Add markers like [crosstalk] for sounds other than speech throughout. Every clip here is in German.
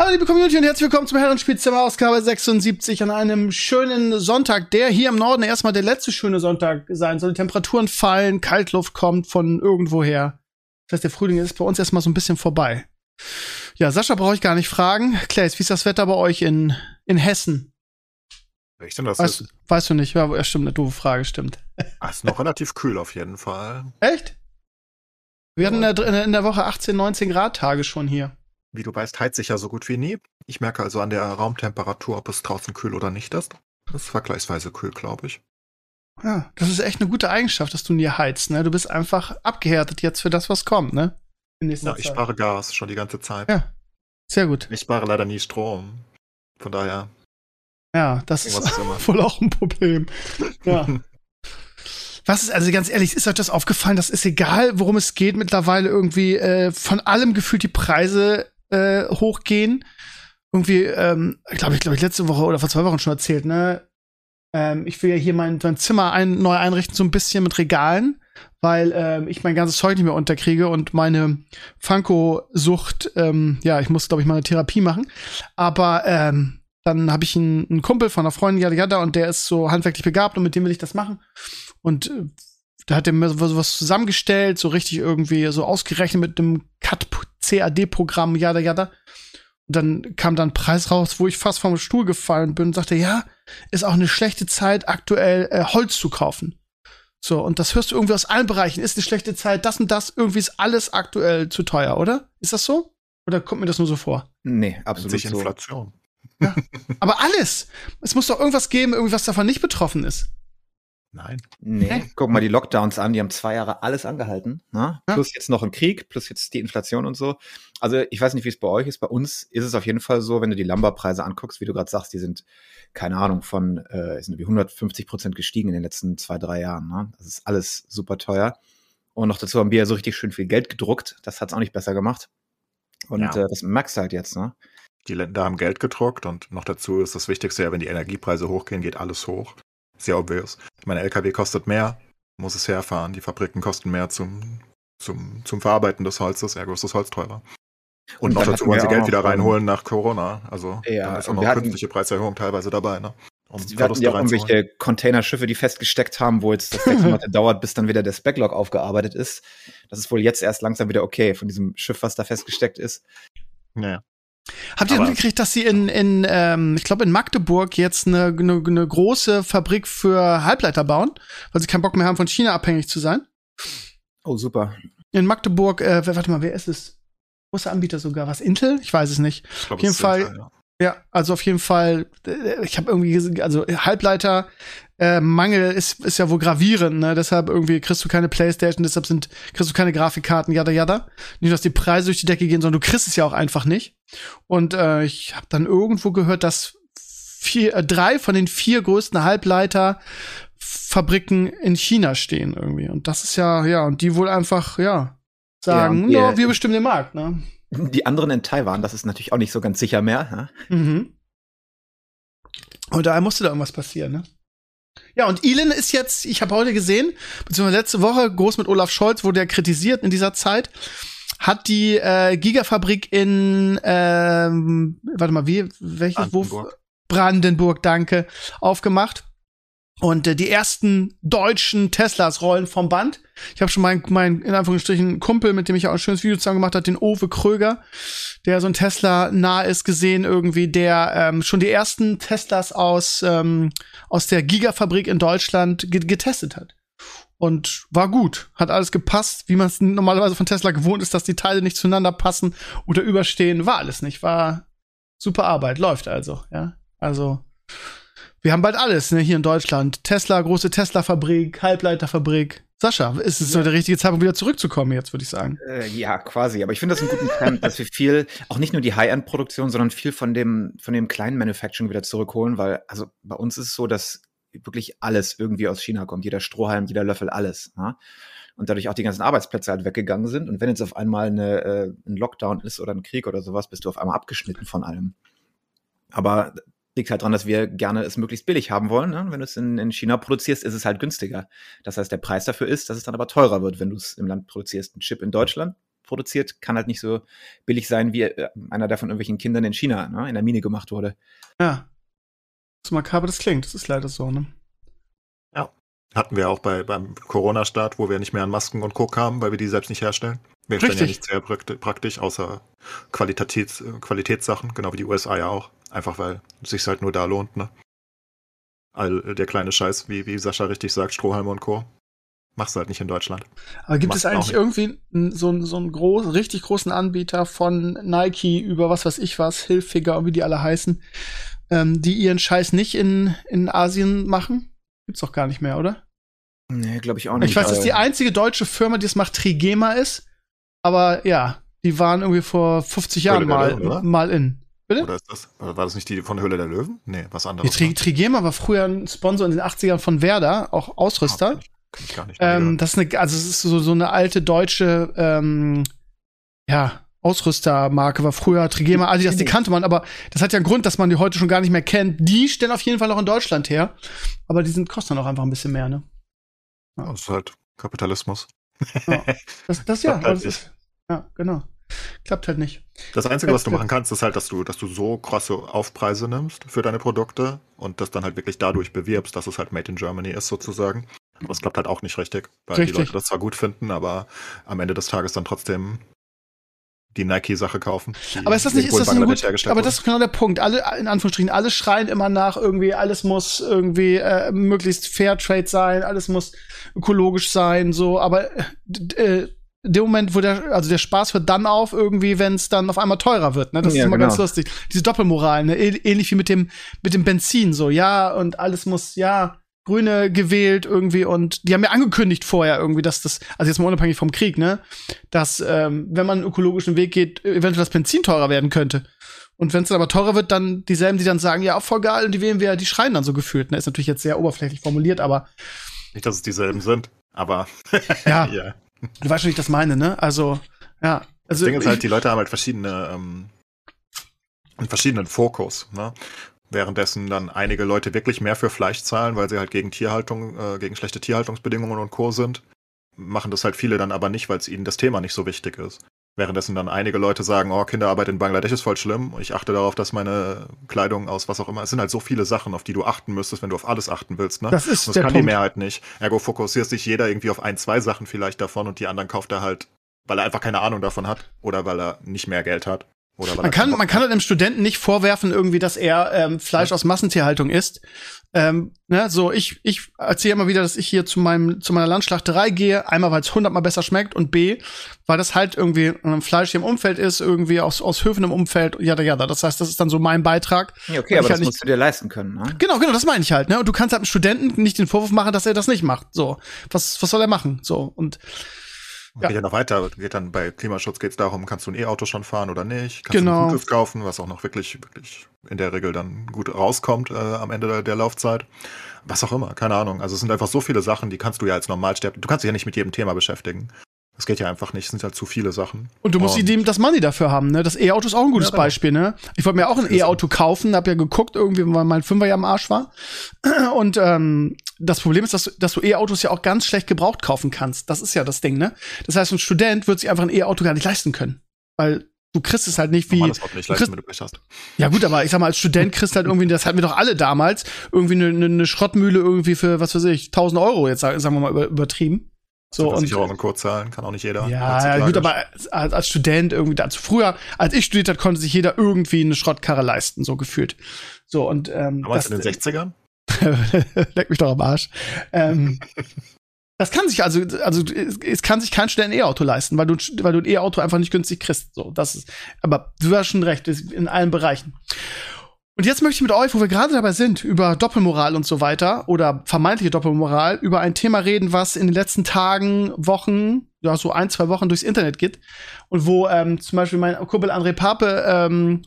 Hallo liebe Community und herzlich willkommen zum Herrenspielzimmer Ausgabe 76 an einem schönen Sonntag, der hier im Norden erstmal der letzte schöne Sonntag sein soll. Die Temperaturen fallen, Kaltluft kommt von irgendwoher. Das heißt, der Frühling ist bei uns erstmal so ein bisschen vorbei. Ja, Sascha brauche ich gar nicht fragen. Claes, wie ist das Wetter bei euch in, in Hessen? Echt denn das Weißt, ist, weißt du nicht? Ja, stimmt, eine doofe Frage, stimmt. ah, ist noch relativ kühl auf jeden Fall. Echt? Wir hatten in der, in der Woche 18, 19 Grad Tage schon hier. Wie du weißt, heizt sich ja so gut wie nie. Ich merke also an der Raumtemperatur, ob es draußen kühl oder nicht ist. Das ist vergleichsweise kühl, glaube ich. Ja, das ist echt eine gute Eigenschaft, dass du nie heizt, ne? Du bist einfach abgehärtet jetzt für das, was kommt, ne? Ja, ich spare Gas schon die ganze Zeit. Ja. Sehr gut. Ich spare leider nie Strom. Von daher, Ja, das ist ist [laughs] wohl auch ein Problem. Ja. [laughs] Was ist, also ganz ehrlich, ist euch das aufgefallen? Das ist egal, worum es geht, mittlerweile irgendwie äh, von allem gefühlt die Preise äh, hochgehen. Irgendwie, ähm, glaube ich, glaube ich, letzte Woche oder vor zwei Wochen schon erzählt, ne? Ähm, ich will ja hier mein, mein Zimmer ein, neu einrichten, so ein bisschen mit Regalen, weil ähm, ich mein ganzes Zeug nicht mehr unterkriege und meine Funko-Sucht, ähm, ja, ich muss, glaube ich, mal eine Therapie machen. Aber ähm, dann habe ich einen, einen Kumpel von einer Freundin, Yada Yada, und der ist so handwerklich begabt und mit dem will ich das machen. Und äh, da hat er mir so was zusammengestellt, so richtig irgendwie so ausgerechnet mit einem CAD-Programm, Yada Yada. Und dann kam dann ein Preis raus, wo ich fast vom Stuhl gefallen bin und sagte, ja, ist auch eine schlechte Zeit, aktuell äh, Holz zu kaufen. So, und das hörst du irgendwie aus allen Bereichen. Ist eine schlechte Zeit, das und das, irgendwie ist alles aktuell zu teuer, oder? Ist das so? Oder kommt mir das nur so vor? Nee, absolut sich so. Inflation. Aber alles! Es muss doch irgendwas geben, irgendwie was davon nicht betroffen ist. Nein. Nee, guck mal die Lockdowns an, die haben zwei Jahre alles angehalten. Ne? Ja. Plus jetzt noch ein Krieg, plus jetzt die Inflation und so. Also ich weiß nicht, wie es bei euch ist. Bei uns ist es auf jeden Fall so, wenn du die Lumberpreise anguckst, wie du gerade sagst, die sind, keine Ahnung, von äh, sind wie 150 Prozent gestiegen in den letzten zwei, drei Jahren. Ne? Das ist alles super teuer. Und noch dazu haben wir ja so richtig schön viel Geld gedruckt. Das hat's auch nicht besser gemacht. Und Ja. äh, das merkst du halt jetzt, ne? Die Länder haben Geld gedruckt und noch dazu ist das Wichtigste ja, wenn die Energiepreise hochgehen, geht alles hoch. Sehr obvious. Mein LKW kostet mehr, muss es herfahren. Die Fabriken kosten mehr zum, zum, zum Verarbeiten des Holzes, ergo ist das Holz teurer. Und, Und noch dazu wollen sie Geld wieder ähm, reinholen nach Corona. Also Ja, da ist auch noch hatten- künstliche Preiserhöhung teilweise dabei, ne? Um Wir hatten ja auch irgendwelche Containerschiffe, die festgesteckt haben, wo jetzt das sechs [laughs] Monate dauert, bis dann wieder das Backlog aufgearbeitet ist. Das ist wohl jetzt erst langsam wieder okay von diesem Schiff, was da festgesteckt ist. Ja. Habt ihr Aber- mitgekriegt, dass sie in, in ähm, ich glaube in Magdeburg jetzt eine, eine, eine große Fabrik für Halbleiter bauen, weil sie keinen Bock mehr haben, von China abhängig zu sein? Oh, super. In Magdeburg, äh, wer- warte mal, wer ist es? Großer Anbieter sogar, was? Intel? Ich weiß es nicht. Ich glaub, Auf jeden Fall- äh, ja. Ja, also auf jeden Fall, äh, ich habe irgendwie, gesehen, also Halbleiter äh, Mangel ist, ist ja wohl gravierend, ne? Deshalb irgendwie kriegst du keine Playstation, deshalb sind, kriegst du keine Grafikkarten, jada jada. Nicht, dass die Preise durch die Decke gehen, sondern du kriegst es ja auch einfach nicht. Und äh, ich habe dann irgendwo gehört, dass vier, äh, drei von den vier größten Halbleiterfabriken in China stehen irgendwie. Und das ist ja, ja, und die wohl einfach, ja, sagen, ja, ihr- wir bestimmen den Markt, ne? Die anderen in Taiwan, das ist natürlich auch nicht so ganz sicher mehr. Ne? Mhm. Und daher musste da irgendwas passieren, ne? Ja, und Elon ist jetzt, ich habe heute gesehen, beziehungsweise letzte Woche, groß mit Olaf Scholz, wurde er kritisiert in dieser Zeit, hat die äh, Gigafabrik in, ähm, warte mal, wie, welches, wo? Brandenburg. Brandenburg, danke, aufgemacht. Und äh, die ersten deutschen Teslas rollen vom Band. Ich habe schon meinen, mein, in Anführungsstrichen, Kumpel, mit dem ich auch ein schönes Video zusammen gemacht habe, den Owe Kröger, der so ein Tesla nah ist, gesehen irgendwie, der ähm, schon die ersten Teslas aus, ähm, aus der Gigafabrik in Deutschland ge getestet hat. Und war gut, hat alles gepasst, wie man es normalerweise von Tesla gewohnt ist, dass die Teile nicht zueinander passen oder überstehen. War alles nicht, war super Arbeit, läuft also, ja. Also, wir haben bald alles, ne, hier in Deutschland. Tesla, große Tesla-Fabrik, Halbleiterfabrik. Sascha, ist es so der richtige Zeitpunkt, wieder zurückzukommen jetzt, würde ich sagen. Äh, ja, quasi. Aber ich finde das einen guten Trend, dass wir viel, auch nicht nur die High-End-Produktion, sondern viel von dem, von dem kleinen Manufacturing wieder zurückholen, weil, also bei uns ist es so, dass wirklich alles irgendwie aus China kommt. Jeder Strohhalm, jeder Löffel, alles. Ja? Und dadurch auch die ganzen Arbeitsplätze halt weggegangen sind. Und wenn jetzt auf einmal eine, äh, ein Lockdown ist oder ein Krieg oder sowas, bist du auf einmal abgeschnitten von allem. Aber liegt halt dran, dass wir gerne es möglichst billig haben wollen. Ne? Wenn du es in, in China produzierst, ist es halt günstiger. Das heißt, der Preis dafür ist, dass es dann aber teurer wird, wenn du es im Land produzierst. Ein Chip in Deutschland produziert, kann halt nicht so billig sein wie äh, einer, der von irgendwelchen Kindern in China ne, in der Mine gemacht wurde. Ja. So makaber das klingt, das ist leider so, ne? Ja. Hatten wir auch bei, beim Corona-Start, wo wir nicht mehr an Masken und Co. kamen, weil wir die selbst nicht herstellen. Wir stellen ja nicht sehr praktisch, außer Qualitäts, Qualitätssachen, genau wie die USA ja auch. Einfach weil es sich halt nur da lohnt, ne? All der kleine Scheiß, wie, wie Sascha richtig sagt, Strohhalme und Co. Machst du halt nicht in Deutschland. Aber gibt Machst es eigentlich irgendwie so, so einen groß, richtig großen Anbieter von Nike über was weiß ich was, Hilfiger, wie die alle heißen, ähm, die ihren Scheiß nicht in, in Asien machen? Gibt's doch gar nicht mehr, oder? Nee, glaube ich auch nicht. Ich weiß, dass die einzige deutsche Firma, die es macht, Trigema ist. Aber ja, die waren irgendwie vor 50 Jahren mal, Löwen, mal in. Bitte? Oder ist das, war das nicht die von Höhle der Löwen? Nee, was anderes. Die Tri Trigema war früher ein Sponsor in den 80ern von Werder, auch Ausrüster. Ah, kann ich gar nicht ähm, das ist eine, also es ist so, so eine alte deutsche, ähm, ja, Ausrüstermarke war früher Trigema, Adidas, die kannte man, aber das hat ja einen Grund, dass man die heute schon gar nicht mehr kennt. Die stellen auf jeden Fall noch in Deutschland her, aber die sind, kosten auch einfach ein bisschen mehr, ne? Ja. Das ist halt Kapitalismus. Ja. [laughs] Das, das ja, halt das ist, ja, genau. Klappt halt nicht. Das Einzige, was du machen kannst, ist halt, dass du, dass du so krasse Aufpreise nimmst für deine Produkte und das dann halt wirklich dadurch bewirbst, dass es halt Made in Germany ist, sozusagen. Aber es klappt halt auch nicht richtig, weil richtig. die Leute das zwar gut finden, aber am Ende des Tages dann trotzdem die Nike-Sache kaufen. Aber ist das nicht, ist das ein gut, aber das ist genau der Punkt. Alle, in Anführungsstrichen, alle schreien immer nach irgendwie, alles muss irgendwie äh, möglichst Fairtrade sein, alles muss ökologisch sein, so, aber äh, dem Moment, wo der, also der Spaß hört dann auf, irgendwie, wenn es dann auf einmal teurer wird. Ne? Das ja, ist immer genau. ganz lustig. Diese Doppelmoral, ne? ähnlich wie mit dem, mit dem Benzin, so, ja, und alles muss, ja, Grüne gewählt irgendwie und die haben ja angekündigt vorher irgendwie, dass das, also jetzt mal unabhängig vom Krieg, ne, dass ähm, wenn man einen ökologischen Weg geht, eventuell das Benzin teurer werden könnte. Und wenn es dann aber teurer wird, dann dieselben, die dann sagen, ja, voll geil, und die wählen wir, die schreien dann so gefühlt. Ne? Ist natürlich jetzt sehr oberflächlich formuliert, aber. Nicht, dass es dieselben sind, aber. [laughs] ja. ja. Du weißt schon, wie ich das meine, ne? Also, ja. Also, das Ding ist halt, die Leute haben halt verschiedene, ähm, einen verschiedenen Fokus, ne? Währenddessen dann einige Leute wirklich mehr für Fleisch zahlen, weil sie halt gegen Tierhaltung, äh, gegen schlechte Tierhaltungsbedingungen und Co. sind, machen das halt viele dann aber nicht, weil es ihnen das Thema nicht so wichtig ist. Währenddessen dann einige Leute sagen, oh, Kinderarbeit in Bangladesch ist voll schlimm. Ich achte darauf, dass meine Kleidung aus was auch immer. Es sind halt so viele Sachen, auf die du achten müsstest, wenn du auf alles achten willst. Ne? Das ist das der kann Punkt. die Mehrheit nicht. Ergo fokussiert sich jeder irgendwie auf ein, zwei Sachen vielleicht davon und die anderen kauft er halt, weil er einfach keine Ahnung davon hat oder weil er nicht mehr Geld hat. Man kann, man kann halt einem Studenten nicht vorwerfen, irgendwie, dass er ähm, Fleisch ja. aus Massentierhaltung isst. Ähm, ne, so ich, ich erzähle immer wieder, dass ich hier zu meinem zu meiner Landschlachterei gehe, einmal weil es hundertmal besser schmeckt und b, weil das halt irgendwie ähm, Fleisch hier im Umfeld ist, irgendwie aus aus Höfen im Umfeld, ja ja, Das heißt, das ist dann so mein Beitrag. Ja, okay, aber das halt musst du dir leisten können. Ne? Genau, genau, das meine ich halt. Ne, und du kannst halt einem Studenten nicht den Vorwurf machen, dass er das nicht macht. So, was was soll er machen? So und ja. Geht ja noch weiter, geht dann bei Klimaschutz geht es darum, kannst du ein E-Auto schon fahren oder nicht? Kannst genau. du ein gutes kaufen, was auch noch wirklich, wirklich in der Regel dann gut rauskommt äh, am Ende der, der, Laufzeit. Was auch immer, keine Ahnung. Also es sind einfach so viele Sachen, die kannst du ja als Normalsterben, du kannst dich ja nicht mit jedem Thema beschäftigen. Das geht ja einfach nicht, es sind halt zu viele Sachen. Und du musst und die, das Money dafür haben, ne? Das E-Auto ist auch ein gutes ja, genau. Beispiel, ne? Ich wollte mir auch ein E-Auto kaufen, hab ja geguckt, irgendwie, weil mein Fünfer ja am Arsch war. [clears throat] Und ähm, das Problem ist, dass, du, dass du E-Autos ja auch ganz schlecht gebraucht kaufen kannst. Das ist ja das Ding, ne? Das heißt, ein Student wird sich einfach ein E-Auto gar nicht leisten können. Weil du kriegst es halt nicht wie. Das Auto nicht leisten, kriegst, wenn du Pech hast. Ja, gut, aber ich sag mal, als Student kriegst du halt irgendwie, das hatten wir doch alle damals, irgendwie eine, eine Schrottmühle irgendwie für, was weiß ich, 1000 Euro, jetzt sagen wir mal übertrieben. So, und auch und zahlen, kann auch nicht jeder. Ja, gut, aber als, als Student irgendwie, also früher, als ich studiert hat, konnte sich jeder irgendwie eine Schrottkarre leisten, so gefühlt. So, und, ähm. Damals das, in den 60ern? [laughs] Leck mich doch am Arsch. Ähm, [laughs] das kann sich also, also es kann sich kein Student ein E-Auto leisten, weil du, weil du ein E-Auto einfach nicht günstig kriegst. So, das ist, aber du hast schon recht, in allen Bereichen. Und jetzt möchte ich mit euch, wo wir gerade dabei sind, über Doppelmoral und so weiter oder vermeintliche Doppelmoral, über ein Thema reden, was in den letzten Tagen, Wochen, ja, so ein, zwei Wochen durchs Internet geht. Und wo ähm, zum Beispiel mein Kumpel André Pape ähm,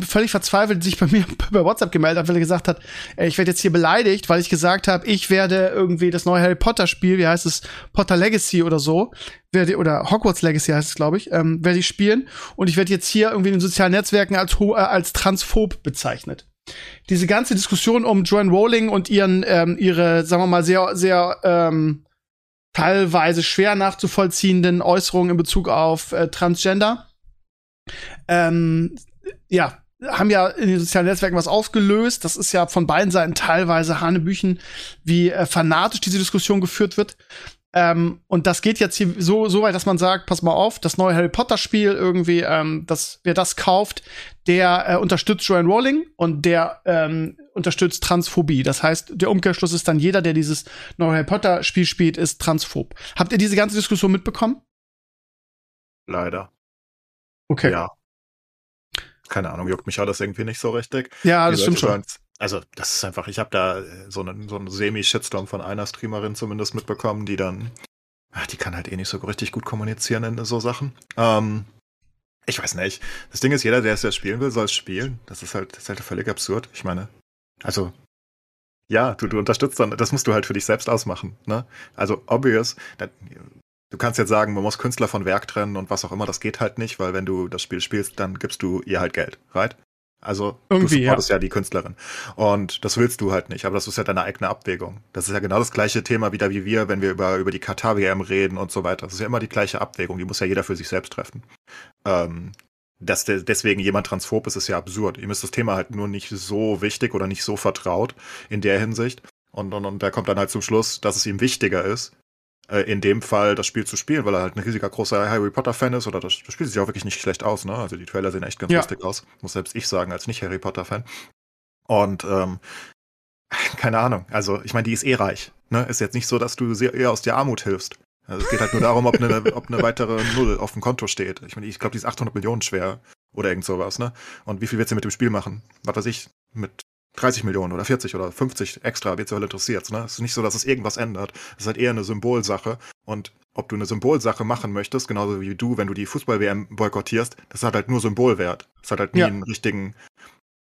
völlig verzweifelt sich bei mir [laughs] bei WhatsApp gemeldet hat, weil er gesagt hat, ich werde jetzt hier beleidigt, weil ich gesagt habe, ich werde irgendwie das neue Harry Potter Spiel, wie heißt es, Potter Legacy oder so, werde oder Hogwarts Legacy heißt es, glaube ich, ähm, werde ich spielen und ich werde jetzt hier irgendwie in den sozialen Netzwerken als äh, als transphob bezeichnet. Diese ganze Diskussion um Joanne Rowling und ihren ähm, ihre, sagen wir mal sehr sehr ähm, teilweise schwer nachzuvollziehenden Äußerungen in Bezug auf äh, Transgender ähm, ja, haben ja in den sozialen Netzwerken was ausgelöst. Das ist ja von beiden Seiten teilweise Hanebüchen, wie äh, fanatisch diese Diskussion geführt wird. Ähm, und das geht jetzt hier so, so weit, dass man sagt, pass mal auf, das neue Harry Potter Spiel irgendwie, ähm, dass wer das kauft, der äh, unterstützt Joanne Rowling und der ähm, unterstützt Transphobie. Das heißt, der Umkehrschluss ist dann jeder, der dieses neue Harry Potter Spiel spielt, ist transphob. Habt ihr diese ganze Diskussion mitbekommen? Leider. Okay. Ja, keine Ahnung, juckt mich alles irgendwie nicht so richtig. Ja, das stimmt schon. Also, das ist einfach, ich habe da äh, so einen, so einen Semi-Shitstorm von einer Streamerin zumindest mitbekommen, die dann, ach, die kann halt eh nicht so richtig gut kommunizieren in so Sachen. Ähm, ich weiß nicht. Das Ding ist, jeder, der es ja spielen will, soll es spielen. Das ist halt, das ist halt völlig absurd. Ich meine, also, ja, du, du unterstützt dann, das musst du halt für dich selbst ausmachen, ne? Also, obvious, Du kannst jetzt sagen, man muss Künstler von Werk trennen und was auch immer, das geht halt nicht, weil wenn du das Spiel spielst, dann gibst du ihr halt Geld, right? Also Irgendwie, du supportest ja. ja die Künstlerin. Und das willst du halt nicht, aber das ist ja deine eigene Abwägung. Das ist ja genau das gleiche Thema wieder wie wir, wenn wir über, über die Katar-WM reden und so weiter. Das ist ja immer die gleiche Abwägung, die muss ja jeder für sich selbst treffen. Ähm, dass de deswegen jemand transphob ist, ist ja absurd. Ihm ist das Thema halt nur nicht so wichtig oder nicht so vertraut in der Hinsicht. Und, und, und der kommt dann halt zum Schluss, dass es ihm wichtiger ist, äh, in dem Fall das Spiel zu spielen, weil er halt ein riesiger großer Harry Potter Fan ist oder das, das spielt sich auch wirklich nicht schlecht aus, ne? Also die Trailer sehen echt ganz ja. lustig aus, muss selbst ich sagen, als nicht Harry Potter Fan. Und ähm, keine Ahnung, also ich meine, die ist eh reich, ne? Ist jetzt nicht so, dass du sehr eher aus der Armut hilfst. Also es geht halt nur darum, ob eine, [laughs] ob eine weitere Null auf dem Konto steht. Ich meine, ich glaube, die ist 800 Millionen schwer oder irgend sowas, ne? Und wie viel wird sie mit dem Spiel machen? Was weiß ich, mit 30 Millionen oder 40 oder 50 extra, wird sie interessiert. Ne? Es ist nicht so, dass es irgendwas ändert. Es ist halt eher eine Symbolsache. Und ob du eine Symbolsache machen möchtest, genauso wie du, wenn du die Fußball-WM boykottierst, das hat halt nur Symbolwert. Das hat halt nie ja. einen richtigen.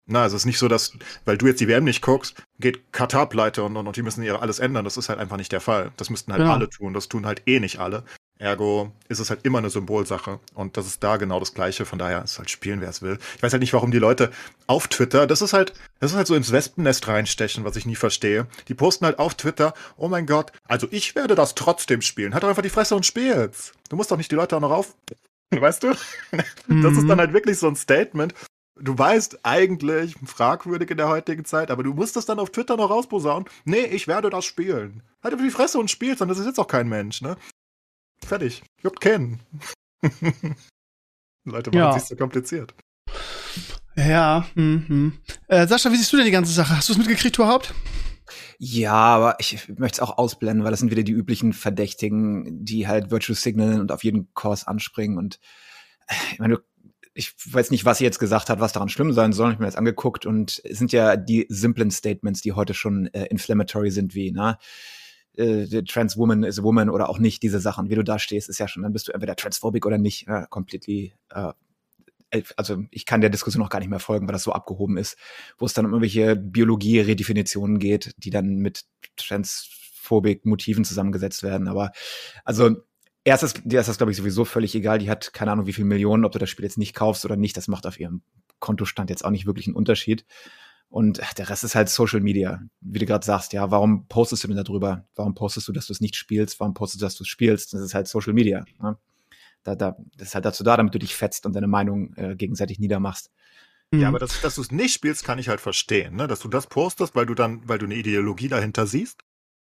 Na, also es ist nicht so, dass, weil du jetzt die WM nicht guckst, geht Katar pleite und, und, und die müssen ihr alles ändern. Das ist halt einfach nicht der Fall. Das müssten halt ja. alle tun. Das tun halt eh nicht alle. Ergo ist es halt immer eine Symbolsache. Und das ist da genau das Gleiche. Von daher ist halt spielen, wer es will. Ich weiß halt nicht, warum die Leute auf Twitter, das ist halt, das ist halt so ins Wespennest reinstechen, was ich nie verstehe. Die posten halt auf Twitter, oh mein Gott, also ich werde das trotzdem spielen. Halt doch einfach die Fresse und spiel's. Du musst doch nicht die Leute auch noch auf, [laughs] weißt du? [laughs] Das ist dann mhm. halt wirklich so ein Statement. Du weißt eigentlich, fragwürdig in der heutigen Zeit, aber du musst das dann auf Twitter noch rausposaunen. Nee, ich werde das spielen. Halt einfach die Fresse und spiel's, dann das ist jetzt auch kein Mensch, ne? Fertig. Juckt kennen. [laughs] Leute machen ja. sich so kompliziert. Ja, mhm. Äh, Sascha, wie siehst du denn die ganze Sache? Hast du es mitgekriegt überhaupt? Ja, aber ich möchte es auch ausblenden, weil das sind wieder die üblichen Verdächtigen, die halt Virtual Signalen und auf jeden Kurs anspringen. Und äh, ich meine, ich weiß nicht, was sie jetzt gesagt hat, was daran schlimm sein soll. Ich habe mir das angeguckt und es sind ja die simplen Statements, die heute schon äh, inflammatory sind, wie, ne? Äh, Trans Woman is a Woman oder auch nicht, diese Sachen, wie du da stehst, ist ja schon, dann bist du entweder transphobic oder nicht, äh, completely, äh, also ich kann der Diskussion noch gar nicht mehr folgen, weil das so abgehoben ist, wo es dann um irgendwelche Biologie-Redefinitionen geht, die dann mit transphobic Motiven zusammengesetzt werden. Aber also erstes, dir ist das, glaube ich, sowieso völlig egal. Die hat keine Ahnung, wie viele Millionen, ob du das Spiel jetzt nicht kaufst oder nicht. Das macht auf ihrem Kontostand jetzt auch nicht wirklich einen Unterschied. Und der Rest ist halt Social Media. Wie du gerade sagst, ja, warum postest du denn darüber? Warum postest du, dass du es nicht spielst? Warum postest du, dass du es spielst? Das ist halt Social Media. Ne? Da, da, das ist halt dazu da, damit du dich fetzt und deine Meinung äh, gegenseitig niedermachst. Ja, mhm. aber das, dass du es nicht spielst, kann ich halt verstehen, ne? Dass du das postest, weil du dann, weil du eine Ideologie dahinter siehst.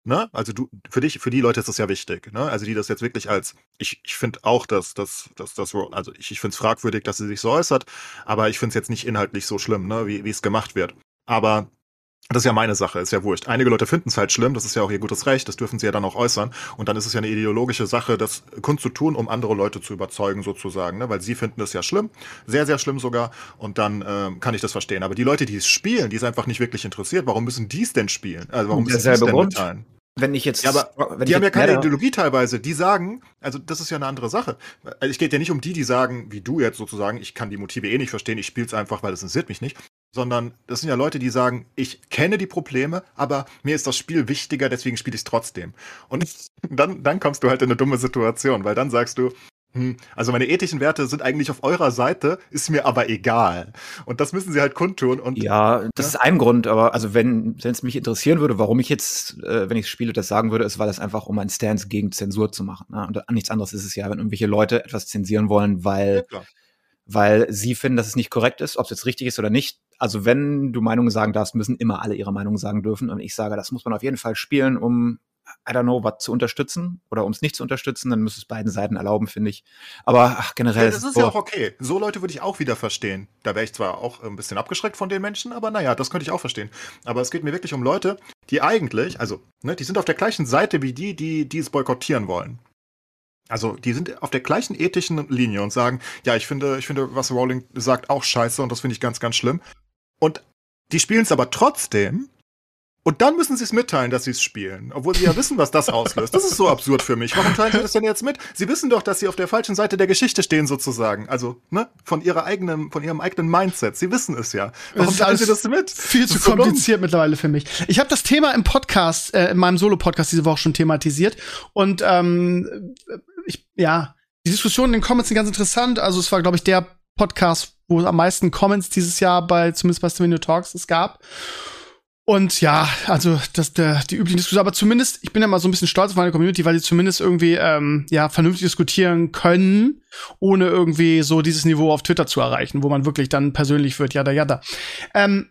Ne? Also du, für dich, für die Leute ist das ja wichtig, ne? Also die das jetzt wirklich als, ich, ich finde auch, dass dass, dass, dass also ich, ich finde es fragwürdig, dass sie sich so äußert, aber ich finde es jetzt nicht inhaltlich so schlimm, ne, wie, wie es gemacht wird. Aber Das ist ja meine Sache, ist ja wurscht. Einige Leute finden es halt schlimm, das ist ja auch ihr gutes Recht, das dürfen sie ja dann auch äußern. Und dann ist es ja eine ideologische Sache, das kundzutun, um andere Leute zu überzeugen, sozusagen, ne? weil sie finden es ja schlimm, sehr, sehr schlimm sogar. Und dann ähm, kann ich das verstehen. Aber die Leute, die es spielen, die es einfach nicht wirklich interessiert, warum müssen die es denn spielen? Also warum müssen die es denn Grund. mitteilen? Wenn ich jetzt. Ja, aber die haben ja keine Meta- Ideologie teilweise. Die sagen, also das ist ja eine andere Sache. Also ich geht ja nicht um die, die sagen, wie du jetzt sozusagen, ich kann die Motive eh nicht verstehen, ich spiele es einfach, weil es interessiert mich nicht. Sondern das sind ja Leute, die sagen, ich kenne die Probleme, aber mir ist das Spiel wichtiger, deswegen spiele ich es trotzdem. Und [laughs] dann, dann kommst du halt in eine dumme Situation, weil dann sagst du, hm, also meine ethischen Werte sind eigentlich auf eurer Seite, ist mir aber egal. Und das müssen sie halt kundtun. Und Ja, das ist ein Grund, aber also wenn es mich interessieren würde, warum ich jetzt, äh, wenn ich spiele, das sagen würde, ist, weil das einfach um ein Stance gegen Zensur zu machen. Ne? Und nichts anderes ist es ja, wenn irgendwelche Leute etwas zensieren wollen, Ja, weil klar. Weil sie finden, dass es nicht korrekt ist, ob es jetzt richtig ist oder nicht. Also wenn du Meinungen sagen darfst, müssen immer alle ihre Meinung sagen dürfen. Und ich sage, das muss man auf jeden Fall spielen, um I don't know, was zu unterstützen oder um es nicht zu unterstützen, dann müsste es beiden Seiten erlauben, finde ich. Aber ach, generell. Ja, das ist so- ja auch okay. So Leute würde ich auch wieder verstehen. Da wäre ich zwar auch ein bisschen abgeschreckt von den Menschen, aber naja, das könnte ich auch verstehen. Aber es geht mir wirklich um Leute, die eigentlich, also, ne, die sind auf der gleichen Seite wie die, die, die es boykottieren wollen. Also, die sind auf der gleichen ethischen Linie und sagen, ja, ich finde, ich finde, was Rowling sagt, auch scheiße und das finde ich ganz, ganz schlimm. Und die spielen es aber trotzdem. Und dann müssen sie es mitteilen, dass sie es spielen, obwohl sie ja wissen, was das auslöst. Das ist so absurd für mich. Warum teilen sie das denn jetzt mit? Sie wissen doch, dass sie auf der falschen Seite der Geschichte stehen, sozusagen. Also, ne, von ihrer eigenen, von ihrem eigenen Mindset. Sie wissen es ja. Warum teilen sie das mit? Viel Das zu so dumm. kompliziert mittlerweile für mich. Ich habe das Thema im Podcast, äh, in meinem Solo-Podcast diese Woche schon thematisiert. Und ähm, ich, ja, die Diskussion in den Comments sind ganz interessant. Also es war, glaube ich, der Podcast, wo es am meisten Comments dieses Jahr bei, zumindest bei Stevenio Talks, es gab. Und ja, also das der die üblichen Diskussionen, aber zumindest, ich bin ja mal so ein bisschen stolz auf meine Community, weil die zumindest irgendwie ähm, ja vernünftig diskutieren können, ohne irgendwie so dieses Niveau auf Twitter zu erreichen, wo man wirklich dann persönlich wird, jada jada. Ähm,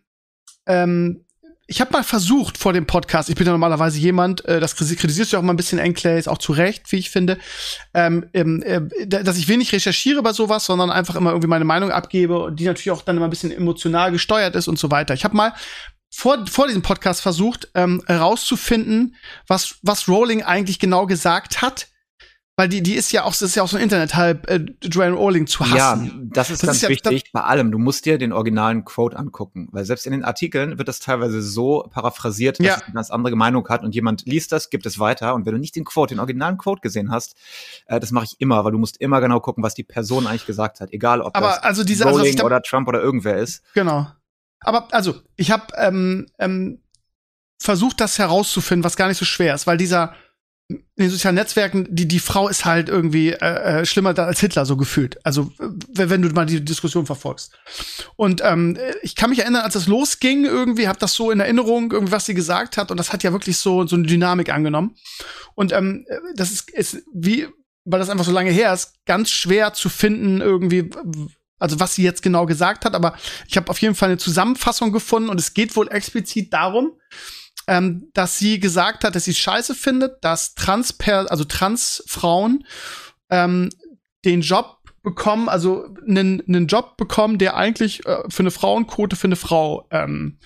ähm, ich habe mal versucht vor dem Podcast, ich bin ja normalerweise jemand, äh, das kritisierst du auch mal ein bisschen Enclays, auch zu Recht, wie ich finde, ähm, ähm, äh, da- dass ich wenig recherchiere bei sowas, sondern einfach immer irgendwie meine Meinung abgebe die natürlich auch dann immer ein bisschen emotional gesteuert ist und so weiter. Ich habe mal vor, vor diesem Podcast versucht, ähm, herauszufinden, was, was Rowling eigentlich genau gesagt hat. Weil die, die ist ja auch, das ist ja auch so ein Internet halb, äh, Joanne Rowling zu hassen. Ja, das ist Das ganz ist ja- wichtig bei allem. Du musst dir den originalen Quote angucken, weil selbst in den Artikeln wird das teilweise so paraphrasiert, dass Ja. es eine ganz andere Meinung hat und jemand liest das, gibt es weiter und wenn du nicht den Quote, den originalen Quote gesehen hast, äh, das mache ich immer, weil du musst immer genau gucken, was die Person eigentlich gesagt hat, egal ob Aber das also diese, also Rowling ich da, oder Trump oder irgendwer ist. Genau. Aber also, ich habe ähm, ähm, versucht, das herauszufinden, was gar nicht so schwer ist, weil dieser in den sozialen Netzwerken, die die Frau ist halt irgendwie äh, äh, schlimmer da als Hitler so gefühlt. Also wenn du mal die Diskussion verfolgst. Und ähm, äh, ich kann mich erinnern, als es losging, irgendwie habe das so in Erinnerung, irgendwie was sie gesagt hat, und das hat ja wirklich so so eine Dynamik angenommen. Und ähm, äh, das ist, ist wie, weil das einfach so lange her ist, ganz schwer zu finden irgendwie. Also was sie jetzt genau gesagt hat, aber ich habe auf jeden Fall eine Zusammenfassung gefunden und es geht wohl explizit darum, ähm, dass sie gesagt hat, dass sie scheiße findet, dass Transper, also Transfrauen ähm, den Job bekommen, also einen, einen Job bekommen, der eigentlich äh, für eine Frauenquote für eine Frau ähm,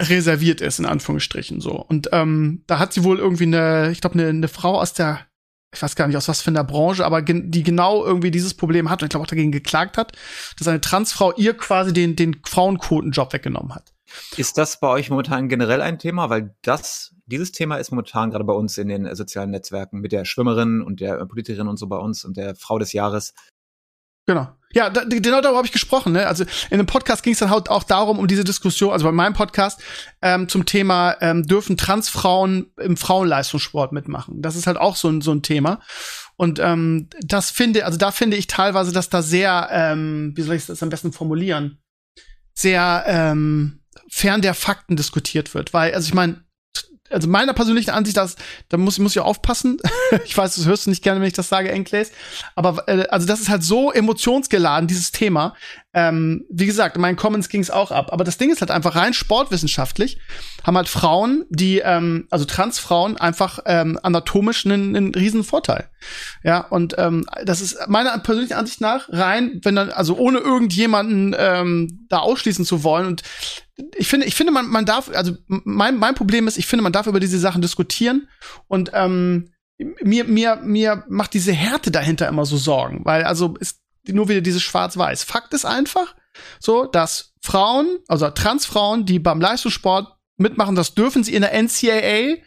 reserviert ist, in Anführungsstrichen so. Und ähm, da hat sie wohl irgendwie eine, ich glaube, eine, eine Frau aus der, ich weiß gar nicht aus was für einer Branche, aber gen die genau irgendwie dieses Problem hat und ich glaube auch dagegen geklagt hat, dass eine Transfrau ihr quasi den, den Frauenquotenjob weggenommen hat. Ist das bei euch momentan generell ein Thema? Weil das, dieses Thema ist momentan gerade bei uns in den sozialen Netzwerken mit der Schwimmerin und der Politikerin und so bei uns und der Frau des Jahres. Genau. Ja, da, genau darüber habe ich gesprochen. Ne? Also in dem Podcast ging es dann halt auch darum, um diese Diskussion, also bei meinem Podcast, ähm, zum Thema, ähm, dürfen Transfrauen im Frauenleistungssport mitmachen? Das ist halt auch so ein, so ein Thema. Und ähm, das finde, also da finde ich teilweise, dass da sehr, ähm, wie soll ich das am besten formulieren, sehr ähm, fern der Fakten diskutiert wird. Weil, also ich meine, also meiner persönlichen Ansicht, das, da muss, muss ich aufpassen. [laughs] ich weiß, das hörst du nicht gerne, wenn ich das sage, Enclays. Aber äh, also das ist halt so emotionsgeladen, dieses Thema. Ähm, wie gesagt, in meinen Comments ging es auch ab. Aber das Ding ist halt einfach rein sportwissenschaftlich, haben halt Frauen, die, ähm, also Transfrauen, einfach ähm, anatomisch einen, einen riesen Vorteil. Ja, und ähm, das ist meiner persönlichen Ansicht nach rein, wenn dann, also ohne irgendjemanden ähm, da ausschließen zu wollen und ich finde, ich finde, man, man darf, also mein, mein Problem ist, ich finde, man darf über diese Sachen diskutieren und ähm, mir, mir, mir macht diese Härte dahinter immer so Sorgen, weil also ist nur wieder dieses Schwarz-Weiß. Fakt ist einfach so, dass Frauen, also Transfrauen, die beim Leistungssport mitmachen, das dürfen sie in der NCAA.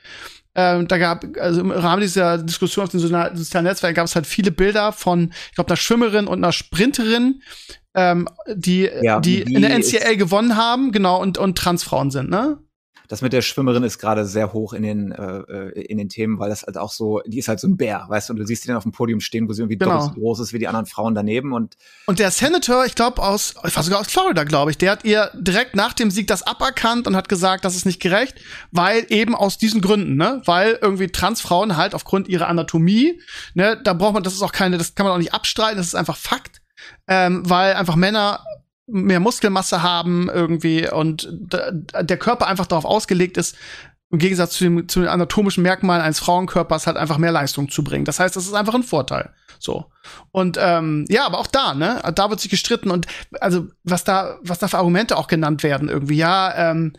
Ähm, da gab, also im Rahmen dieser Diskussion auf den sozialen Netzwerken gab es halt viele Bilder von, ich glaube, einer Schwimmerin und einer Sprinterin, ähm, die, ja, die, die in der NCAA gewonnen haben, genau, und, und Transfrauen sind, ne? das mit der Schwimmerin ist gerade sehr hoch in den äh, äh, in den Themen, weil das halt auch so, die ist halt so ein Bär, weißt du, und du siehst die dann auf dem Podium stehen, wo sie irgendwie genau. doppelt so groß ist wie die anderen Frauen daneben und und der Senator, ich glaube aus, ich war sogar aus Florida, glaube ich, der hat ihr direkt nach dem Sieg das aberkannt und hat gesagt, das ist nicht gerecht, weil eben aus diesen Gründen, ne, weil irgendwie Transfrauen halt aufgrund ihrer Anatomie, ne, da braucht man, das ist auch keine, das kann man auch nicht abstreiten, das ist einfach Fakt, ähm, weil einfach Männer mehr Muskelmasse haben irgendwie und der Körper einfach darauf ausgelegt ist, im Gegensatz zu, dem, zu den anatomischen Merkmalen eines Frauenkörpers halt einfach mehr Leistung zu bringen. Das heißt, das ist einfach ein Vorteil. So. Und ähm, ja, aber auch da, ne, da wird sich gestritten und also was da, was da für Argumente auch genannt werden, irgendwie, ja, ähm,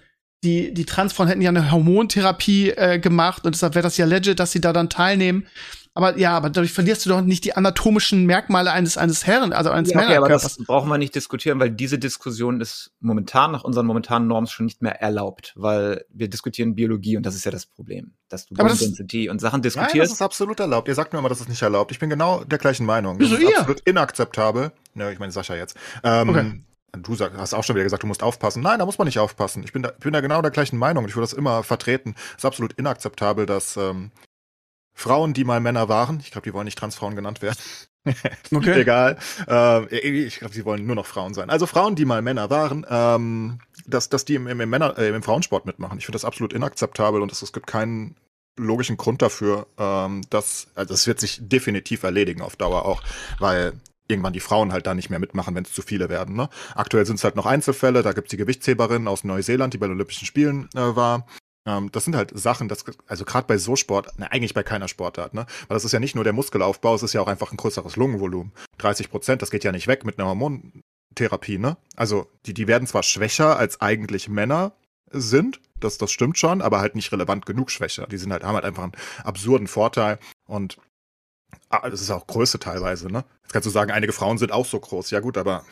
die, die Transfrauen hätten ja eine Hormontherapie äh, gemacht und deshalb wäre das ja legit, dass sie da dann teilnehmen. Aber ja, aber dadurch verlierst du doch nicht die anatomischen Merkmale eines eines Herren, also eines ja, okay, aber das brauchen wir nicht diskutieren, weil diese Diskussion ist momentan nach unseren momentanen Normen schon nicht mehr erlaubt, weil wir diskutieren Biologie und das ist ja das Problem, dass du Density und Sachen diskutierst. Nein, das ist absolut erlaubt. Ihr sagt mir immer, das ist nicht erlaubt. Ich bin genau der gleichen Meinung. Das Wieso ist ihr? absolut inakzeptabel. Ne, ich meine Sascha jetzt. Ähm, okay. Du sag, hast auch schon wieder gesagt, du musst aufpassen. Nein, da muss man nicht aufpassen. Ich bin da, ich bin da genau der gleichen Meinung. Ich würde das immer vertreten. Es ist absolut inakzeptabel, dass ähm, Frauen, die mal Männer waren, ich glaube, die wollen nicht Transfrauen genannt werden. [laughs] okay. Egal. Äh, ich glaube, sie wollen nur noch Frauen sein. Also Frauen, die mal Männer waren, ähm, dass, dass die im, im, Männer, äh, im Frauensport mitmachen. Ich finde das absolut inakzeptabel und es, es gibt keinen logischen Grund dafür, ähm, dass, also es wird sich definitiv erledigen auf Dauer auch, weil irgendwann die Frauen halt da nicht mehr mitmachen, wenn es zu viele werden. Ne? Aktuell sind es halt noch Einzelfälle, da gibt es die Gewichtsheberin aus Neuseeland, die bei den Olympischen Spielen äh, war. Ähm, das sind halt Sachen, das, also gerade bei so Sport, ne, eigentlich bei keiner Sportart, ne? Weil das ist ja nicht nur der Muskelaufbau, es ist ja auch einfach ein größeres Lungenvolumen. 30 Prozent, das geht ja nicht weg mit einer Hormontherapie, ne? Also, die, die werden zwar schwächer als eigentlich Männer sind, das, das stimmt schon, aber halt nicht relevant genug schwächer. Die sind halt, haben halt einfach einen absurden Vorteil und ah, das ist auch Größe teilweise, ne? Jetzt kannst du sagen, einige Frauen sind auch so groß. Ja gut, aber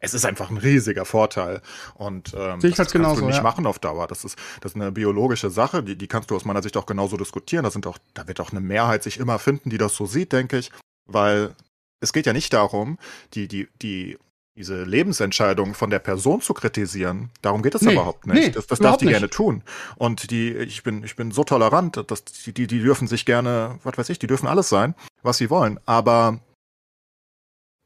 es ist einfach ein riesiger Vorteil. Und ähm, ich das halt genauso, kannst du nicht ja. machen auf Dauer. Das ist, das ist eine biologische Sache, die, die kannst du aus meiner Sicht auch genauso diskutieren. Da, sind auch, da wird auch eine Mehrheit sich immer finden, die das so sieht, denke ich. Weil es geht ja nicht darum, die, die, die, diese Lebensentscheidung von der Person zu kritisieren. Darum geht es nee, überhaupt nicht. Nee, das das darf die nicht. gerne tun. Und die, ich bin, ich bin so tolerant, dass die, die, die dürfen sich gerne, was weiß ich, die dürfen alles sein, was sie wollen. Aber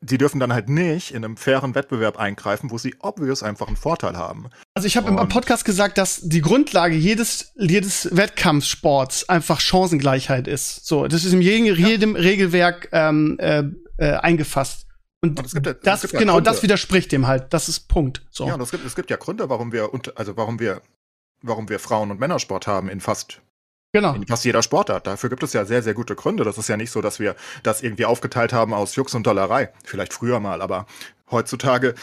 die dürfen dann halt nicht in einem fairen Wettbewerb eingreifen, wo sie obvious einfach einen Vorteil haben. Also ich habe im Podcast gesagt, dass die Grundlage jedes, jedes Wettkampfsports einfach Chancengleichheit ist. So, das ist in jedem, ja. jedem Regelwerk ähm, äh, äh, eingefasst. Und, und gibt das, ja genau, Gründe. das widerspricht dem halt. Das ist Punkt. So. Ja, und es gibt, es gibt ja Gründe, warum wir, also warum wir, warum wir Frauen- und Männersport haben in fast Genau. In fast jeder Sportart. Dafür gibt es ja sehr, sehr gute Gründe. Das ist ja nicht so, dass wir das irgendwie aufgeteilt haben aus Jux und Dollerei. Vielleicht früher mal, aber heutzutage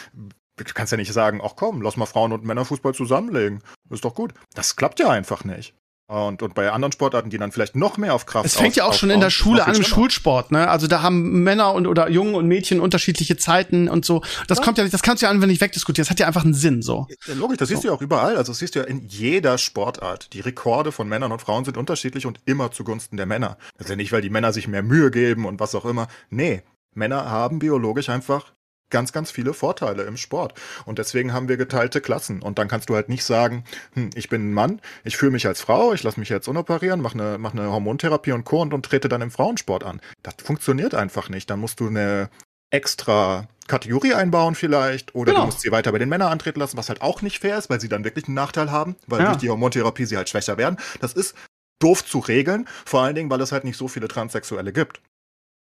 du kannst ja nicht sagen, ach komm, lass mal Frauen- und Männerfußball zusammenlegen. Ist doch gut. Das klappt ja einfach nicht. Und, und bei anderen Sportarten, die dann vielleicht noch mehr auf Kraft Es fängt ja auch schon in der Schule an im Schulsport, ne? Also da haben Männer und oder Jungen und Mädchen unterschiedliche Zeiten und so. Das ja. kommt ja nicht, das kannst du ja einfach nicht wegdiskutieren. Das hat ja einfach einen Sinn, so. Ja, logisch, das so. siehst du ja auch überall. Also das siehst du ja in jeder Sportart. Die Rekorde von Männern und Frauen sind unterschiedlich und immer zugunsten der Männer. Das ist ja nicht, weil die Männer sich mehr Mühe geben und was auch immer. Nee. Männer haben biologisch einfach ganz, ganz viele Vorteile im Sport. Und deswegen haben wir geteilte Klassen. Und dann kannst du halt nicht sagen, hm, ich bin ein Mann, ich fühle mich als Frau, ich lasse mich jetzt unoperieren, mache eine, mach eine Hormontherapie und Co. Und, und trete dann im Frauensport an. Das funktioniert einfach nicht. Dann musst du eine extra Kategorie einbauen vielleicht oder genau. du musst sie weiter bei den Männern antreten lassen, was halt auch nicht fair ist, weil sie dann wirklich einen Nachteil haben, weil ja. durch die Hormontherapie sie halt schwächer werden. Das ist doof zu regeln, vor allen Dingen, weil es halt nicht so viele Transsexuelle gibt.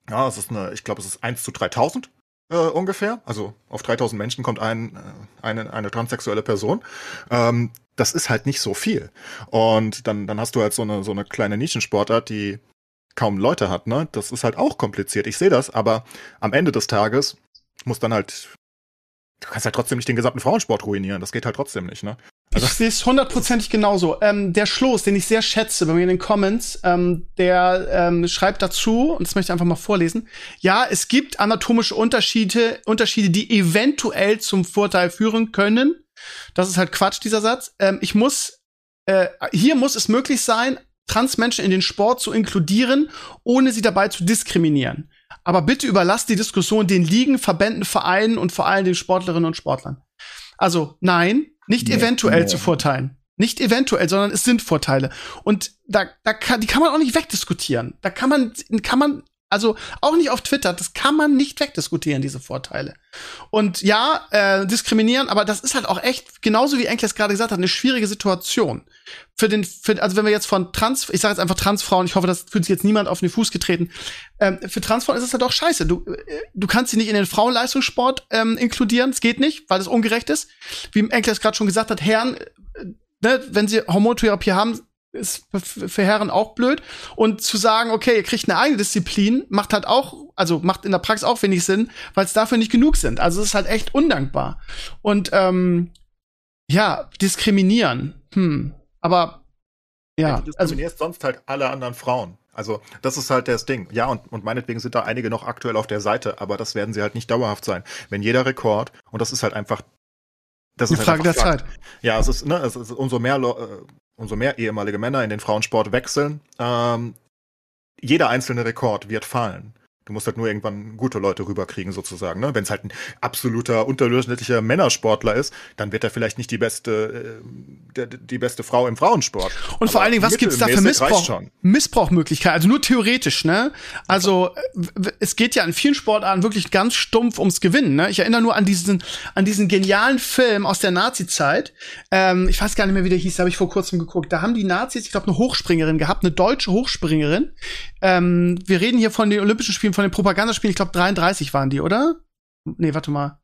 Ja, es ist eine, ich glaube, es ist 1 zu 3000 äh, ungefähr. Also auf 3000 Menschen kommt ein, äh, eine, eine transsexuelle Person. Ähm, das ist halt nicht so viel. Und dann, dann hast du halt so eine, so eine kleine Nischensportart, die kaum Leute hat, ne? Das ist halt auch kompliziert. Ich sehe das, aber am Ende des Tages muss dann halt du kannst halt trotzdem nicht den gesamten Frauensport ruinieren. Das geht halt trotzdem nicht, ne? Ich sehe es hundertprozentig genauso. Ähm, der Schloss, den ich sehr schätze bei mir in den Comments, ähm, der ähm, schreibt dazu, und das möchte ich einfach mal vorlesen. Ja, es gibt anatomische Unterschiede, Unterschiede, die eventuell zum Vorteil führen können. Das ist halt Quatsch, dieser Satz. Ähm, ich muss, äh, hier muss es möglich sein, Transmenschen in den Sport zu inkludieren, ohne sie dabei zu diskriminieren. Aber bitte überlasst die Diskussion den Ligen, Verbänden, Vereinen und vor allem den Sportlerinnen und Sportlern. Also nein, nicht nee, eventuell nee. zu Vorteilen. Nicht eventuell, sondern es sind Vorteile. Und da, da kann, die kann man auch nicht wegdiskutieren. Da kann man, kann man, also auch nicht auf Twitter, das kann man nicht wegdiskutieren, diese Vorteile. Und ja, äh, diskriminieren, aber das ist halt auch echt, genauso wie Enkles gerade gesagt hat, eine schwierige Situation. Für den, für, also wenn wir jetzt von Trans, ich sage jetzt einfach Transfrauen, ich hoffe, das fühlt sich jetzt niemand auf den Fuß getreten. Ähm, für Transfrauen ist es halt auch scheiße. Du, äh, du kannst sie nicht in den Frauenleistungssport ähm, inkludieren, es geht nicht, weil es ungerecht ist. Wie Enkles gerade schon gesagt hat, Herren, äh, ne, wenn sie Hormontherapie haben, ist für Herren auch blöd. Und zu sagen, okay, ihr kriegt eine eigene Disziplin, macht halt auch, also macht in der Praxis auch wenig Sinn, weil es dafür nicht genug sind. Also es ist halt echt undankbar. Und ähm, ja, diskriminieren. Hm. Aber ja. du also diskriminierst also, sonst halt alle anderen Frauen. Also, das ist halt das Ding. Ja, und, und meinetwegen sind da einige noch aktuell auf der Seite, aber das werden sie halt nicht dauerhaft sein. Wenn jeder Rekord, und das ist halt einfach. Das ist Eine halt Frage der Zeit. Ja, es ist, ne, es ist umso mehr äh, umso mehr ehemalige Männer in den Frauensport wechseln, ähm, jeder einzelne Rekord wird fallen. Du musst halt nur irgendwann gute Leute rüberkriegen, sozusagen. Ne? Wenn es halt ein absoluter unterdurchschnittlicher Männersportler ist, dann wird er vielleicht nicht die beste, äh, die beste Frau im Frauensport. Und Aber vor allen Dingen, was gibt's da für Missbrauch? Missbrauchmöglichkeiten, also nur theoretisch, ne? Also es geht ja in vielen Sportarten wirklich ganz stumpf ums Gewinnen. Ne? Ich erinnere nur an diesen, an diesen genialen Film aus der Nazi-Zeit. Ähm, ich weiß gar nicht mehr, wie der hieß, habe ich vor kurzem geguckt. Da haben die Nazis, ich glaube, eine Hochspringerin gehabt, eine deutsche Hochspringerin. Ähm, wir reden hier von den Olympischen Spielen von den Propagandaspielen, ich glaube 33 waren die, oder? Nee, warte mal.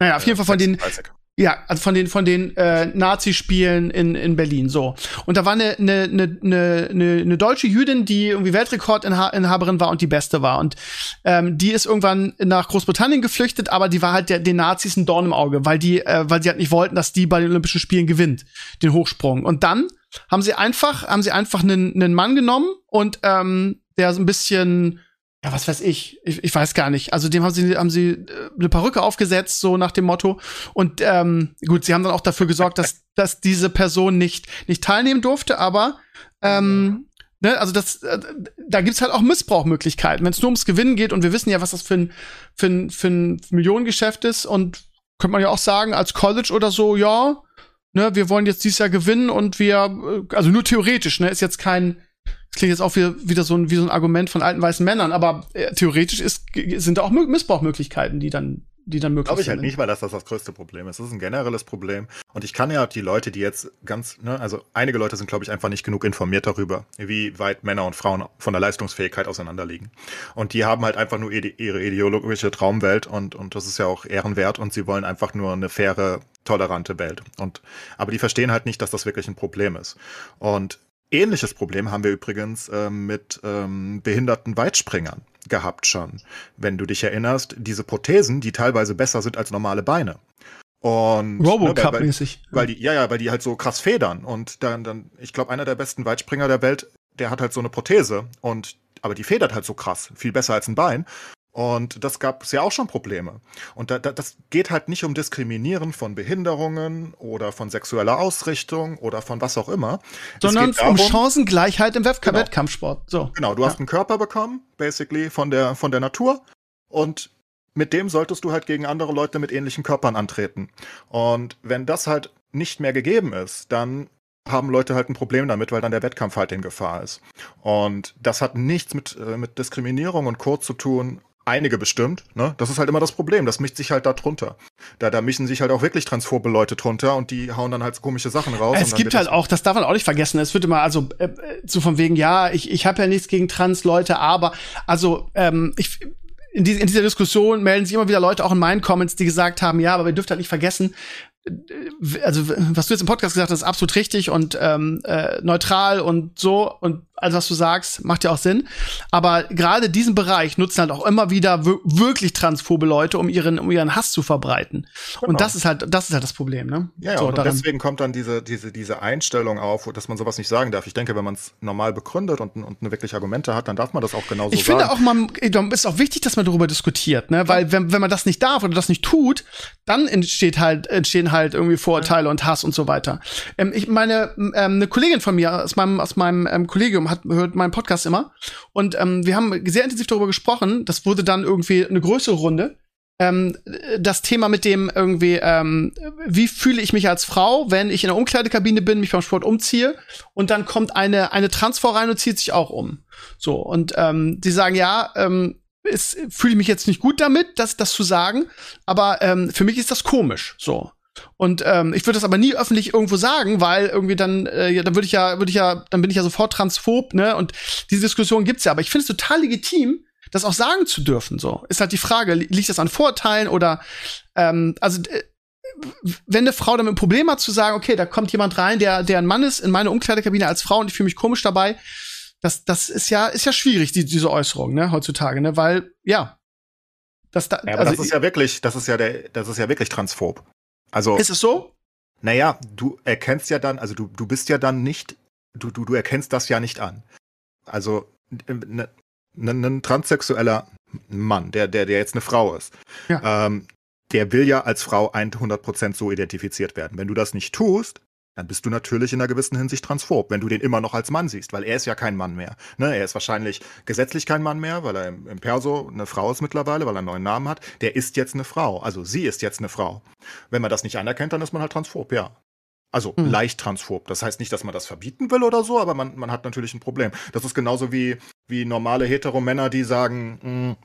Naja, auf ja, jeden Fall von 36. den. Ja, also von den von den äh, Nazi-Spielen in, in Berlin. So. Und da war eine, eine, eine, eine, eine deutsche Jüdin, die irgendwie Weltrekordinhaberin war und die beste war. Und ähm, die ist irgendwann nach Großbritannien geflüchtet, aber die war halt der, den Nazis ein Dorn im Auge, weil die, äh, weil sie halt nicht wollten, dass die bei den Olympischen Spielen gewinnt, den Hochsprung. Und dann haben sie einfach, haben sie einfach einen, einen Mann genommen und ähm, der so ein bisschen ja, was weiß ich, ich, ich weiß gar nicht. Also dem haben sie, haben sie äh, eine Perücke aufgesetzt, so nach dem Motto. Und ähm, gut, sie haben dann auch dafür gesorgt, dass, dass diese Person nicht, nicht teilnehmen durfte, aber ähm, ne, also das, äh, da gibt's halt auch Missbrauchmöglichkeiten, wenn es nur ums Gewinnen geht und wir wissen ja, was das für ein, für ein, für ein Millionengeschäft ist und könnte man ja auch sagen, als College oder so, ja, ne, wir wollen jetzt dieses Jahr gewinnen und wir, äh, also nur theoretisch, ne, ist jetzt kein das klingt jetzt auch wieder, wieder so ein, wie so ein Argument von alten weißen Männern, aber äh, theoretisch ist, sind da auch Missbrauchmöglichkeiten, die dann, die dann möglich Glaube ich sind. halt nicht, weil das, das das größte Problem ist. Das ist ein generelles Problem. Und ich kann ja die Leute, die jetzt ganz, ne, also einige Leute sind, glaube ich, einfach nicht genug informiert darüber, wie weit Männer und Frauen von der Leistungsfähigkeit auseinanderliegen. Und die haben halt einfach nur ihre ideologische Traumwelt und, und das ist ja auch ehrenwert und sie wollen einfach nur eine faire, tolerante Welt. Und, aber die verstehen halt nicht, dass das wirklich ein Problem ist. Und Ähnliches Problem haben wir übrigens ähm, mit ähm, behinderten Weitspringern gehabt schon. Wenn du dich erinnerst, diese Prothesen, die teilweise besser sind als normale Beine. Und Robocup-mäßig. Ne, weil, weil, die, ja, ja, weil die halt so krass federn. Und dann, dann, ich glaube, einer der besten Weitspringer der Welt, der hat halt so eine Prothese und aber die federt halt so krass, viel besser als ein Bein. Und das gab es ja auch schon Probleme. Und da, da, das geht halt nicht um Diskriminieren von Behinderungen oder von sexueller Ausrichtung oder von was auch immer. Sondern darum, um Chancengleichheit im Wettkampf genau. Wettkampfsport. So. Genau, du ja. hast einen Körper bekommen, basically, von der, von der Natur. Und mit dem solltest du halt gegen andere Leute mit ähnlichen Körpern antreten. Und wenn das halt nicht mehr gegeben ist, dann haben Leute halt ein Problem damit, weil dann der Wettkampf halt in Gefahr ist. Und das hat nichts mit, äh, mit Diskriminierung und Co. zu tun, einige bestimmt, ne? Das ist halt immer das Problem. Das mischt sich halt da drunter. Da, da mischen sich halt auch wirklich transphobe Leute drunter und die hauen dann halt so komische Sachen raus. Es gibt halt auch, das darf man auch nicht vergessen, es wird immer, also äh, so von wegen, ja, ich, ich habe ja nichts gegen Trans-Leute, aber also ähm, ich in, die, in dieser Diskussion melden sich immer wieder Leute auch in meinen Comments, die gesagt haben, ja, aber wir dürft halt nicht vergessen, also was du jetzt im Podcast gesagt hast, ist absolut richtig und ähm, äh, neutral und so und also was du sagst, macht ja auch Sinn. Aber gerade diesen Bereich nutzen halt auch immer wieder wirklich transphobe Leute, um ihren, um ihren Hass zu verbreiten. Genau. Und das ist halt, das ist halt das Problem, ne? Ja, so, und deswegen kommt dann diese, diese, diese Einstellung auf, dass man sowas nicht sagen darf. Ich denke, wenn man es normal begründet und, und wirklich Argumente hat, dann darf man das auch genauso ich sagen. Ich finde auch, man ist auch wichtig, dass man darüber diskutiert, ne? Weil wenn, wenn man das nicht darf oder das nicht tut, dann entsteht halt, entstehen halt irgendwie Vorurteile und Hass und so weiter. Ähm, ich meine, ähm, eine Kollegin von mir aus meinem, aus meinem ähm, Kollegium hat, hört meinen Podcast immer. Und ähm, wir haben sehr intensiv darüber gesprochen. Das wurde dann irgendwie eine größere Runde. Ähm, das Thema mit dem irgendwie, ähm, wie fühle ich mich als Frau, wenn ich in der Umkleidekabine bin, mich beim Sport umziehe und dann kommt eine, eine Transfrau rein und zieht sich auch um. So, und ähm, die sagen, ja, ähm, fühle ich mich jetzt nicht gut damit, das, das zu sagen, aber ähm, für mich ist das komisch. So. Und ähm, ich würde das aber nie öffentlich irgendwo sagen, weil irgendwie dann, äh, ja, dann würde ich ja, würde ich ja, dann bin ich ja sofort transphob, ne? Und diese Diskussion gibt's ja. Aber ich finde es total legitim, das auch sagen zu dürfen. So ist halt die Frage: Liegt das an Vorurteilen oder ähm, also wenn eine Frau damit ein Problem hat zu sagen, okay, da kommt jemand rein, der der ein Mann ist in meine Umkleidekabine als Frau und ich fühle mich komisch dabei, das das ist ja ist ja schwierig die, diese Äußerung, ne, heutzutage, ne, weil ja, das da, ja, aber also, das ist ja wirklich, das ist ja der, das ist ja wirklich transphob. Also. Ist es so? Naja, du erkennst ja dann, also du, du bist ja dann nicht, du, du, du erkennst das ja nicht an. Also, ein ne, ne, transsexueller Mann, der, der, der jetzt eine Frau ist, ja. ähm, der will ja als Frau 100% so identifiziert werden. Wenn du das nicht tust, dann bist du natürlich in einer gewissen Hinsicht transphob, wenn du den immer noch als Mann siehst, weil er ist ja kein Mann mehr. Ne? Er ist wahrscheinlich gesetzlich kein Mann mehr, weil er im, im Perso eine Frau ist mittlerweile, weil er einen neuen Namen hat. Der ist jetzt eine Frau, also sie ist jetzt eine Frau. Wenn man das nicht anerkennt, dann ist man halt transphob, ja. Also mhm. leicht transphob. Das heißt nicht, dass man das verbieten will oder so, aber man, man hat natürlich ein Problem. Das ist genauso wie, wie normale Hetero-Männer, die sagen, mh, hm,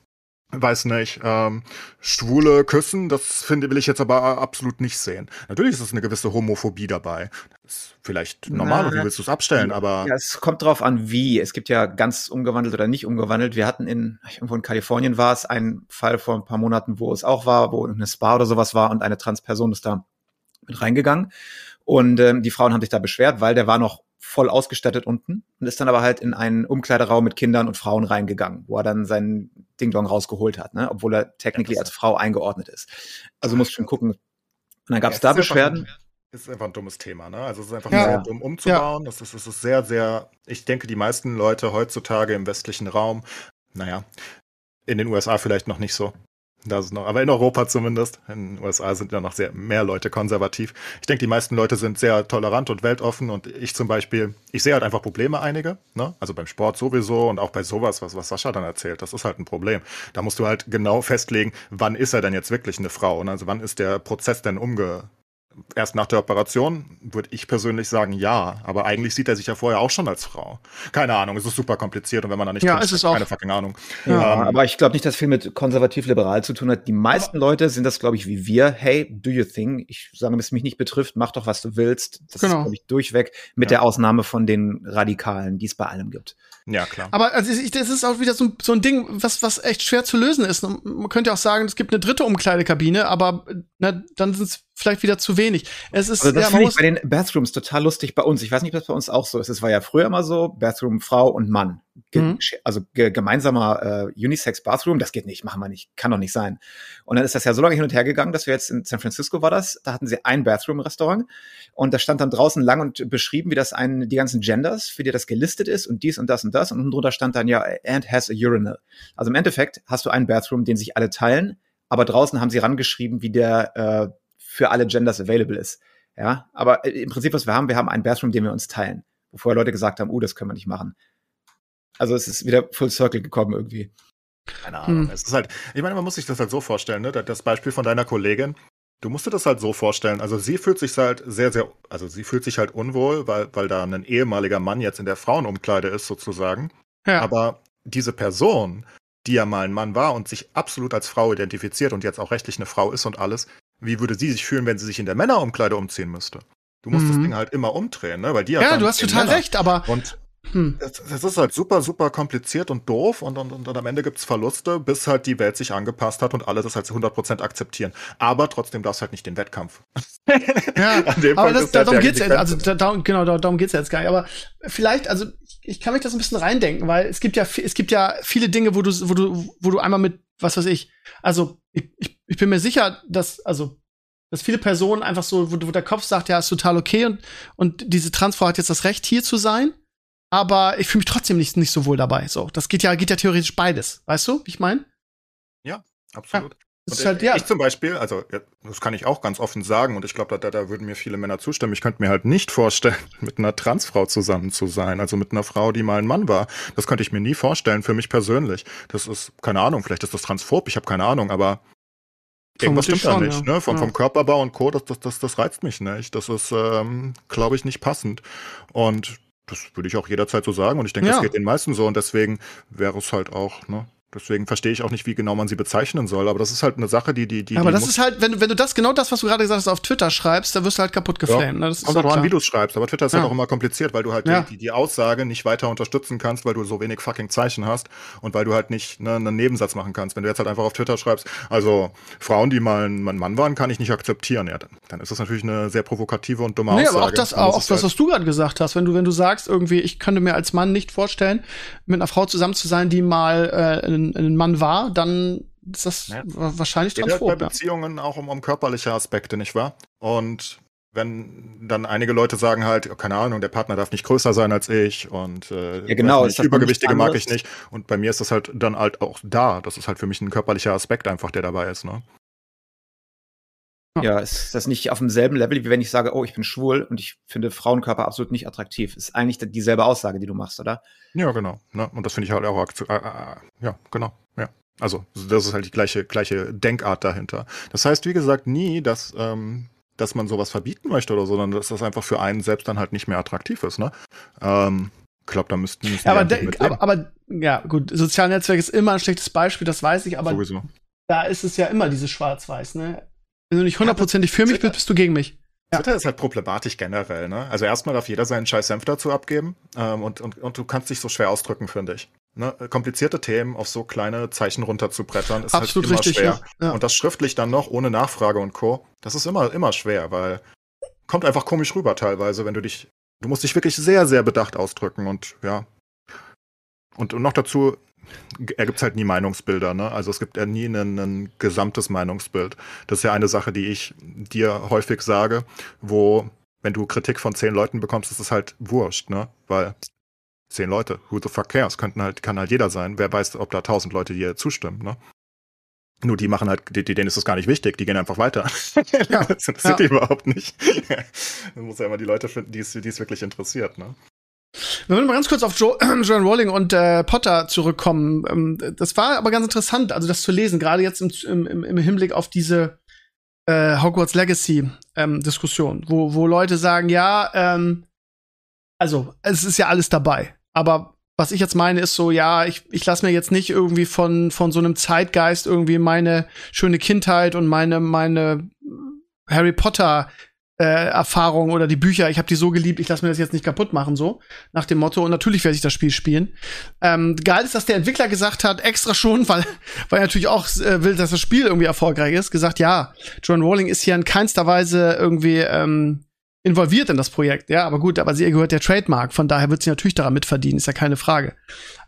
weiß nicht, ähm, schwule küssen, das finde will ich jetzt aber absolut nicht sehen. Natürlich ist es eine gewisse Homophobie dabei. Das ist vielleicht normal Na, und du willst es abstellen, aber. Ja, es kommt drauf an, wie. Es gibt ja ganz umgewandelt oder nicht umgewandelt. Wir hatten in, irgendwo in Kalifornien war es ein Fall vor ein paar Monaten, wo es auch war, wo eine Spa oder sowas war und eine Transperson ist da mit reingegangen. Und ähm, die Frauen haben sich da beschwert, weil der war noch voll ausgestattet unten und ist dann aber halt in einen Umkleideraum mit Kindern und Frauen reingegangen, wo er dann seinen Ding-Dong rausgeholt hat, ne? obwohl er technically als Frau eingeordnet ist. Also muss schon gucken. Und dann gab es da Beschwerden. Ist einfach ein dummes Thema, ne? Also es ist einfach ja. sehr dumm umzubauen. Ja. Das, ist, das ist sehr, sehr, ich denke, die meisten Leute heutzutage im westlichen Raum, naja, in den USA vielleicht noch nicht so, das ist noch, aber in Europa zumindest. In den USA sind ja noch sehr mehr Leute konservativ. Ich denke, die meisten Leute sind sehr tolerant und weltoffen und ich zum Beispiel, ich sehe halt einfach Probleme einige, ne? Also beim Sport sowieso und auch bei sowas, was, was Sascha dann erzählt, das ist halt ein Problem. Da musst du halt genau festlegen, wann ist er denn jetzt wirklich eine Frau und also wann ist der Prozess denn umge, erst nach der Operation würde ich persönlich sagen, ja. Aber eigentlich sieht er sich ja vorher auch schon als Frau. Keine Ahnung, es ist super kompliziert und wenn man da nicht ja, ist es auch. keine fucking Ahnung. Ja, ähm, aber ich glaube nicht, dass viel mit konservativ-liberal zu tun hat. Die meisten Leute sind das, glaube ich, wie wir. Hey, do your thing. Ich sage, wenn es mich nicht betrifft, mach doch, was du willst. Das genau. ist, glaube ich, durchweg mit ja. der Ausnahme von den Radikalen, die es bei allem gibt. Ja, klar. Aber also, ich, das ist auch wieder so, so ein Ding, was, was echt schwer zu lösen ist. Man könnte auch sagen, es gibt eine dritte Umkleidekabine, aber na, dann sind es vielleicht wieder zu wenig. Es ist also das ja, finde ich bei den Bathrooms total lustig bei uns. Ich weiß nicht, ob das bei uns auch so ist. Es war ja früher immer so, Bathroom Frau und Mann. Ge mhm. Also ge gemeinsamer äh, Unisex Bathroom, das geht nicht, machen wir nicht, kann doch nicht sein. Und dann ist das ja so lange hin und her gegangen, dass wir jetzt in San Francisco war das, da hatten sie ein Bathroom-Restaurant und da stand dann draußen lang und beschrieben, wie das ein, die ganzen Genders, für die das gelistet ist und dies und das und das und drunter stand dann ja, and has a urinal. Also im Endeffekt hast du einen Bathroom, den sich alle teilen, aber draußen haben sie rangeschrieben, wie der äh, für alle Genders available ist. Ja, aber äh, im Prinzip, was wir haben, wir haben einen Bathroom, den wir uns teilen. Wo vorher Leute gesagt haben, oh, das können wir nicht machen. Also es ist wieder Full Circle gekommen irgendwie. Keine Ahnung. Hm. Es ist halt, ich meine, man muss sich das halt so vorstellen, ne? Das Beispiel von deiner Kollegin, du musst dir das halt so vorstellen. Also sie fühlt sich halt sehr, sehr, also sie fühlt sich halt unwohl, weil, weil da ein ehemaliger Mann jetzt in der Frauenumkleide ist, sozusagen. Ja. Aber diese Person, die ja mal ein Mann war und sich absolut als Frau identifiziert und jetzt auch rechtlich eine Frau ist und alles, wie würde sie sich fühlen, wenn sie sich in der Männerumkleide umziehen müsste? Du musst mhm. das Ding halt immer umdrehen, ne? Weil die Ja, du hast total Männer. recht, aber und hm. Es, es ist halt super, super kompliziert und doof und, und, und am Ende gibt's Verluste, bis halt die Welt sich angepasst hat und alle das halt zu 100% akzeptieren. Aber trotzdem darfst halt nicht den Wettkampf. [laughs] Ja, An dem aber das, halt darum der- geht's ja, also da, genau, da- darum geht's ja jetzt gar nicht. Aber vielleicht, also ich, kann mich das ein bisschen reindenken, weil es gibt ja, es gibt ja viele Dinge, wo du, wo du, wo du einmal mit, was weiß ich, also ich, ich, ich bin mir sicher, dass, also dass viele Personen einfach so, wo, wo der Kopf sagt, ja, ist total okay und, und diese Transfrau hat jetzt das Recht, hier zu sein, aber ich fühle mich trotzdem nicht, nicht so wohl dabei. So, das geht ja, geht ja theoretisch beides. Weißt du, wie ich meine? Absolut. Das ist halt, ja. Ich zum Beispiel, also das kann ich auch ganz offen sagen und ich glaube, da, da, da würden mir viele Männer zustimmen. Ich könnte mir halt nicht vorstellen, [laughs] mit einer Transfrau zusammen zu sein, also mit einer Frau, die mal ein Mann war. Das könnte ich mir nie vorstellen, für mich persönlich. Das ist, keine Ahnung, vielleicht ist das transphob, ich habe keine Ahnung, aber irgendwas stimmt da schon, nicht. ja. Ne? Vom, Ja. vom Körperbau und Co., das, das, das, das reizt mich nicht. Das ist, ähm, glaube ich, nicht passend. Und das würde ich auch jederzeit so sagen und ich denke, Ja. das geht den meisten so und deswegen wäre es halt auch, ne? Deswegen verstehe ich auch nicht, wie genau man sie bezeichnen soll, aber das ist halt eine Sache, die, die, die. aber das ist halt, wenn du, wenn du das, genau das, was du gerade gesagt hast, auf Twitter schreibst, da wirst du halt kaputt geflamed. ne? Das ist Kommt auch an, wie du es schreibst, aber Twitter ist Ja. halt auch immer kompliziert, weil du halt Ja. die, die, die Aussage nicht weiter unterstützen kannst, weil du so wenig fucking Zeichen hast und weil du halt nicht ne, einen Nebensatz machen kannst. Wenn du jetzt halt einfach auf Twitter schreibst, also Frauen, die mal ein ein Mann waren, kann ich nicht akzeptieren, ja, dann, dann ist das natürlich eine sehr provokative und dumme Nee, Aussage. aber auch das, auch ist das, halt- was du gerade gesagt hast, wenn du, wenn du sagst, irgendwie, ich könnte mir als Mann nicht vorstellen, mit einer Frau zusammen zu sein, die mal äh, ein, ein Mann war, dann ist das Ja. wa- wahrscheinlich geht halt bei transphob. Ja. Beziehungen auch um, um körperliche Aspekte, nicht wahr? Und wenn dann einige Leute sagen halt, oh, keine Ahnung, der Partner darf nicht größer sein als ich und äh, Ja, genau, nicht, Übergewichtige mag ich nicht. Und bei mir ist das halt dann halt auch da. Das ist halt für mich ein körperlicher Aspekt einfach, der dabei ist, ne? Ja, ist das nicht auf demselben Level, wie wenn ich sage, oh, ich bin schwul und ich finde Frauenkörper absolut nicht attraktiv? Ist eigentlich dieselbe Aussage, die du machst, oder? Ja, genau. Ne? Und das finde ich halt auch aktu- äh, äh, ja, genau. Ja. Also, das ist halt die gleiche, gleiche Denkart dahinter. Das heißt, wie gesagt, nie, dass, ähm, dass man sowas verbieten möchte oder so, sondern dass das einfach für einen selbst dann halt nicht mehr attraktiv ist, ne? Ähm, ich glaube, da müssten, müssten Ja, aber, de- leben. aber, aber, ja, gut, soziale Netzwerk ist immer ein schlechtes Beispiel, das weiß ich, aber Sowieso. da ist es ja immer dieses Schwarz-Weiß, ne? Wenn du nicht hundertprozentig für mich bist, bist du gegen mich. Ja. Twitter ist halt problematisch generell, ne? Also erstmal darf jeder seinen scheiß Senf dazu abgeben ähm, und, und, und du kannst dich so schwer ausdrücken, finde ich. Ne? Komplizierte Themen auf so kleine Zeichen runterzubrettern, ist Absolut halt immer richtig, schwer. ja. Ja. Und das schriftlich dann noch ohne Nachfrage und Co. Das ist immer, immer schwer, weil kommt einfach komisch rüber teilweise, wenn du dich, du musst dich wirklich sehr, sehr bedacht ausdrücken und ja. Und, und noch dazu ergibt es halt nie Meinungsbilder, ne? Also es gibt ja nie ein, gesamtes Meinungsbild. Das ist ja eine Sache, die ich dir häufig sage, wo, wenn du Kritik von zehn Leuten bekommst, ist es halt wurscht, ne? Weil zehn Leute, who the fuck cares, könnten halt, kann halt jeder sein. Wer weiß, ob da tausend Leute dir zustimmen, ne? Nur die machen halt, denen ist das gar nicht wichtig, die gehen einfach weiter. Ja, [laughs] das interessiert ja. die überhaupt nicht. Man [laughs] muss ja immer die Leute finden, die es, die es wirklich interessiert, ne? Wir wollen mal ganz kurz auf jo [clears throat] Joan Rowling und äh, Potter zurückkommen. Ähm, das war aber ganz interessant, also das zu lesen, gerade jetzt im, im, im Hinblick auf diese äh, Hogwarts Legacy ähm, wo, wo Leute sagen, ja, ähm, also es ist ja alles dabei, aber was ich jetzt meine, ist so, ja, ich, ich lasse mir jetzt nicht irgendwie von, von so einem Zeitgeist irgendwie meine schöne Kindheit und meine, meine Harry Potter äh, Erfahrung oder die Bücher, ich habe die so geliebt, ich lasse mir das jetzt nicht kaputt machen, so nach dem Motto. Und natürlich werde ich das Spiel spielen. Ähm, geil ist, dass der Entwickler gesagt hat, extra schon, weil, [laughs] weil er natürlich auch äh, will, dass das Spiel irgendwie erfolgreich ist, gesagt, ja, John Rowling ist hier in keinster Weise irgendwie ähm, involviert in das Projekt, ja, aber gut, aber sie gehört der Trademark, von daher wird sie natürlich daran mitverdienen, ist ja keine Frage.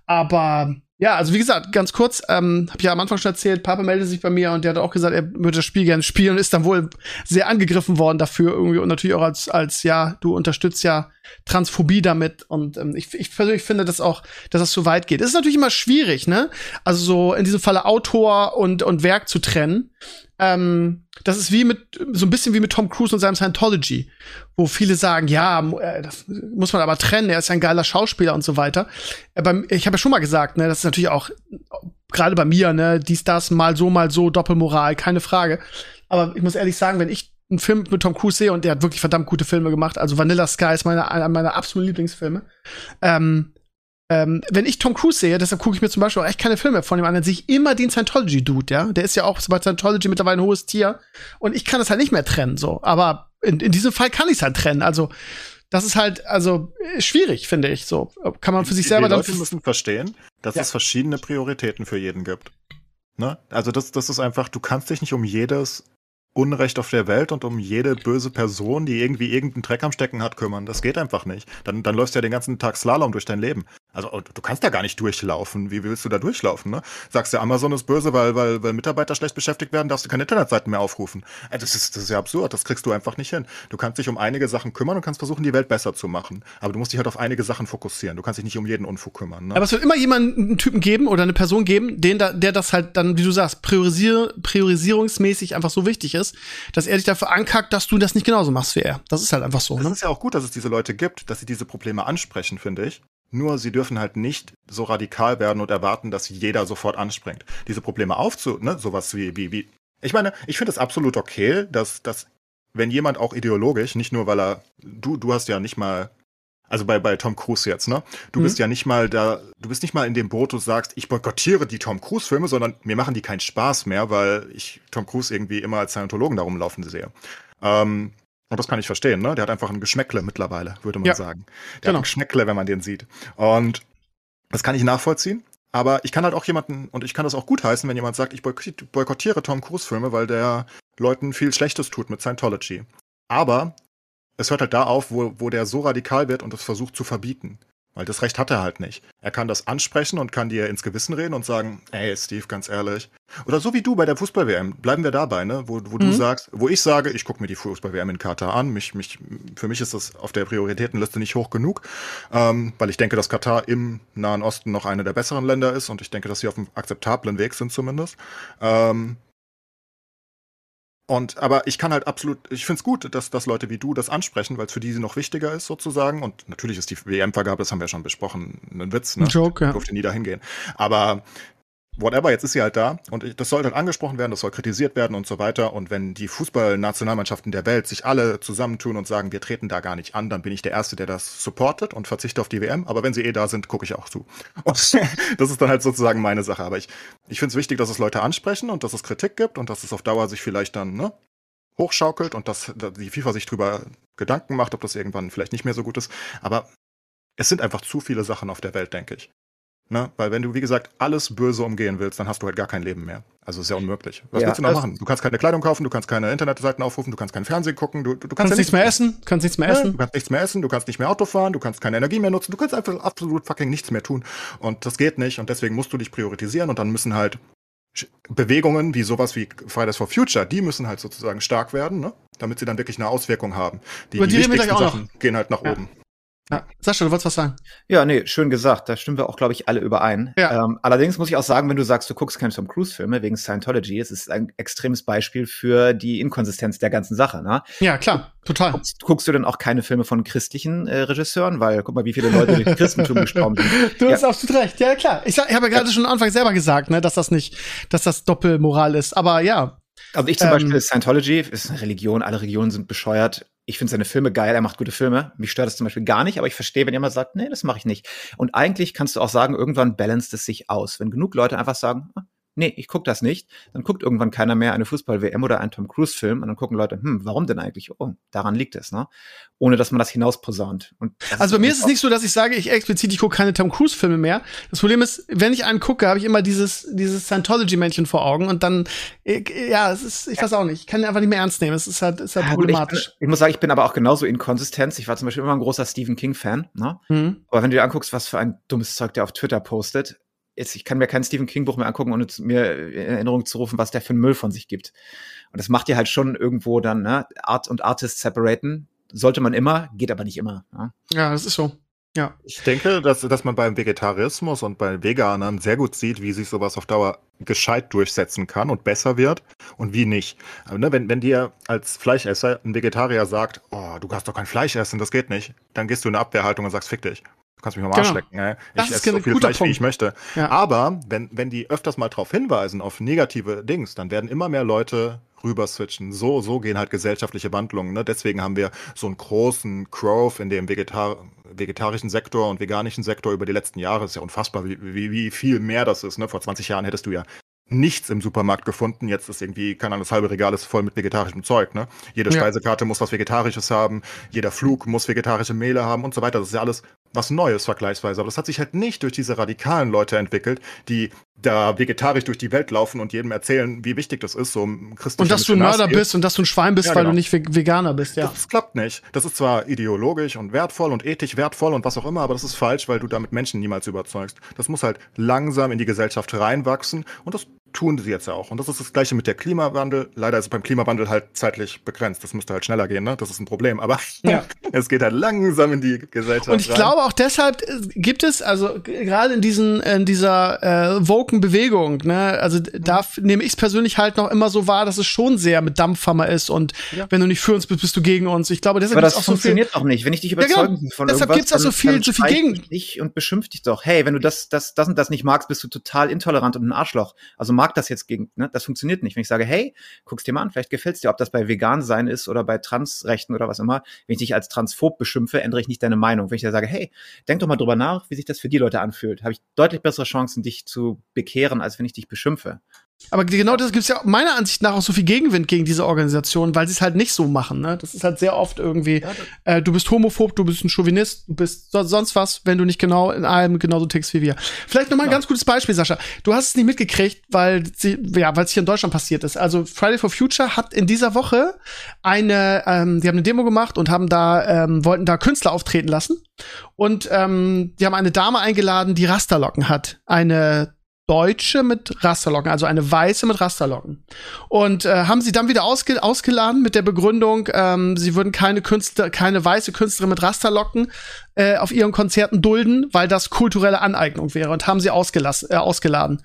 Aber ja, also wie gesagt, ganz kurz, ähm, habe ich ja am Anfang schon erzählt, Papa meldet sich bei mir und der hat auch gesagt, er würde das Spiel gerne spielen und ist dann wohl sehr angegriffen worden dafür irgendwie und natürlich auch als, als ja, du unterstützt ja Transphobie damit und ähm, ich, ich persönlich finde das auch, dass das so weit geht. Es ist natürlich immer schwierig, ne? Also so in diesem Falle Autor und, und Werk zu trennen. Ähm, das ist wie mit, so ein bisschen wie mit Tom Cruise und seinem Scientology, wo viele sagen, ja, äh, das muss man aber trennen, er ist ja ein geiler Schauspieler und so weiter. Äh, beim, ich habe ja schon mal gesagt, ne, das ist natürlich auch, gerade bei mir, ne, dies, das, mal so, mal so, Doppelmoral, keine Frage. Aber ich muss ehrlich sagen, wenn ich einen Film mit Tom Cruise sehe und der hat wirklich verdammt gute Filme gemacht, also Vanilla Sky ist meine, einer meiner absoluten Lieblingsfilme, ähm, ähm, wenn ich Tom Cruise sehe, deshalb gucke ich mir zum Beispiel auch echt keine Filme von ihm an, dann sehe ich immer den Scientology-Dude, ja. Der ist ja auch bei Scientology mittlerweile ein hohes Tier. Und ich kann das halt nicht mehr trennen, so. Aber in, in diesem Fall kann ich es halt trennen. Also, das ist halt, also, äh, schwierig, finde ich, so. Kann man für sich selber die dann. Leute müssen verstehen, dass Ja. es verschiedene Prioritäten für jeden gibt. Ne? Also das, das ist einfach, du kannst dich nicht um jedes Unrecht auf der Welt und um jede böse Person, die irgendwie irgendeinen Dreck am Stecken hat, kümmern. Das geht einfach nicht. Dann, dann läufst du ja den ganzen Tag Slalom durch dein Leben. Also und du kannst da gar nicht durchlaufen. Wie willst du da durchlaufen? Ne? Sagst du, Amazon ist böse, weil, weil, weil Mitarbeiter schlecht beschäftigt werden, darfst du keine Internetseiten mehr aufrufen. Das, ist, das ist ja absurd. Das kriegst du einfach nicht hin. Du kannst dich um einige Sachen kümmern und kannst versuchen, die Welt besser zu machen. Aber du musst dich halt auf einige Sachen fokussieren. Du kannst dich nicht um jeden Unfug kümmern. Ne? Aber es wird immer jemanden, einen Typen geben oder eine Person geben, den da, der das halt dann, wie du sagst, priorisier, priorisierungsmäßig einfach so wichtig ist, dass er dich dafür ankackt, dass du das nicht genauso machst wie er. Das ist halt einfach so, Es ne? ist ja auch gut, dass es diese Leute gibt, dass sie diese Probleme ansprechen, finde ich. Nur sie dürfen halt nicht so radikal werden und erwarten, dass jeder sofort anspringt. Diese Probleme aufzu, ne, sowas wie, wie, wie. Ich meine, ich finde es absolut okay, dass, dass, wenn jemand auch ideologisch, nicht nur weil er, du, du hast ja nicht mal, also bei, bei Tom Cruise jetzt, ne? Du Mhm. bist ja nicht mal da, du bist nicht mal in dem Boot, du sagst, ich boykottiere die Tom Cruise-Filme, sondern mir machen die keinen Spaß mehr, weil ich Tom Cruise irgendwie immer als Scientologen da rumlaufen sehe. Ähm, und das kann ich verstehen, ne? Der hat einfach ein Geschmäckle mittlerweile, würde man Ja. sagen. Der Genau. hat ein Geschmäckle, wenn man den sieht. Und das kann ich nachvollziehen. Aber ich kann halt auch jemanden, und ich kann das auch gut heißen, wenn jemand sagt, ich boykott- boykottiere Tom Cruise-Filme, weil der Leuten viel Schlechtes tut mit Scientology. Aber es hört halt da auf, wo, wo der so radikal wird und es versucht zu verbieten. Weil das Recht hat er halt nicht. Er kann das ansprechen und kann dir ins Gewissen reden und sagen, ey Steve, ganz ehrlich. Oder so wie du bei der Fußball-WM. Bleiben wir dabei, ne? Wo, wo du Mhm. sagst, wo ich sage, ich gucke mir die Fußball-WM in Katar an. Mich, mich, für mich ist das auf der Prioritätenliste nicht hoch genug, ähm, weil ich denke, dass Katar im Nahen Osten noch eine der besseren Länder ist und ich denke, dass sie auf einem akzeptablen Weg sind zumindest. Ähm, und aber ich kann halt absolut, ich finde es gut, dass, dass Leute wie du das ansprechen, weil es für die noch wichtiger ist sozusagen. Und natürlich ist die WM-Vergabe, das haben wir ja schon besprochen, ein Witz, ne? Joke, ja. durfte nie dahin gehen. Aber whatever, jetzt ist sie halt da und das soll halt angesprochen werden, das soll kritisiert werden und so weiter. Und wenn die Fußballnationalmannschaften der Welt sich alle zusammentun und sagen, wir treten da gar nicht an, dann bin ich der Erste, der das supportet und verzichte auf die WM. Aber wenn sie eh da sind, gucke ich auch zu. [laughs] Und das ist dann halt sozusagen meine Sache. Aber ich, ich finde es wichtig, dass es Leute ansprechen und dass es Kritik gibt und dass es auf Dauer sich vielleicht dann, ne? hochschaukelt und dass die FIFA sich drüber Gedanken macht, ob das irgendwann vielleicht nicht mehr so gut ist. Aber es sind einfach zu viele Sachen auf der Welt, denke ich. Ne? Weil wenn du, wie gesagt, alles Böse umgehen willst, dann hast du halt gar kein Leben mehr. Also ist ja unmöglich. Was Ja, willst du noch machen? Du kannst keine Kleidung kaufen, du kannst keine Internetseiten aufrufen, du kannst kein Fernsehen gucken, du, du, du Kannst ja nichts mehr essen, kannst nichts mehr essen. Du kannst nichts mehr essen, du kannst nicht mehr Auto fahren, du kannst keine Energie mehr nutzen, du kannst einfach absolut fucking nichts mehr tun. Und das geht nicht und deswegen musst du dich priorisieren und dann müssen halt Bewegungen wie sowas wie Fridays for Future, die müssen halt sozusagen stark werden, ne? damit sie dann wirklich eine Auswirkung haben. Die, Über die gleich wichtigsten Sachen gehen halt nach Ja. oben. Ja. Sascha, du wolltest was sagen? Ja, nee, schön gesagt. Da stimmen wir auch, glaube ich, alle überein. Ja. Ähm, allerdings muss ich auch sagen, wenn du sagst, du guckst keine Tom Cruise-Filme wegen Scientology, es ist ein extremes Beispiel für die Inkonsistenz der ganzen Sache. Ne? Ja, klar, total. Guckst, guckst du denn auch keine Filme von christlichen äh, Regisseuren? Weil guck mal, wie viele Leute durch Christentum gestorben sind. [laughs] Du Ja. hast absolut recht. Ja, klar. Ich, ich habe ja gerade schon am Anfang selber gesagt, ne, dass das nicht, dass das Doppelmoral ist. Aber ja, Also ich zum Ähm, Beispiel, Scientology ist eine Religion, alle Religionen sind bescheuert. Ich finde seine Filme geil, er macht gute Filme. Mich stört das zum Beispiel gar nicht, aber ich verstehe, wenn jemand sagt, nee, das mache ich nicht. Und eigentlich kannst du auch sagen, irgendwann balanced es sich aus. Wenn genug Leute einfach sagen, ah, nee, ich gucke das nicht, dann guckt irgendwann keiner mehr eine Fußball-WM oder einen Tom Cruise-Film und dann gucken Leute, hm, warum denn eigentlich? Oh, daran liegt es, ne? Ohne dass man das hinausposaunt. Und das also bei mir ist es nicht so, dass ich sage, ich explizit, ich gucke keine Tom Cruise Filme mehr. Das Problem ist, wenn ich einen gucke, habe ich immer dieses dieses Scientology Männchen vor Augen und dann ja, es ist ich weiß auch nicht, ich kann ihn einfach nicht mehr ernst nehmen. Es ist halt ist halt Ja, gut, ich, problematisch. ich muss sagen, ich bin aber auch genauso inkonsistent. Ich war zum Beispiel immer ein großer Stephen King-Fan, ne? Hm. Aber wenn du dir anguckst, was für ein dummes Zeug der auf Twitter postet, jetzt, ich kann mir kein Stephen King Buch mehr angucken, ohne zu- mir in Erinnerung zu rufen, was der für einen Müll von sich gibt. Und das macht dir halt schon irgendwo dann, ne, Art und Artist separaten. Sollte man immer, geht aber nicht immer. Ne? Ja, das ist so. Ja. Ich denke, dass, dass man beim Vegetarismus und bei Veganern sehr gut sieht, wie sich sowas auf Dauer gescheit durchsetzen kann und besser wird und wie nicht. Aber ne, wenn, wenn dir als Fleischesser ein Vegetarier sagt, oh, du kannst doch kein Fleisch essen, das geht nicht, dann gehst du in eine Abwehrhaltung und sagst, fick dich. Du kannst mich am Arsch Genau. lecken. Ey. Das Ich ist esse so ein viel Fleisch, wie Punkt. ich möchte. Ja. Aber wenn, wenn die öfters mal darauf hinweisen, auf negative Dings, dann werden immer mehr Leute rüber switchen. So, so gehen halt gesellschaftliche Wandlungen. Ne? Deswegen haben wir so einen großen Growth in dem Vegetar vegetarischen Sektor und veganischen Sektor über die letzten Jahre. ist ja unfassbar, wie, wie, wie viel mehr das ist. Ne? Vor 20 Jahren hättest du ja nichts im Supermarkt gefunden. Jetzt ist irgendwie, keine Ahnung, das halbe Regal ist voll mit vegetarischem Zeug. Ne? Jede Ja. Speisekarte muss was Vegetarisches haben, jeder Flug muss vegetarische Mehle haben und so weiter. Das ist ja alles was Neues vergleichsweise. Aber das hat sich halt nicht durch diese radikalen Leute entwickelt, die da vegetarisch durch die Welt laufen und jedem erzählen, wie wichtig das ist, so ein christlicher Und dass du ein. Mörder bist und dass du ein Schwein bist, Ja, weil genau. du nicht Ve- Veganer bist, ja. Das klappt nicht. Das ist zwar ideologisch und wertvoll und ethisch wertvoll und was auch immer, aber das ist falsch, weil du damit Menschen niemals überzeugst. Das muss halt langsam in die Gesellschaft reinwachsen und das tun sie jetzt ja auch. Und das ist das Gleiche mit der Klimawandel. Leider ist es beim Klimawandel halt zeitlich begrenzt. Das müsste halt schneller gehen, ne? Das ist ein Problem. Aber Ja. [laughs] es geht halt langsam in die Gesellschaft Und ich rein. glaube auch deshalb äh, gibt es, also gerade in diesen, in dieser äh, woken Bewegung, ne, also da nehme ich es persönlich halt noch immer so wahr, dass es schon sehr mit Dampfhammer ist und wenn du nicht für uns bist, bist du gegen uns. Ich glaube, deshalb Aber das auch so viel. funktioniert doch nicht. Wenn ich dich genau. überzeugen will von Deshalb irgendwas, gibt's auch so viel- dann so viel Gegen- dich und beschimpf dich doch. Hey, wenn du das, das, das und das nicht magst, bist du total intolerant und ein Arschloch. Also mag das jetzt gegen, ne? Das funktioniert nicht. Wenn ich sage, hey, guck's dir mal an, vielleicht gefällt's dir, ob das bei vegan sein ist oder bei Transrechten oder was immer. Wenn ich dich als transphob beschimpfe, ändere ich nicht deine Meinung. Wenn ich dir sage, hey, denk doch mal drüber nach, wie sich das für die Leute anfühlt, habe ich deutlich bessere Chancen, dich zu bekehren, als wenn ich dich beschimpfe. Aber genau das gibt's ja meiner Ansicht nach auch so viel Gegenwind gegen diese Organisation, weil sie es halt nicht so machen. Ne? Das ist halt sehr oft irgendwie, äh, du bist homophob, du bist ein Chauvinist, du bist so, sonst was, wenn du nicht genau in allem genauso tickst wie wir. Vielleicht noch mal ein ganz gutes Beispiel, Sascha. Du hast es nicht mitgekriegt, weil sie, ja, weil es hier in Deutschland passiert ist. Also Friday for Future hat in dieser Woche eine, ähm, die haben eine Demo gemacht und haben da ähm, wollten da Künstler auftreten lassen und ähm, die haben eine Dame eingeladen, die Rasterlocken hat, eine Deutsche mit Rasterlocken, also eine Weiße mit Rasterlocken. Und äh, haben sie dann wieder ausge ausgeladen mit der Begründung, ähm, sie würden keine Künstler, keine weiße Künstlerin mit Rasterlocken äh, auf ihren Konzerten dulden, weil das kulturelle Aneignung wäre und haben sie ausgelassen, äh, ausgeladen.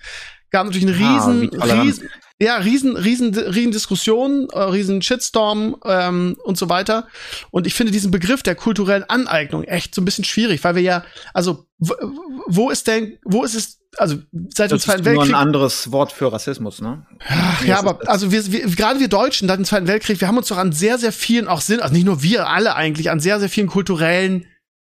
Gab natürlich einen Ah, riesen, tolerant. riesen, ja, riesen, riesen, riesen Diskussion, äh, riesen Shitstorm ähm, und so weiter. Und ich finde diesen Begriff der kulturellen Aneignung echt so ein bisschen schwierig, weil wir ja, also wo, ist denn, wo ist es, also seit dem Das Zweiten ist nur Weltkrieg ein anderes Wort für Rassismus, ne? Ach, ja, aber also wir, wir gerade wir Deutschen seit dem Zweiten Weltkrieg, wir haben uns doch an sehr, sehr vielen auch Sinn, also nicht nur wir, alle eigentlich, an sehr, sehr vielen kulturellen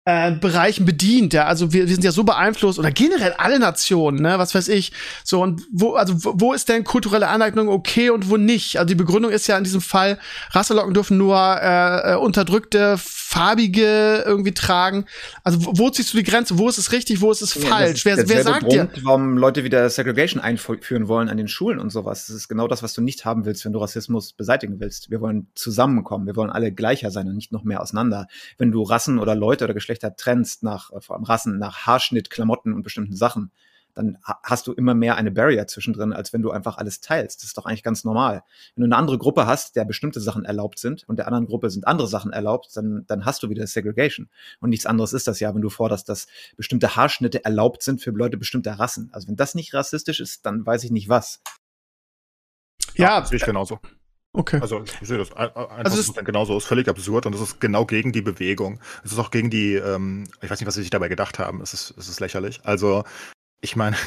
äh, Bereichen bedient. Ja, also wir, wir sind ja so beeinflusst oder generell alle Nationen, ne, was weiß ich. So und wo, also wo, ist denn kulturelle Aneignung okay und wo nicht? Also die Begründung ist ja in diesem Fall, Rasselocken dürfen nur äh, äh, unterdrückte farbige irgendwie tragen. Also wo, wo ziehst du die Grenze? Wo ist es richtig? Wo ist es falsch? Ja, das wer ist wer sagt dir? Grund, warum Leute wieder Segregation einführen wollen an den Schulen und sowas. Das ist genau das, was du nicht haben willst, wenn du Rassismus beseitigen willst. Wir wollen zusammenkommen. Wir wollen alle gleicher sein und nicht noch mehr auseinander. Wenn du Rassen oder Leute oder Geschlechter trennst nach, äh, vor allem Rassen, nach Haarschnitt, Klamotten und bestimmten Sachen, dann ha- hast du immer mehr eine Barrier zwischendrin, als wenn du einfach alles teilst. Das ist doch eigentlich ganz normal. Wenn du eine andere Gruppe hast, der bestimmte Sachen erlaubt sind und der anderen Gruppe sind andere Sachen erlaubt, dann, dann hast du wieder Segregation. Und nichts anderes ist das ja, wenn du forderst, dass bestimmte Haarschnitte erlaubt sind für Leute bestimmter Rassen. Also wenn das nicht rassistisch ist, dann weiß ich nicht was. Ja, sehe ich genauso. okay. Also ich sehe das ein- ein- einfach Also es- genauso. ist völlig absurd und es ist genau gegen die Bewegung. Es ist auch gegen die, ähm, ich weiß nicht, was sie sich dabei gedacht haben. Es ist, es ist lächerlich. Also, ich meine, [laughs]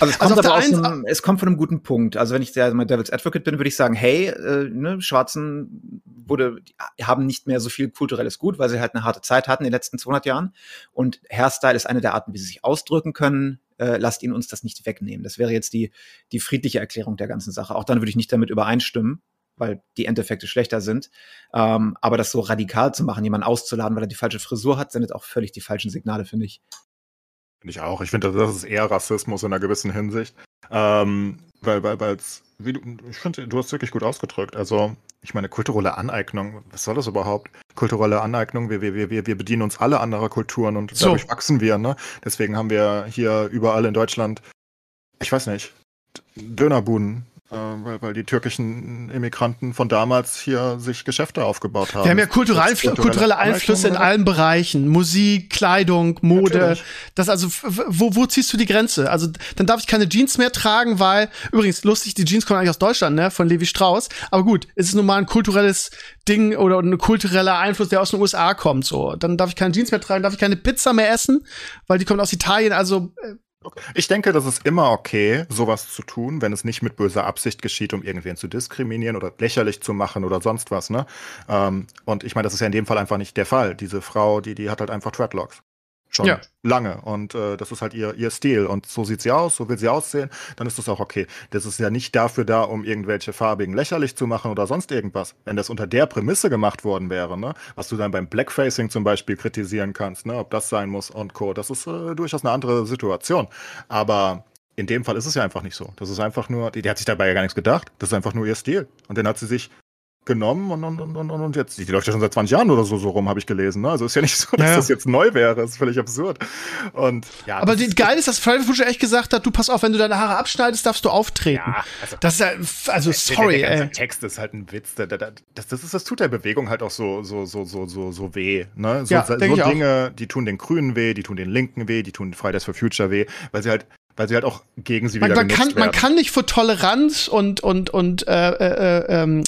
Also es Also kommt auf aber aus einen- einem, es kommt von einem guten Punkt. Also wenn ich der mal Devil's Advocate bin, würde ich sagen, hey, äh, ne, Schwarzen wurde, haben nicht mehr so viel kulturelles Gut, weil sie halt eine harte Zeit hatten in den letzten 200 Jahren. Und Hairstyle ist eine der Arten, wie sie sich ausdrücken können. Äh, lasst ihnen uns das nicht wegnehmen. Das wäre jetzt die, die friedliche Erklärung der ganzen Sache. Auch dann würde ich nicht damit übereinstimmen, weil die Endeffekte schlechter sind. Ähm, aber das so radikal zu machen, jemanden auszuladen, weil er die falsche Frisur hat, sendet auch völlig die falschen Signale, finde ich. Finde ich auch. Ich finde, das ist eher Rassismus in einer gewissen Hinsicht. Ähm, weil, weil, weil, wie du, ich finde, du hast wirklich gut ausgedrückt. Also, ich meine, kulturelle Aneignung, was soll das überhaupt? Kulturelle Aneignung, wir, wir, wir, wir bedienen uns alle anderer Kulturen und So. dadurch wachsen wir, ne? Deswegen haben wir hier überall in Deutschland, ich weiß nicht, Dönerbuden, weil, weil die türkischen Immigranten von damals hier sich Geschäfte aufgebaut haben. Wir haben ja kulturell, kulturelle Einflüsse in allen Bereichen. Musik, Kleidung, Mode. Natürlich. Das also, wo, wo ziehst du die Grenze? Also, dann darf ich keine Jeans mehr tragen, weil, übrigens, lustig, die Jeans kommen eigentlich aus Deutschland, ne, von Levi Strauss. Aber gut, es ist nun mal ein kulturelles Ding oder ein kultureller Einfluss, der aus den USA kommt, so. Dann darf ich keine Jeans mehr tragen, darf ich keine Pizza mehr essen, weil die kommt aus Italien, also, äh, Ich denke, das ist immer okay, sowas zu tun, wenn es nicht mit böser Absicht geschieht, um irgendwen zu diskriminieren oder lächerlich zu machen oder sonst was, ne? Ähm, und ich meine, das ist ja in dem Fall einfach nicht der Fall. Diese Frau, die, die hat halt einfach Dreadlocks. Schon Ja. lange. Und äh, das ist halt ihr, ihr Stil. Und so sieht sie aus, so will sie aussehen, dann ist das auch okay. Das ist ja nicht dafür da, um irgendwelche Farbigen lächerlich zu machen oder sonst irgendwas. Wenn das unter der Prämisse gemacht worden wäre, ne, was du dann beim Blackfacing zum Beispiel kritisieren kannst, ne, ob das sein muss und Co., das ist äh, durchaus eine andere Situation. Aber in dem Fall ist es ja einfach nicht so. Das ist einfach nur, die, die hat sich dabei ja gar nichts gedacht. Das ist einfach nur ihr Stil. Und den hat sie sich genommen und, und, und, und, und jetzt, die, läuft ja schon seit 20 Jahren oder so, so rum, habe ich gelesen. Ne? Also ist ja nicht so, dass Ja, das jetzt neu wäre. Das ist völlig absurd. Und ja, Aber das geil ist, dass Friday the Future echt gesagt hat, du pass auf, wenn du deine Haare abschneidest, darfst du auftreten. Ja, also- das ist ja, also Der- sorry, der, der ganze ey. Text ist halt ein Witz. Der, der, der, das, das, ist, das tut der Bewegung halt auch so, so, so, so, so, so weh. Ne? So, Ja, so denk ich auch. Dinge, die tun den Grünen weh, die tun den Linken weh, die tun Fridays for Future weh, weil sie halt, weil sie halt auch gegen sie Man, wieder man, kann, werden. man kann nicht für Toleranz und, und, und äh, äh, äh, ähm,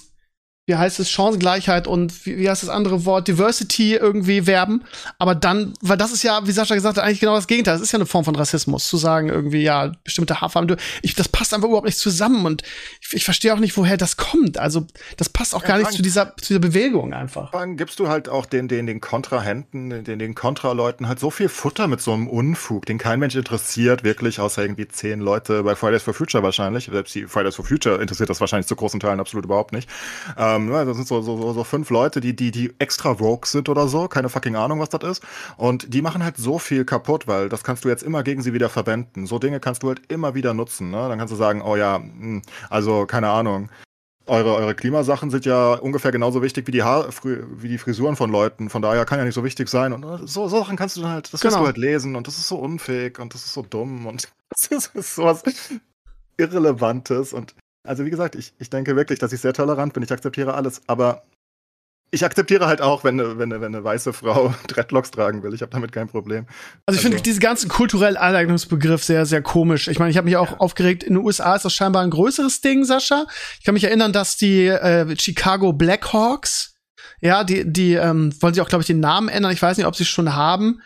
wie heißt es, Chancengleichheit und wie, wie heißt das andere Wort, Diversity irgendwie werben. Aber dann, weil das ist ja, wie Sascha gesagt hat, eigentlich genau das Gegenteil. Das ist ja eine Form von Rassismus, zu sagen irgendwie, ja, bestimmte Haarfarben, ich, das passt einfach überhaupt nicht zusammen und ich, ich verstehe auch nicht, woher das kommt. Also, das passt auch Ja, gar nicht zu dieser, zu dieser Bewegung einfach. Dann gibst du halt auch den, den, den Kontrahenten, den, den Kontraleuten halt so viel Futter mit so einem Unfug, den kein Mensch interessiert, wirklich, außer irgendwie zehn Leute bei Fridays for Future wahrscheinlich. Selbst die Fridays for Future interessiert das wahrscheinlich zu großen Teilen absolut überhaupt nicht. Ähm, ja, das sind so, so, so, fünf Leute, die, die, die extra Vogue sind oder so, keine fucking Ahnung, was das ist. Und die machen halt so viel kaputt, weil das kannst du jetzt immer gegen sie wieder verwenden. So Dinge kannst du halt immer wieder nutzen. Ne? Dann kannst du sagen, oh ja, hm, also keine Ahnung. Eure, eure Klimasachen sind ja ungefähr genauso wichtig wie die, Haar, wie die Frisuren von Leuten. Von daher kann ja nicht so wichtig sein. Und äh, so, Sachen kannst du dann halt, das Genau. du halt lesen. Und das ist so unfähig und das ist so dumm. Und das [laughs] ist, das ist sowas Irrelevantes. Und also wie gesagt, ich, ich denke wirklich, dass ich sehr tolerant bin. Ich akzeptiere alles. Aber ich akzeptiere halt auch, wenn eine, wenn eine, wenn eine weiße Frau [laughs] Dreadlocks tragen will. Ich habe damit kein Problem. Also ich finde Also- diesen ganzen kulturellen Aneignungsbegriff sehr, sehr komisch. Ich meine, ich habe mich auch aufgeregt, in den USA ist das scheinbar ein größeres Ding, Sascha. Ich kann mich erinnern, dass die äh, Chicago Blackhawks, ja, die, die ähm, wollen sie auch, glaube ich, den Namen ändern. Ich weiß nicht, ob sie es schon haben.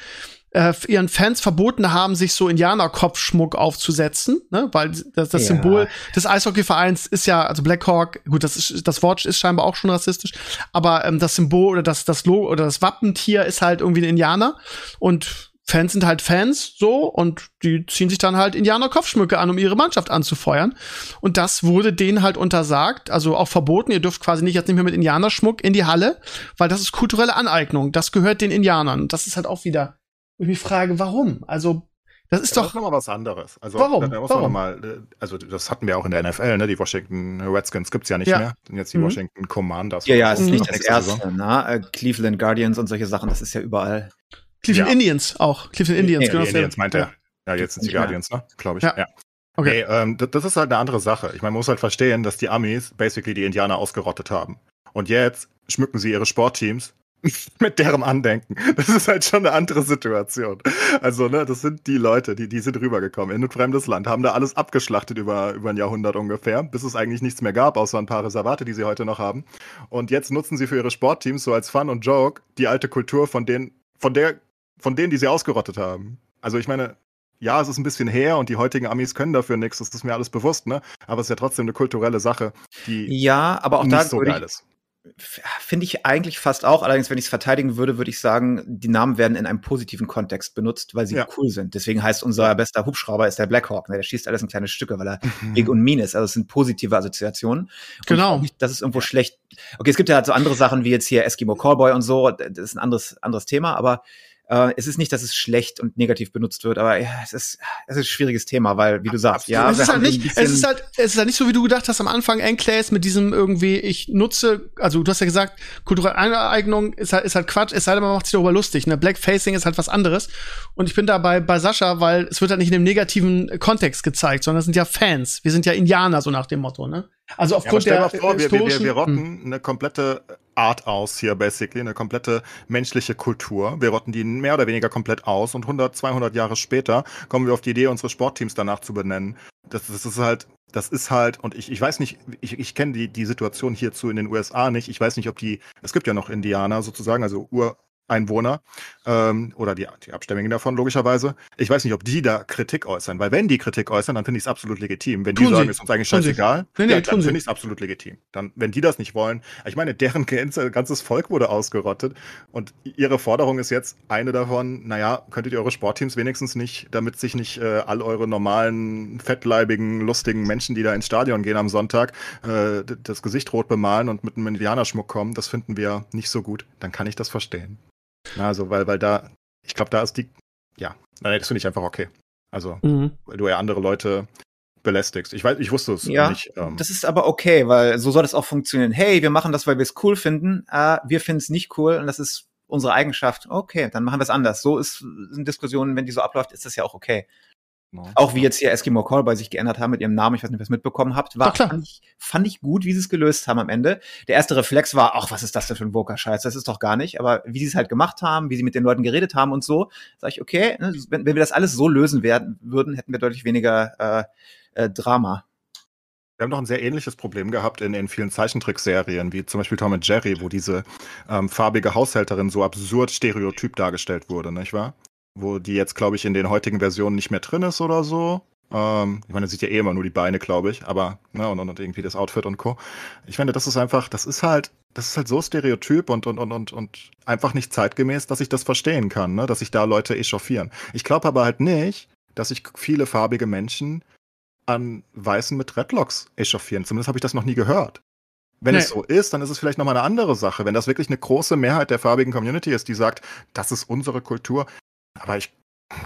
Äh, ihren Fans verboten haben, sich so Indianerkopfschmuck aufzusetzen, ne? weil das, das Ja. Symbol des Eishockeyvereins ist ja, also Blackhawk, gut, das, ist, das Wort ist scheinbar auch schon rassistisch, aber ähm, das Symbol oder das, das Logo oder das Wappentier ist halt irgendwie ein Indianer und Fans sind halt Fans so und die ziehen sich dann halt Indianer-Kopfschmücke an, um ihre Mannschaft anzufeuern. Und das wurde denen halt untersagt, also auch verboten. Ihr dürft quasi nicht jetzt nicht mehr mit Indianerschmuck in die Halle, weil das ist kulturelle Aneignung. Das gehört den Indianern. Das ist halt auch wieder, wo ich mich frage, warum? Also, das ist Ja, doch, Das ist nochmal was anderes. Also, Warum? Da, man Warum? noch mal, äh, also das hatten wir auch in der NFL, ne? Die Washington Redskins gibt's ja nicht Ja. mehr. Sind jetzt die Mhm. Washington Commanders. Ja, ja, es ist nicht Nächste das Saison. erste. Na? Äh, Cleveland Guardians und solche Sachen, das ist ja überall. Cleveland Ja. Indians auch. Cleveland Indians, Nee, genau. Indians meint er. Ja, jetzt sind die Nicht. Guardians, ne? Glaube ich. Ja. Ja. Okay. Nee, ähm, das, das ist halt eine andere Sache. Ich meine, man muss halt verstehen, dass die Amis basically die Indianer ausgerottet haben. Und jetzt schmücken sie ihre Sportteams [laughs] mit deren Andenken. Das ist halt schon eine andere Situation. Also, ne, das sind die Leute, die, die sind rübergekommen in ein fremdes Land, haben da alles abgeschlachtet über, über ein Jahrhundert ungefähr, bis es eigentlich nichts mehr gab, außer ein paar Reservate, die sie heute noch haben. Und jetzt nutzen sie für ihre Sportteams so als Fun und Joke die alte Kultur von denen, von der, von denen, die sie ausgerottet haben. Also, ich meine, ja, es ist ein bisschen her und die heutigen Amis können dafür nichts, das ist mir alles bewusst, ne? Aber es ist ja trotzdem eine kulturelle Sache, die Ja, aber auch da nicht so würde geil ist. F- finde ich eigentlich fast auch. Allerdings, wenn ich es verteidigen würde, würde ich sagen, die Namen werden in einem positiven Kontext benutzt, weil sie Ja. cool sind. Deswegen heißt unser bester Hubschrauber ist der Blackhawk. Ne? Der schießt alles in kleine Stücke, weil er Mhm. big und mean ist. Also es sind positive Assoziationen. Genau. nicht, Das ist irgendwo schlecht. Okay, es gibt ja halt so andere Sachen wie jetzt hier Eskimo Callboy und so. Das ist ein anderes, anderes Thema, aber äh, es ist nicht, dass es schlecht und negativ benutzt wird, aber ja, es ist, es ist ein schwieriges Thema, weil, wie du sagst, ja, es ist halt nicht, es ist halt, es ist halt nicht so, wie du gedacht hast am Anfang, Enclaves mit diesem irgendwie, ich nutze, also du hast ja gesagt, kulturelle Aneignung ist halt, ist halt Quatsch, es sei denn, man macht sich darüber lustig, ne? Blackfacing ist halt was anderes. Und ich bin da bei, bei Sascha, weil es wird halt nicht in dem negativen Kontext gezeigt, sondern es sind ja Fans. Wir sind ja Indianer, so nach dem Motto, ne? Also Ja, aufgrund stell der mal vor, wir, wir, wir, wir Hm. rotten eine komplette Art aus hier, basically, eine komplette menschliche Kultur. Wir rotten die mehr oder weniger komplett aus und 100, 200 Jahre später kommen wir auf die Idee, unsere Sportteams danach zu benennen. Das, das ist halt, das ist halt, und ich, ich weiß nicht, ich, ich kenne die, die Situation hierzu in den USA nicht. Ich weiß nicht, ob die, es gibt ja noch Indianer sozusagen, also Ur, Einwohner ähm, oder die, die Abstämmigen davon logischerweise. Ich weiß nicht, ob die da Kritik äußern, weil wenn die Kritik äußern, dann finde ich es absolut legitim. Wenn die Tun sagen, sie. ist uns eigentlich scheißegal, Nee, nee, ja, dann finde ich es absolut legitim. Dann, wenn die das nicht wollen, ich meine, deren ganze, ganzes Volk wurde ausgerottet und ihre Forderung ist jetzt eine davon, naja, könntet ihr eure Sportteams wenigstens nicht, damit sich nicht äh, all eure normalen, fettleibigen, lustigen Menschen, die da ins Stadion gehen am Sonntag, äh, das Gesicht rot bemalen und mit einem Indianerschmuck kommen, das finden wir nicht so gut, dann kann ich das verstehen. Na, Also, weil, weil da, ich glaube, da ist die, ja, nein, das finde ich einfach okay. Also, Mhm. weil du ja andere Leute belästigst. Ich weiß, ich wusste es Ja, nicht. Ähm, Das ist aber okay, weil so soll es auch funktionieren. Hey, wir machen das, weil wir es cool finden. Äh, wir finden es nicht cool und das ist unsere Eigenschaft. Okay, dann machen wir es anders. So ist in Diskussionen, wenn die so abläuft, ist das ja auch okay. Genau. Auch wie jetzt hier Eskimo Callboy sich geändert haben mit ihrem Namen, ich weiß nicht, ob ihr es mitbekommen habt, war, Doch, klar. fand ich, fand ich gut, wie sie es gelöst haben am Ende. Der erste Reflex war, ach, was ist das denn für ein Woker-Scheiß? Das ist doch gar nicht. Aber wie sie es halt gemacht haben, wie sie mit den Leuten geredet haben und so, sage ich, okay, ne, wenn, wenn wir das alles so lösen werden, würden, hätten wir deutlich weniger äh, äh, Drama. Wir haben doch ein sehr ähnliches Problem gehabt in, in vielen Zeichentrickserien, wie zum Beispiel Tom und Jerry, wo diese ähm, farbige Haushälterin so absurd stereotyp dargestellt wurde, nicht wahr? Wo die jetzt, glaube ich, in den heutigen Versionen nicht mehr drin ist oder so. Ähm, ich meine, sieht ja eh immer nur die Beine, glaube ich, aber, ne, und, und, irgendwie das Outfit und Co. Ich finde, das ist einfach, das ist halt, das ist halt so stereotyp und, und, und, und, und einfach nicht zeitgemäß, dass ich das verstehen kann, ne, dass sich da Leute echauffieren. Ich glaube aber halt nicht, dass sich viele farbige Menschen an Weißen mit Dreadlocks echauffieren. Zumindest habe ich das noch nie gehört. Wenn Nee. es so ist, dann ist es vielleicht nochmal eine andere Sache. Wenn das wirklich eine große Mehrheit der farbigen Community ist, die sagt, das ist unsere Kultur. Aber ich,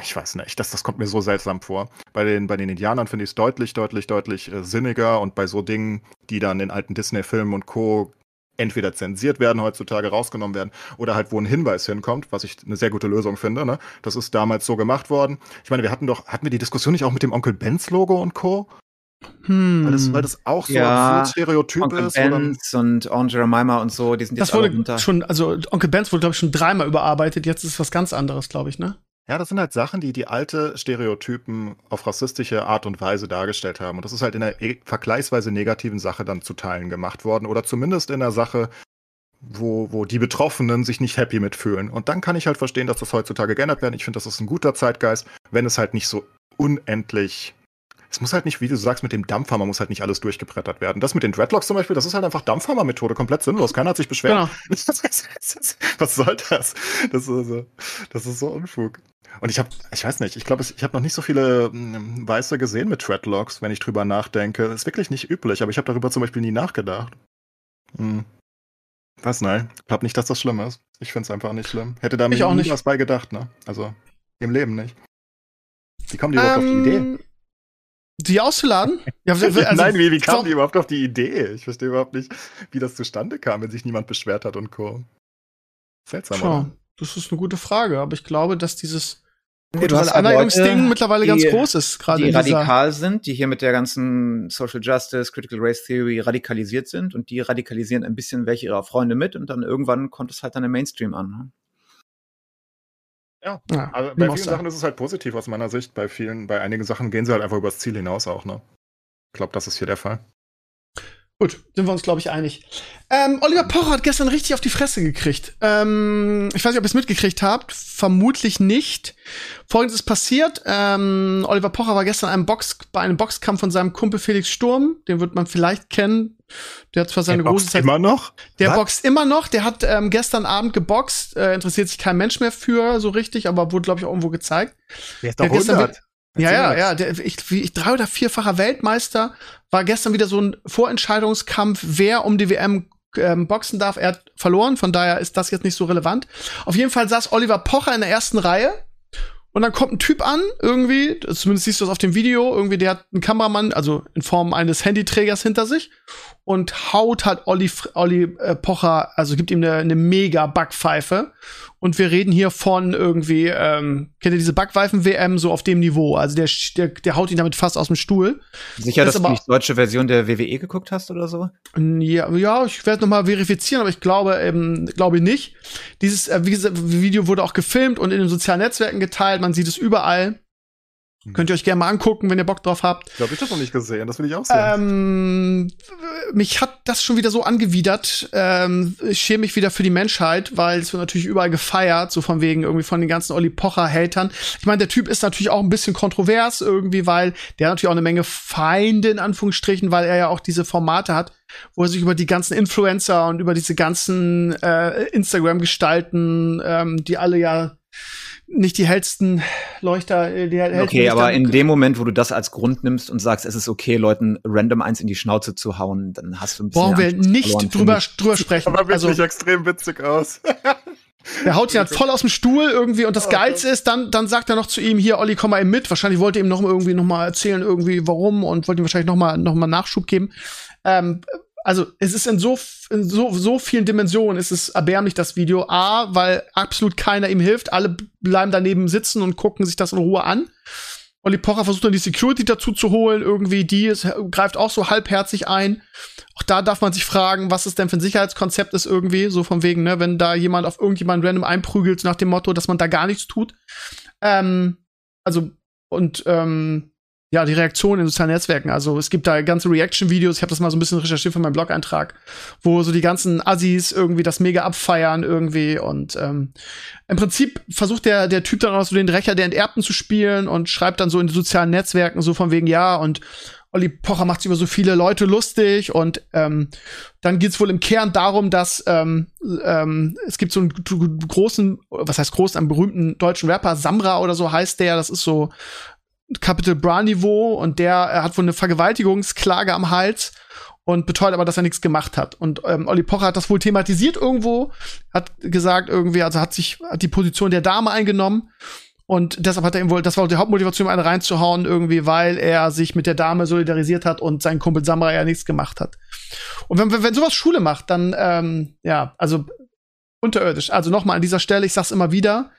ich weiß nicht, das, das kommt mir so seltsam vor. Bei den, bei den Indianern finde ich es deutlich, deutlich, deutlich äh, sinniger und bei so Dingen, die dann in alten Disney-Filmen und Co. entweder zensiert werden heutzutage, rausgenommen werden oder halt wo ein Hinweis hinkommt, was ich eine sehr gute Lösung finde. Ne? Das ist damals so gemacht worden. Ich meine, wir hatten doch, hatten wir die Diskussion nicht auch mit dem Onkel Benz Logo und Co? Hm. Weil das, weil das auch so Ja, absurd Stereotyp Onkel ist. Benz und Orange Jemima und so, die sind jetzt das alle wurde runter. schon, also Onkel Benz wurde, glaube ich, schon dreimal überarbeitet. Jetzt ist es was ganz anderes, glaube ich, ne? ja, das sind halt Sachen, die die alte Stereotypen auf rassistische Art und Weise dargestellt haben. Und das ist halt in einer eh- vergleichsweise negativen Sache dann zu Teilen gemacht worden. Oder zumindest in einer Sache, wo, wo die Betroffenen sich nicht happy mitfühlen. Und dann kann ich halt verstehen, dass das heutzutage geändert werden. Ich finde, das ist ein guter Zeitgeist, wenn es halt nicht so unendlich. Es muss halt nicht, wie du sagst, mit dem Dampfhammer muss halt nicht alles durchgebrettert werden. Das mit den Dreadlocks zum Beispiel, das ist halt einfach Dampfhammer-Methode, komplett sinnlos. Keiner hat sich beschwert. Genau. [laughs] Was soll das? Das ist, so, das ist so Unfug. Und ich habe, ich weiß nicht, ich glaube, ich habe noch nicht so viele mm, Weiße gesehen mit Dreadlocks, wenn ich drüber nachdenke. Ist wirklich nicht üblich, aber ich habe darüber zum Beispiel nie nachgedacht. Hm. Was, nein. Ich glaube nicht, dass das schlimm ist. Ich finde es einfach nicht schlimm. Hätte da mir auch nie nicht. was bei gedacht, ne? Also, im Leben nicht. Wie kommen die überhaupt auf die Idee? Die auszuladen? Ja, also, Nein, wie, wie kamen warum- die überhaupt auf die Idee? Ich verstehe überhaupt nicht, wie das zustande kam, wenn sich niemand beschwert hat und Co. Seltsam, Tja, oder? das ist eine gute Frage, aber ich glaube, dass dieses Nee, du hast Aneignungsding Leute, mittlerweile die- ganz groß ist, gerade die radikal sind, die hier mit der ganzen Social Justice, Critical Race Theory radikalisiert sind und die radikalisieren ein bisschen welche ihrer Freunde mit und dann irgendwann kommt es halt dann im Mainstream an. Ne? Ja, Also bei vielen? Sachen ist es halt positiv aus meiner Sicht. Bei vielen, bei einigen Sachen gehen sie halt einfach übers Ziel hinaus auch, ne? Ich glaube, das ist hier der Fall. Gut, sind wir uns, glaube ich, einig. Ähm, Oliver Pocher hat gestern richtig auf die Fresse gekriegt. Ähm, ich weiß nicht, ob ihr es mitgekriegt habt. Vermutlich nicht. Folgendes ist passiert. Ähm, Oliver Pocher war gestern einem Box, bei einem Boxkampf von seinem Kumpel Felix Sturm. Den wird man vielleicht kennen. Der hat zwar seine Der große boxt Zeit. immer noch? Der Was? boxt immer noch. Der hat ähm, gestern Abend geboxt. Äh, interessiert sich kein Mensch mehr für, so richtig, aber wurde, glaube ich, auch irgendwo gezeigt. Der ist Der doch gestern 100. Ja, ja, ja. Der, ich, ich, drei- oder vierfacher Weltmeister war gestern wieder so ein Vorentscheidungskampf, wer um die WM ähm, boxen darf. Er hat verloren, von daher ist das jetzt nicht so relevant. Auf jeden Fall saß Oliver Pocher in der ersten Reihe. Und dann kommt ein Typ an, irgendwie, zumindest siehst du es auf dem Video, irgendwie, der hat einen Kameramann, also in Form eines Handyträgers hinter sich und haut halt Olli, Olli äh, Pocher, also gibt ihm eine, eine mega Backpfeife. Und wir reden hier von irgendwie, ähm, kennt ihr diese Backweifen-WM so auf dem Niveau? Also der, der, der haut ihn damit fast aus dem Stuhl. Sicher, Das dass du die deutsche Version der WWE geguckt hast oder so? Ja, ja ich werde noch mal verifizieren, aber ich glaube, ähm, glaube nicht. Dieses äh, Video wurde auch gefilmt und in den sozialen Netzwerken geteilt. Man sieht es überall. Könnt ihr euch gerne mal angucken, wenn ihr Bock drauf habt. Ich glaube, ich das noch nicht gesehen. Das will ich auch sehen. Ähm, mich hat das schon wieder so angewidert. Ähm, ich schäme mich wieder für die Menschheit, weil es wird natürlich überall gefeiert, so von wegen irgendwie von den ganzen Olli Pocher-Hatern. Ich meine, der Typ ist natürlich auch ein bisschen kontrovers irgendwie, weil der hat natürlich auch eine Menge Feinde in Anführungsstrichen, weil er ja auch diese Formate hat, wo er sich über die ganzen Influencer und über diese ganzen äh, Instagram-Gestalten, ähm, die alle ja nicht die hellsten Leuchter. äh, Die hellsten Okay, aber Lichter- in dem Moment, wo du das als Grund nimmst und sagst, es ist okay, Leuten random eins in die Schnauze zu hauen, dann hast du ein bisschen brauchen wir nicht verloren, drüber, drüber sprechen. Aber wirklich Also, extrem witzig aus. [laughs] der haut ihn halt voll aus dem Stuhl irgendwie und das Oh Geilste ist, dann, dann sagt er noch zu ihm, hier, Olli, komm mal eben mit. Wahrscheinlich wollte ihm noch irgendwie noch mal erzählen, irgendwie warum und wollte ihm wahrscheinlich noch mal, noch mal Nachschub geben. Ähm, also, es ist in so, in so, so vielen Dimensionen ist es erbärmlich, das Video. A, weil absolut keiner ihm hilft. Alle bleiben daneben sitzen und gucken sich das in Ruhe an. Olli Pocher versucht dann die Security dazu zu holen, irgendwie, die ist, greift auch so halbherzig ein. Auch da darf man sich fragen, was es denn für ein Sicherheitskonzept ist irgendwie, so von wegen, ne, wenn da jemand auf irgendjemanden random einprügelt, nach dem Motto, dass man da gar nichts tut. Ähm, also, und ähm, ja, die Reaktion in sozialen Netzwerken. Also es gibt da ganze Reaction-Videos, ich habe das mal so ein bisschen recherchiert für meinen Blog-Eintrag, wo so die ganzen Assis irgendwie das mega abfeiern irgendwie. Und ähm, im Prinzip versucht der, der Typ dann auch so den Rächer der Enterbten zu spielen und schreibt dann so in den sozialen Netzwerken so von wegen, ja, und Olli Pocher macht sich über so viele Leute lustig. Und ähm, dann geht's wohl im Kern darum, dass ähm, ähm, es gibt so einen großen, was heißt großen, einen berühmten deutschen Rapper, Samra oder so heißt der, das ist so Capital Bra Niveau und der er hat wohl eine Vergewaltigungsklage am Hals und beteuert aber, dass er nichts gemacht hat. Und ähm, Olli Pocher hat das wohl thematisiert irgendwo, hat gesagt irgendwie, also hat sich hat die Position der Dame eingenommen und deshalb hat er ihm wohl, das war die Hauptmotivation, einen reinzuhauen irgendwie, weil er sich mit der Dame solidarisiert hat und sein Kumpel Samra ja nichts gemacht hat. Und wenn, wenn, wenn sowas Schule macht, dann ähm, ja, also unterirdisch. Also nochmal an dieser Stelle, ich sag's immer wieder,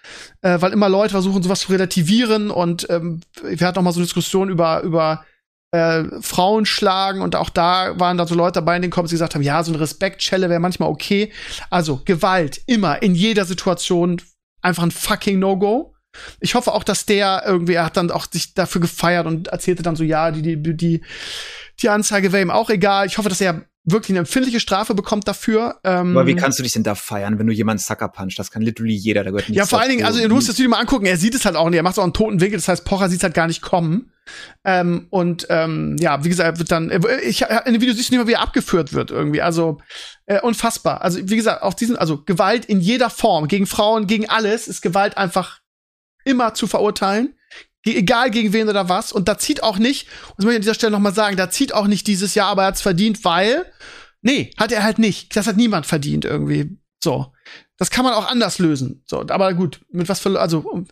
äh, weil immer Leute versuchen, sowas zu relativieren und ähm, wir hatten noch mal so eine Diskussion über über äh, Frauen schlagen und auch da waren da so Leute dabei in den Comments, die gesagt haben, ja, so eine Respektschelle wäre manchmal okay. Also Gewalt immer in jeder Situation einfach ein fucking No-Go. Ich hoffe auch, dass der irgendwie, er hat dann auch sich dafür gefeiert und erzählte dann so, ja, die, die, die, die Anzeige wäre ihm auch egal. Ich hoffe, dass er wirklich eine empfindliche Strafe bekommt dafür. Ähm, Aber wie kannst du dich denn da feiern, wenn du jemanden Sucker punch? Das kann literally jeder, da gehört nichts ja, vor allen Dingen, also du musst das Video mal angucken, er sieht es halt auch nicht, er macht auch einen toten Winkel, das heißt, Pocher sieht es halt gar nicht kommen. Ähm, und ähm, ja, wie gesagt, er wird dann, ich, in dem Video siehst du nicht mal, wie er abgeführt wird irgendwie. Also äh, unfassbar. Also wie gesagt, auf diesen, also Gewalt in jeder Form, gegen Frauen, gegen alles, ist Gewalt einfach immer zu verurteilen. Egal gegen wen oder was. Und da zieht auch nicht, und das möchte ich an dieser Stelle noch mal sagen, da zieht auch nicht dieses Jahr, aber er hat's verdient, weil, nee, hat er halt nicht. Das hat niemand verdient irgendwie. So. Das kann man auch anders lösen. So, aber gut, mit was für, also, um,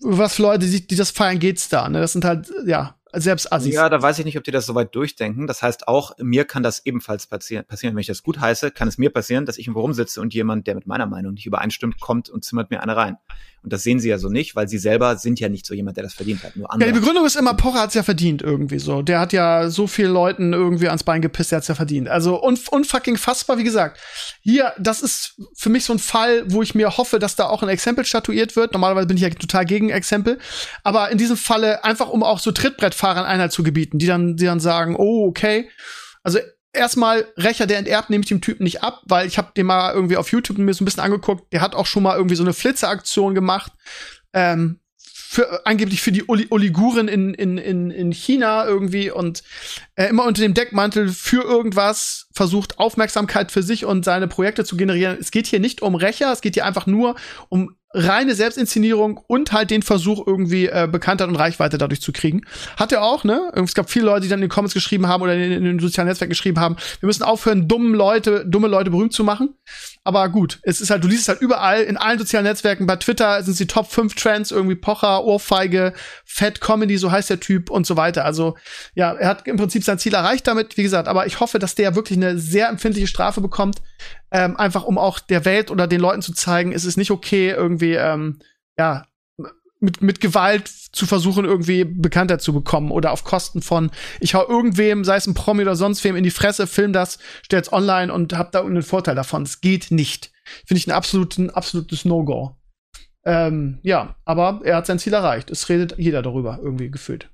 was für Leute, die, die das feiern, geht's da, ne? Das sind halt, ja, selbst Assis. Ja, da weiß ich nicht, ob die das so weit durchdenken. Das heißt auch, mir kann das ebenfalls passieren, passieren, wenn ich das gut heiße, kann es mir passieren, dass ich irgendwo rumsitze und jemand, der mit meiner Meinung nicht übereinstimmt, kommt und zimmert mir eine rein. Und das sehen sie ja so nicht, weil sie selber sind ja nicht so jemand, der das verdient hat. Nur Ja, andere. die Begründung ist immer, Pocher hat's ja verdient irgendwie so. Der hat ja so vielen Leuten irgendwie ans Bein gepisst, der hat's ja verdient. Also un unfucking fassbar, wie gesagt. Hier, das ist für mich so ein Fall, wo ich mir hoffe, dass da auch ein Exempel statuiert wird. Normalerweise bin ich ja total gegen Exempel. Aber in diesem Falle einfach, um auch so Trittbrettfahrern Einhalt zu gebieten, die dann, die dann sagen, oh, okay. Also erstmal Rächer, der enterbt, nehme ich dem Typen nicht ab, weil ich habe den mal irgendwie auf YouTube mir so ein bisschen angeguckt. Der hat auch schon mal irgendwie so eine Flitzeraktion gemacht. Ähm, für, angeblich für die Uli Uiguren in, in, in, in China irgendwie und äh, immer unter dem Deckmantel für irgendwas versucht, Aufmerksamkeit für sich und seine Projekte zu generieren. Es geht hier nicht um Rächer, es geht hier einfach nur um reine Selbstinszenierung und halt den Versuch, irgendwie äh, Bekanntheit und Reichweite dadurch zu kriegen. Hat er auch, ne? Es gab viele Leute, die dann in den Comments geschrieben haben oder in, in den sozialen Netzwerken geschrieben haben, wir müssen aufhören, dumme Leute, dumme Leute berühmt zu machen. Aber gut, es ist halt, du liest es halt überall, in allen sozialen Netzwerken, bei Twitter sind es die Top 5 Trends, irgendwie Pocher, Ohrfeige, Fat Comedy, so heißt der Typ und so weiter. Also, ja, er hat im Prinzip sein Ziel erreicht damit, wie gesagt, aber ich hoffe, dass der wirklich eine sehr empfindliche Strafe bekommt. Ähm, einfach um auch der Welt oder den Leuten zu zeigen, es ist nicht okay, irgendwie, ähm, ja, mit, mit Gewalt zu versuchen, irgendwie bekannter zu bekommen oder auf Kosten von, ich hau irgendwem, sei es ein Promi oder sonst wem, in die Fresse, film das, stell's online und hab da irgendeinen Vorteil davon. Es geht nicht. Finde ich ein absoluten, absolutes No-Go. Ähm, ja, aber er hat sein Ziel erreicht. Es redet jeder darüber, irgendwie gefühlt.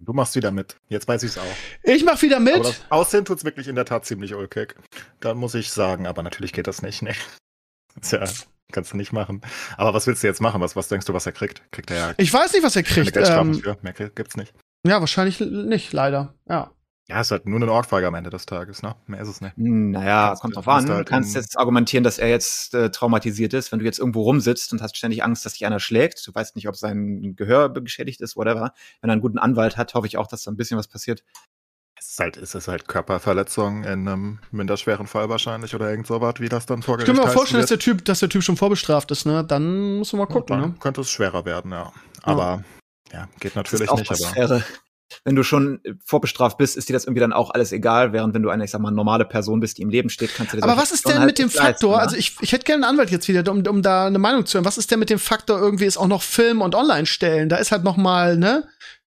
Du machst wieder mit. Jetzt weiß ich es auch. Ich mach wieder mit. Aber das Aussehen tut's wirklich in der Tat ziemlich ulkig. Da muss ich sagen, aber natürlich geht das nicht. Nee. [laughs] Tja, kannst du nicht machen. Aber was willst du jetzt machen? Was, was denkst du, was er kriegt? Kriegt er ja ich weiß nicht, was er kriegt. Geldstrafen Ähm, für. Mehr gibt's nicht. ja, wahrscheinlich nicht, leider. Ja. Ja, ist halt nur eine Ohrfeige am Ende des Tages, ne? Mehr ist es nicht. Hm, Naja, Kannst kommt du- drauf an. du halt kannst jetzt argumentieren, dass er jetzt äh, traumatisiert ist, wenn du jetzt irgendwo rumsitzt und hast ständig Angst, dass dich einer schlägt. Du weißt nicht, ob sein Gehör geschädigt ist, whatever. Wenn er einen guten Anwalt hat, hoffe ich auch, dass da ein bisschen was passiert. Es ist halt, es ist halt Körperverletzung in einem minderschweren Fall wahrscheinlich oder irgend sowas, wie das dann vor Ich kann mir auch vorstellen, dass der Typ, dass der Typ schon vorbestraft ist, ne? Dann muss man mal gucken, Dann ne? könnte es schwerer werden, ja. Aber ja, geht Das natürlich ist auch nicht, das aber. Wenn du schon äh, vorbestraft bist, ist dir das irgendwie dann auch alles egal, während wenn du eine, ich sag mal, normale Person bist, die im Leben steht, kannst du dir Aber was ist denn halt mit dem nicht leisten, Faktor? ne? Also ich, ich hätte gerne einen Anwalt jetzt wieder, um, um da eine Meinung zu hören. Was ist denn mit dem Faktor irgendwie ist auch noch Film und Online-Stellen? Da ist halt noch mal, ne?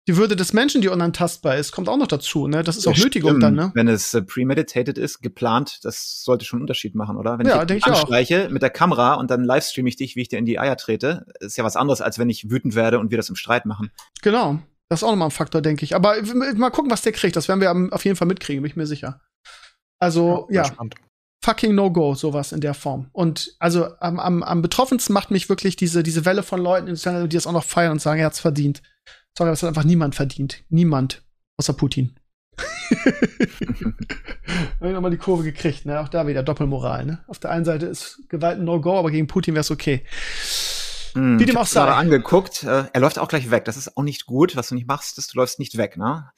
Die Würde des Menschen, die unantastbar ist, kommt auch noch dazu, ne? Das ist auch Ja, Nötigung stimmt. dann, ne? Wenn es äh, premeditated ist, geplant, das sollte schon einen Unterschied machen, oder? Wenn Ja, ich dich ich auch. anstreiche mit der Kamera und dann livestreame ich dich, wie ich dir in die Eier trete, ist ja was anderes, als wenn ich wütend werde und wir das im Streit machen. Genau. Das ist auch nochmal ein Faktor, denke ich. Aber mal gucken, was der kriegt. Das werden wir auf jeden Fall mitkriegen, bin ich mir sicher. Also, ja, gespannt. fucking No-Go, sowas in der Form. Und also am, am, am betroffensten macht mich wirklich diese, diese Welle von Leuten, in Channel, die das auch noch feiern und sagen, er hat's verdient. Sorry, aber es hat einfach niemand verdient. Niemand. Außer Putin. [laughs] Hab ich nochmal die Kurve gekriegt, ne? Auch da wieder Doppelmoral, ne? Auf der einen Seite ist Gewalt ein No-Go, aber gegen Putin wär's okay. Hm, Wie dem auch sei. angeguckt, äh, er läuft auch gleich weg. Das ist auch nicht gut. Was du nicht machst, ist, du läufst nicht weg, ne?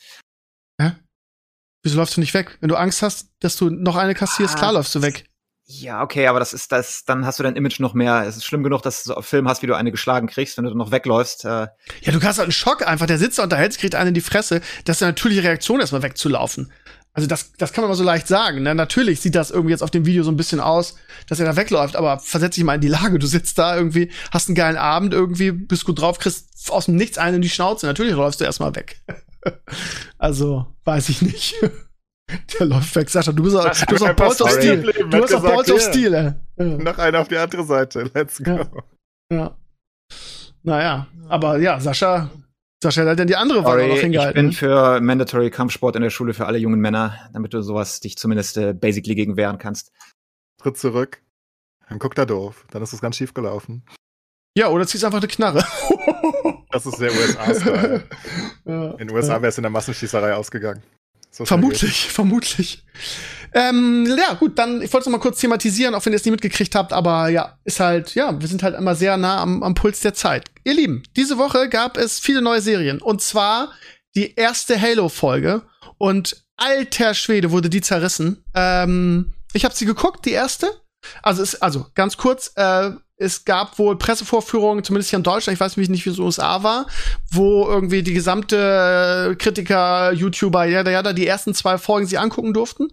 Wieso läufst du nicht weg? Wenn du Angst hast, dass du noch eine kassierst, Ah, klar läufst du weg. Ja, okay, aber das ist das, dann hast du dein Image noch mehr. Es ist schlimm genug, dass du so auf Film hast, wie du eine geschlagen kriegst, wenn du dann noch wegläufst. Äh, Ja, du hast halt einen Schock einfach. Der sitzt da unterhält, sich, kriegt einen in die Fresse. Das ist eine natürliche Reaktion, erstmal wegzulaufen. Also das, das kann man mal so leicht sagen. Ne? Natürlich sieht das irgendwie jetzt auf dem Video so ein bisschen aus, dass er da wegläuft, aber versetz dich mal in die Lage. Du sitzt da irgendwie, hast einen geilen Abend irgendwie, bist gut drauf, kriegst aus dem Nichts einen in die Schnauze. Natürlich läufst du erstmal weg. [laughs] also, weiß ich nicht. [laughs] Der läuft weg. Sascha, du bist auch, du bist Einfach Balls of. Steel. Du auch gesagt, Balls of. Steel, ey. Ja. Noch einer auf die andere Seite. Let's go. Ja. Ja. Naja, aber ja, Sascha, Sascha hat dann die andere Wahl noch sorry, ich hingehalten. bin ne? für Mandatory Kampfsport in der Schule für alle jungen Männer, damit du sowas dich zumindest äh, basically gegen wehren kannst. Tritt zurück. Dann guckt er doof. Dann ist es ganz schief gelaufen. Ja, oder ziehst einfach eine Knarre. Das ist sehr USA-Style. [laughs] ja. In den USA wäre es in der Massenschießerei ausgegangen. So Vermutlich, [laughs] vermutlich. Ähm, ja, gut, dann, ich wollte es noch mal kurz thematisieren, auch wenn ihr es nie mitgekriegt habt, aber ja, ist halt, ja, wir sind halt immer sehr nah am, am Puls der Zeit. Ihr Lieben, diese Woche gab es viele neue Serien und zwar die erste Halo-Folge und alter Schwede wurde die zerrissen. Ähm, ich habe sie geguckt, die erste. Also, es, also ganz kurz, äh, es gab wohl Pressevorführungen, zumindest hier in Deutschland, ich weiß nicht, wie es in den USA war, wo irgendwie die gesamte äh, Kritiker, YouTuber, ja, ja, die ersten zwei Folgen sie angucken durften.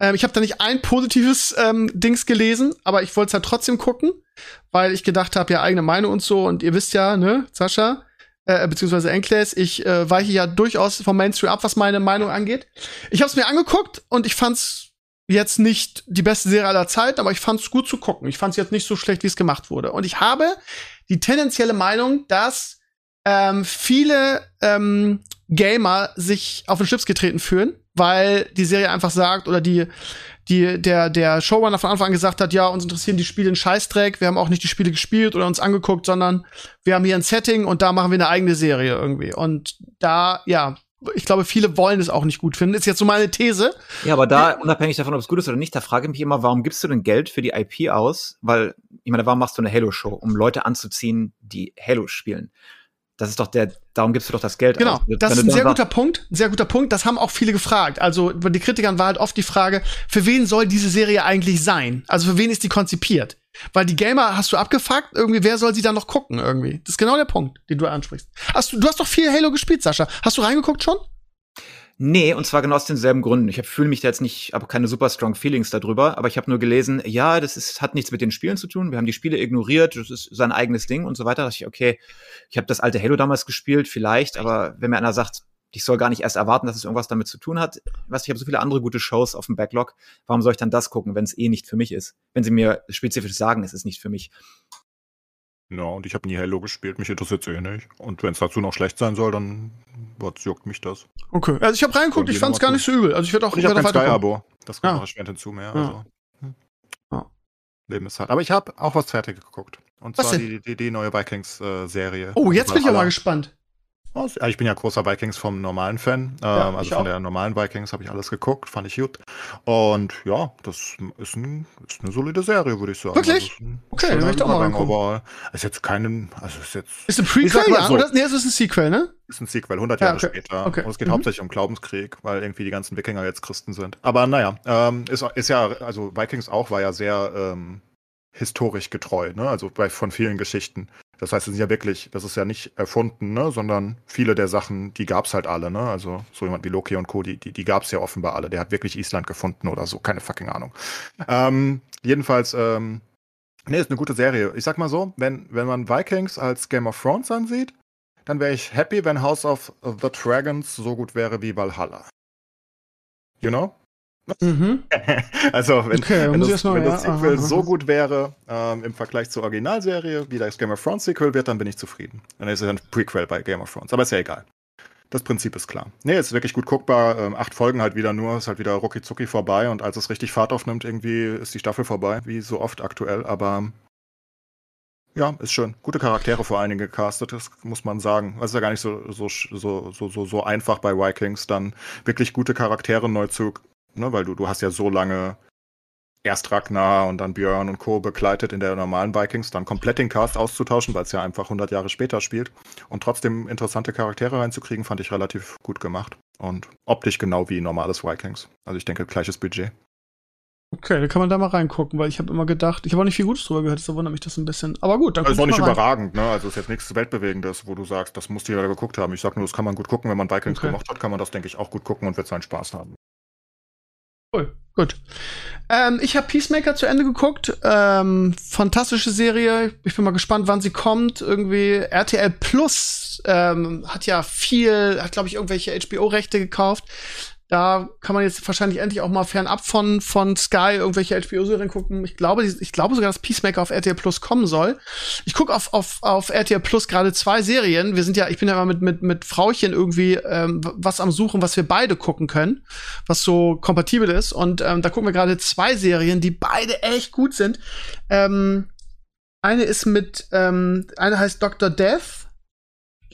Ähm, ich habe da nicht ein positives ähm, Dings gelesen, aber ich wollte es halt trotzdem gucken, weil ich gedacht habe, ja, eigene Meinung und so. Und ihr wisst ja, ne, Sascha, äh, beziehungsweise Enkles, ich äh, weiche ja durchaus vom Mainstream ab, was meine Meinung angeht. Ich habe es mir angeguckt und ich fand's jetzt nicht die beste Serie aller Zeiten, aber ich fand's gut zu gucken. Ich fand's jetzt nicht so schlecht, wie es gemacht wurde. Und ich habe die tendenzielle Meinung, dass ähm, viele ähm, Gamer sich auf den Schlips getreten fühlen, weil die Serie einfach sagt oder die die der der Showrunner von Anfang an gesagt hat, ja, uns interessieren die Spiele ein Scheißdreck, wir haben auch nicht die Spiele gespielt oder uns angeguckt, sondern wir haben hier ein Setting und da machen wir eine eigene Serie irgendwie. Und da ja, ich glaube, viele wollen es auch nicht gut finden. Ist jetzt so meine These. Ja, aber da, unabhängig davon, ob es gut ist oder nicht, da frage ich mich immer, warum gibst du denn Geld für die IP aus? Weil, ich meine, warum machst du eine Halo-Show, um Leute anzuziehen, die Halo spielen? Das ist doch der, darum gibst du doch das Geld Genau, aus. das ist ein sehr guter Punkt, ein sehr guter Punkt. Das haben auch viele gefragt. Also bei den Kritikern war halt oft die Frage, für wen soll diese Serie eigentlich sein? Also für wen ist die konzipiert? Weil die Gamer hast du abgefuckt, irgendwie, wer soll sie dann noch gucken irgendwie? Das ist genau der Punkt, den du ansprichst. Hast du, du hast doch viel Halo gespielt, Sascha. Hast du reingeguckt schon? Nee, und zwar genau aus denselben Gründen. Ich fühle mich da jetzt nicht, habe keine super strong Feelings darüber, aber ich habe nur gelesen, ja, das ist, hat nichts mit den Spielen zu tun. Wir haben die Spiele ignoriert, das ist sein eigenes Ding und so weiter. Da dachte ich, okay, ich habe das alte Halo damals gespielt, vielleicht, aber wenn mir einer sagt, ich soll gar nicht erst erwarten, dass es irgendwas damit zu tun hat, du, ich habe so viele andere gute Shows auf dem Backlog, warum soll ich dann das gucken, wenn es eh nicht für mich ist? Wenn sie mir spezifisch sagen, es ist nicht für mich. Ja, und ich habe nie Halo gespielt, mich interessiert eh nicht. Und wenn es dazu noch schlecht sein soll, dann was juckt mich das. Okay, also ich habe reingeguckt, ich fand es gar nicht so übel. Also ich werde auch Und ich habe kein. Sky-Abo. Das kommt Ja. noch erschwerend hinzu mehr. Ja. Also. hm. Ja. Leben ist hart. Aber ich habe auch was fertig geguckt. Und Was zwar die, die, die neue Vikings-Serie. Oh, jetzt bin ich aber mal gespannt. Ja, ich bin ja großer Vikings vom normalen Fan. Ja, ähm, also von auch. der normalen Vikings habe ich alles geguckt, fand ich gut. Und ja, das ist, ein, ist eine solide Serie, würde ich sagen. Wirklich? Also Okay, dann will ich doch mal aber Ist jetzt keinen, also ist jetzt Ist ein Prequel, ja? so. Oder? Nee, es ist ein Sequel, ne? ist ein Sequel, 100 Ja, Jahre okay. später. Okay. Und es geht Mhm. hauptsächlich um Glaubenskrieg, weil irgendwie die ganzen Wikinger jetzt Christen sind. Aber naja, ähm, ist, ist ja, also Vikings auch war ja sehr ähm, historisch getreu, ne? Also bei, von vielen Geschichten. Das heißt, es sind ja wirklich, das ist ja nicht erfunden, ne? Sondern viele der Sachen, die gab's halt alle, ne? Also so jemand wie Loki und Co., die, die, die gab's ja offenbar alle. Der hat wirklich Island gefunden oder so, keine fucking Ahnung. Ähm, jedenfalls, ähm, nee, ist eine gute Serie. Ich sag mal so, wenn, wenn man Vikings als Game of Thrones ansieht, dann wäre ich happy, wenn House of the Dragons so gut wäre wie Valhalla. You know? Mhm. [laughs] also, wenn, Okay, wenn, das, mal- wenn das ja, Sequel aha, aha. so gut wäre ähm, im Vergleich zur Originalserie, wie das Game of Thrones Sequel wird, dann bin ich zufrieden. Dann ist es ein Prequel bei Game of Thrones. Aber ist ja egal. Das Prinzip ist klar. Nee, ist wirklich gut guckbar. Ähm, acht Folgen halt wieder nur, ist halt wieder rucki zucki vorbei und als es richtig Fahrt aufnimmt, irgendwie ist die Staffel vorbei, wie so oft aktuell, aber ja, ist schön. Gute Charaktere vor allen Dingen gecastet, das muss man sagen. Es ist ja gar nicht so, so, so, so, so, so einfach bei Vikings, dann wirklich gute Charaktere neu zu, ne, weil du, du hast ja so lange erst Ragnar und dann Björn und Co. begleitet in der normalen Vikings, dann komplett den Cast auszutauschen, weil es ja einfach 100 Jahre später spielt und trotzdem interessante Charaktere reinzukriegen, fand ich relativ gut gemacht und optisch genau wie normales Vikings. Also ich denke, gleiches Budget. Okay, da kann man da mal reingucken, weil ich habe immer gedacht, ich habe auch nicht viel Gutes drüber gehört, deshalb wundert mich das ein bisschen. Aber gut, dann Also ist auch nicht überragend, ne? Also ist jetzt nichts Weltbewegendes, wo du sagst, das muss jeder geguckt haben. Ich sag nur, das kann man gut gucken, wenn man Vikings Okay. gemocht hat, kann man das, denke ich, auch gut gucken und wird seinen Spaß haben. Cool, gut. Ähm, ich habe Peacemaker zu Ende geguckt. Ähm, fantastische Serie. Ich bin mal gespannt, wann sie kommt. Irgendwie RTL Plus ähm, hat ja viel, hat glaube ich irgendwelche HBO-Rechte gekauft. Da kann man jetzt wahrscheinlich endlich auch mal fernab von, von Sky irgendwelche HBO-Serien gucken. Ich glaube, ich glaube sogar, dass Peacemaker auf RTL Plus kommen soll. Ich gucke auf, auf, auf RTL Plus gerade zwei Serien. Wir sind ja, ich bin ja immer mit, mit, mit Frauchen irgendwie ähm, was am Suchen, was wir beide gucken können, was so kompatibel ist. Und ähm, da gucken wir gerade zwei Serien, die beide echt gut sind. Ähm, eine ist mit, ähm, eine heißt Dr. Death,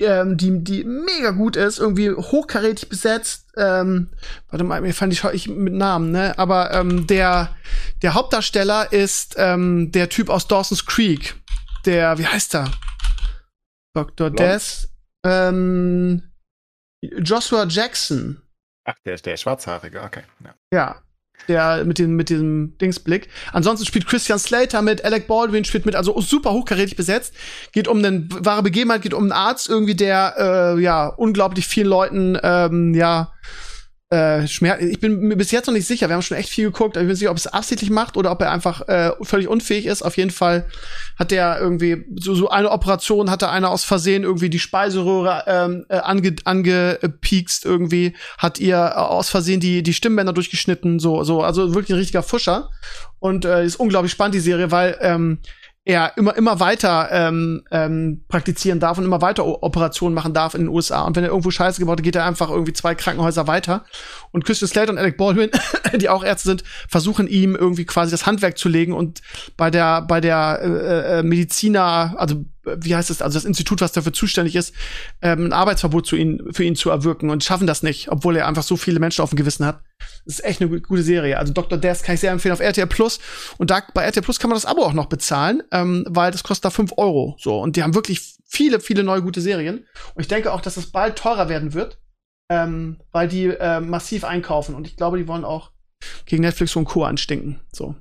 ähm, die, die mega gut ist, irgendwie hochkarätig besetzt. Ähm, warte mal, mir fand ich, ich mit Namen, ne? Aber ähm, der, der Hauptdarsteller ist ähm, der Typ aus Dawson's Creek. Der, wie heißt er? Dr. Death. Ähm, Joshua Jackson. Ach, der ist der Schwarzhaarige, okay. Ja. Ja. Der mit dem, mit diesem Dingsblick. Ansonsten spielt Christian Slater mit, Alec Baldwin spielt mit, also super hochkarätig besetzt. Geht um eine wahre Begebenheit, geht um einen Arzt irgendwie, der, äh, ja, unglaublich vielen Leuten, ähm, ja, äh. Ich bin mir bis jetzt noch nicht sicher. Wir haben schon echt viel geguckt. Ich bin nicht sicher, ob es absichtlich macht oder ob er einfach äh, völlig unfähig ist. Auf jeden Fall hat der irgendwie so, so eine Operation hatte einer aus Versehen irgendwie die Speiseröhre ähm, äh, ange, irgendwie, hat ihr äh, aus Versehen die die Stimmbänder durchgeschnitten, so so also wirklich ein richtiger Fuscher und äh, ist unglaublich spannend die Serie, weil ähm, er immer immer weiter ähm, ähm, praktizieren darf und immer weiter O Operationen machen darf in den USA. Und wenn er irgendwo Scheiße gebaut hat, geht er einfach irgendwie zwei Krankenhäuser weiter. Und Christian Slater und Alec Baldwin, [laughs] die auch Ärzte sind, versuchen ihm irgendwie quasi das Handwerk zu legen und bei der bei der äh, äh, Mediziner, also wie heißt es, also das Institut, was dafür zuständig ist, ähm, ein Arbeitsverbot zu ihn, für ihn zu erwirken und schaffen das nicht, obwohl er einfach so viele Menschen auf dem Gewissen hat. Das ist echt eine gu- gute Serie. Also Dr. Death kann ich sehr empfehlen auf RTL Plus. Und da bei RTL Plus kann man das Abo auch noch bezahlen, ähm, weil das kostet da 5 Euro. So. Und die haben wirklich viele, viele neue gute Serien. Und ich denke auch, dass das bald teurer werden wird, ähm, weil die äh, massiv einkaufen. Und ich glaube, die wollen auch gegen Netflix und Co. anstinken. So.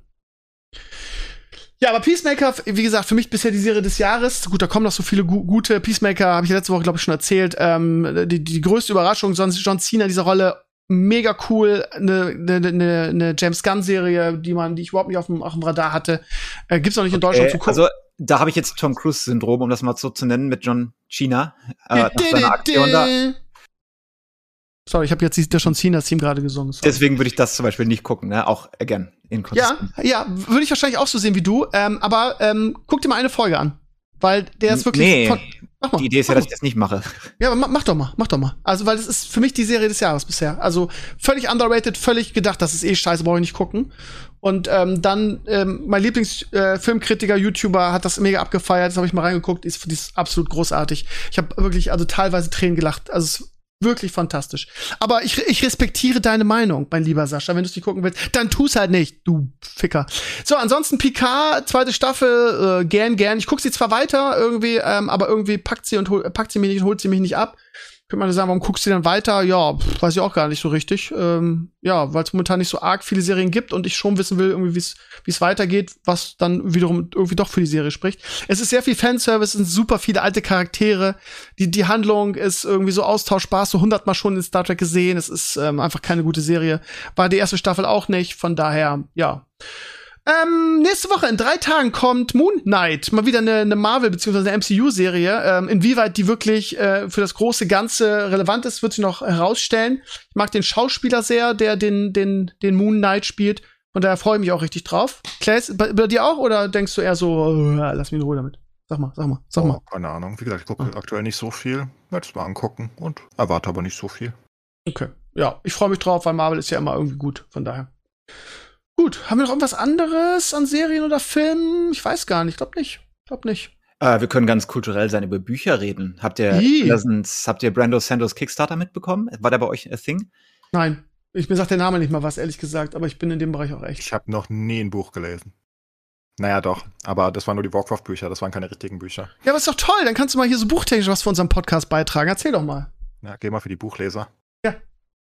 Ja, aber Peacemaker, wie gesagt, für mich bisher die Serie des Jahres. Gut, da kommen noch so viele gu gute Peacemaker, habe ich letzte Woche, glaube ich, schon erzählt. Ähm, die, die größte Überraschung, sonst John Cena in dieser Rolle, mega cool. Eine ne, ne, ne James Gunn-Serie, die man, die ich überhaupt nicht auf dem, auf dem Radar hatte. Äh, gibt's noch nicht in Deutschland Äh, zu gucken. also, da habe ich jetzt Tom Cruise-Syndrom, um das mal so zu nennen, mit John Cena. Äh, nach seiner Aktion da. Sorry, ich habe jetzt die- das John Cena-Team gerade gesungen. Sorry. Deswegen würde ich das zum Beispiel nicht gucken, ne? Auch again, Ja, inkonsistent. ja, würde ich wahrscheinlich auch so sehen wie du. Ähm, aber ähm, guck dir mal eine Folge an. Weil der ist wirklich. Nee. Von, mach mal, Die Idee ist ja, dass ich das nicht mache. Ja, aber mach, doch mal, mach doch mal. Also, weil das ist für mich die Serie des Jahres bisher. Also völlig underrated, völlig gedacht, das ist eh scheiße, brauche ich nicht gucken. Und ähm, dann, ähm, mein Lieblingsfilmkritiker, äh, YouTuber hat das mega abgefeiert, das habe ich mal reingeguckt, die ist, ist absolut großartig. Ich habe wirklich, also teilweise Tränen gelacht. Also es wirklich fantastisch. Aber ich, ich respektiere deine Meinung, mein lieber Sascha. Wenn du es nicht gucken willst, dann tu's halt nicht, du Ficker. So, ansonsten Picard, zweite Staffel, äh, gern, gern. Ich guck sie zwar weiter irgendwie, ähm, aber irgendwie packt sie und hol, packt sie mich nicht und holt sie mich nicht ab. Könnte man sagen, warum guckst du dann weiter? Ja, pff, weiß ich auch gar nicht so richtig. Ähm, ja, weil es momentan nicht so arg viele Serien gibt und ich schon wissen will, irgendwie, wie es weitergeht, was dann wiederum irgendwie doch für die Serie spricht. Es ist sehr viel Fanservice, es sind super viele alte Charaktere. Die, die Handlung ist irgendwie so austauschbar, so hundertmal schon in Star Trek gesehen. Es ist ähm, einfach keine gute Serie. War die erste Staffel auch nicht, von daher, ja. Ähm, nächste Woche in drei Tagen kommt Moon Knight, mal wieder eine, eine Marvel- bzw. eine MCU-Serie. Ähm, inwieweit die wirklich äh, für das große Ganze relevant ist, wird sich noch herausstellen. Ich mag den Schauspieler sehr, der den, den, den Moon Knight spielt. Und daher freue ich mich auch richtig drauf. Claes, bei, bei dir auch oder denkst du eher so, äh, lass mich in Ruhe damit? Sag mal, sag mal, sag mal. Oh, keine Ahnung. Wie gesagt, ich gucke aktuell nicht so viel. Werde es mal angucken und erwarte aber nicht so viel. Okay. Ja, ich freue mich drauf, weil Marvel ist ja immer irgendwie gut. Von daher. Gut, haben wir noch irgendwas anderes an Serien oder Filmen? Ich weiß gar nicht. Ich glaube nicht. Ich glaube nicht. Äh, wir können ganz kulturell sein, über Bücher reden. Habt ihr habt ihr Brando Sandos Kickstarter mitbekommen? War der bei euch a thing? Nein. Ich, mir sagt der Name nicht mal was, ehrlich gesagt, aber ich bin in dem Bereich auch echt. Ich habe noch nie ein Buch gelesen. Naja, doch. Aber das waren nur die Warcraft-Bücher, das waren keine richtigen Bücher. Ja, aber ist doch toll. Dann kannst du mal hier so buchtechnisch was für unseren Podcast beitragen. Erzähl doch mal. Ja, geh mal für die Buchleser.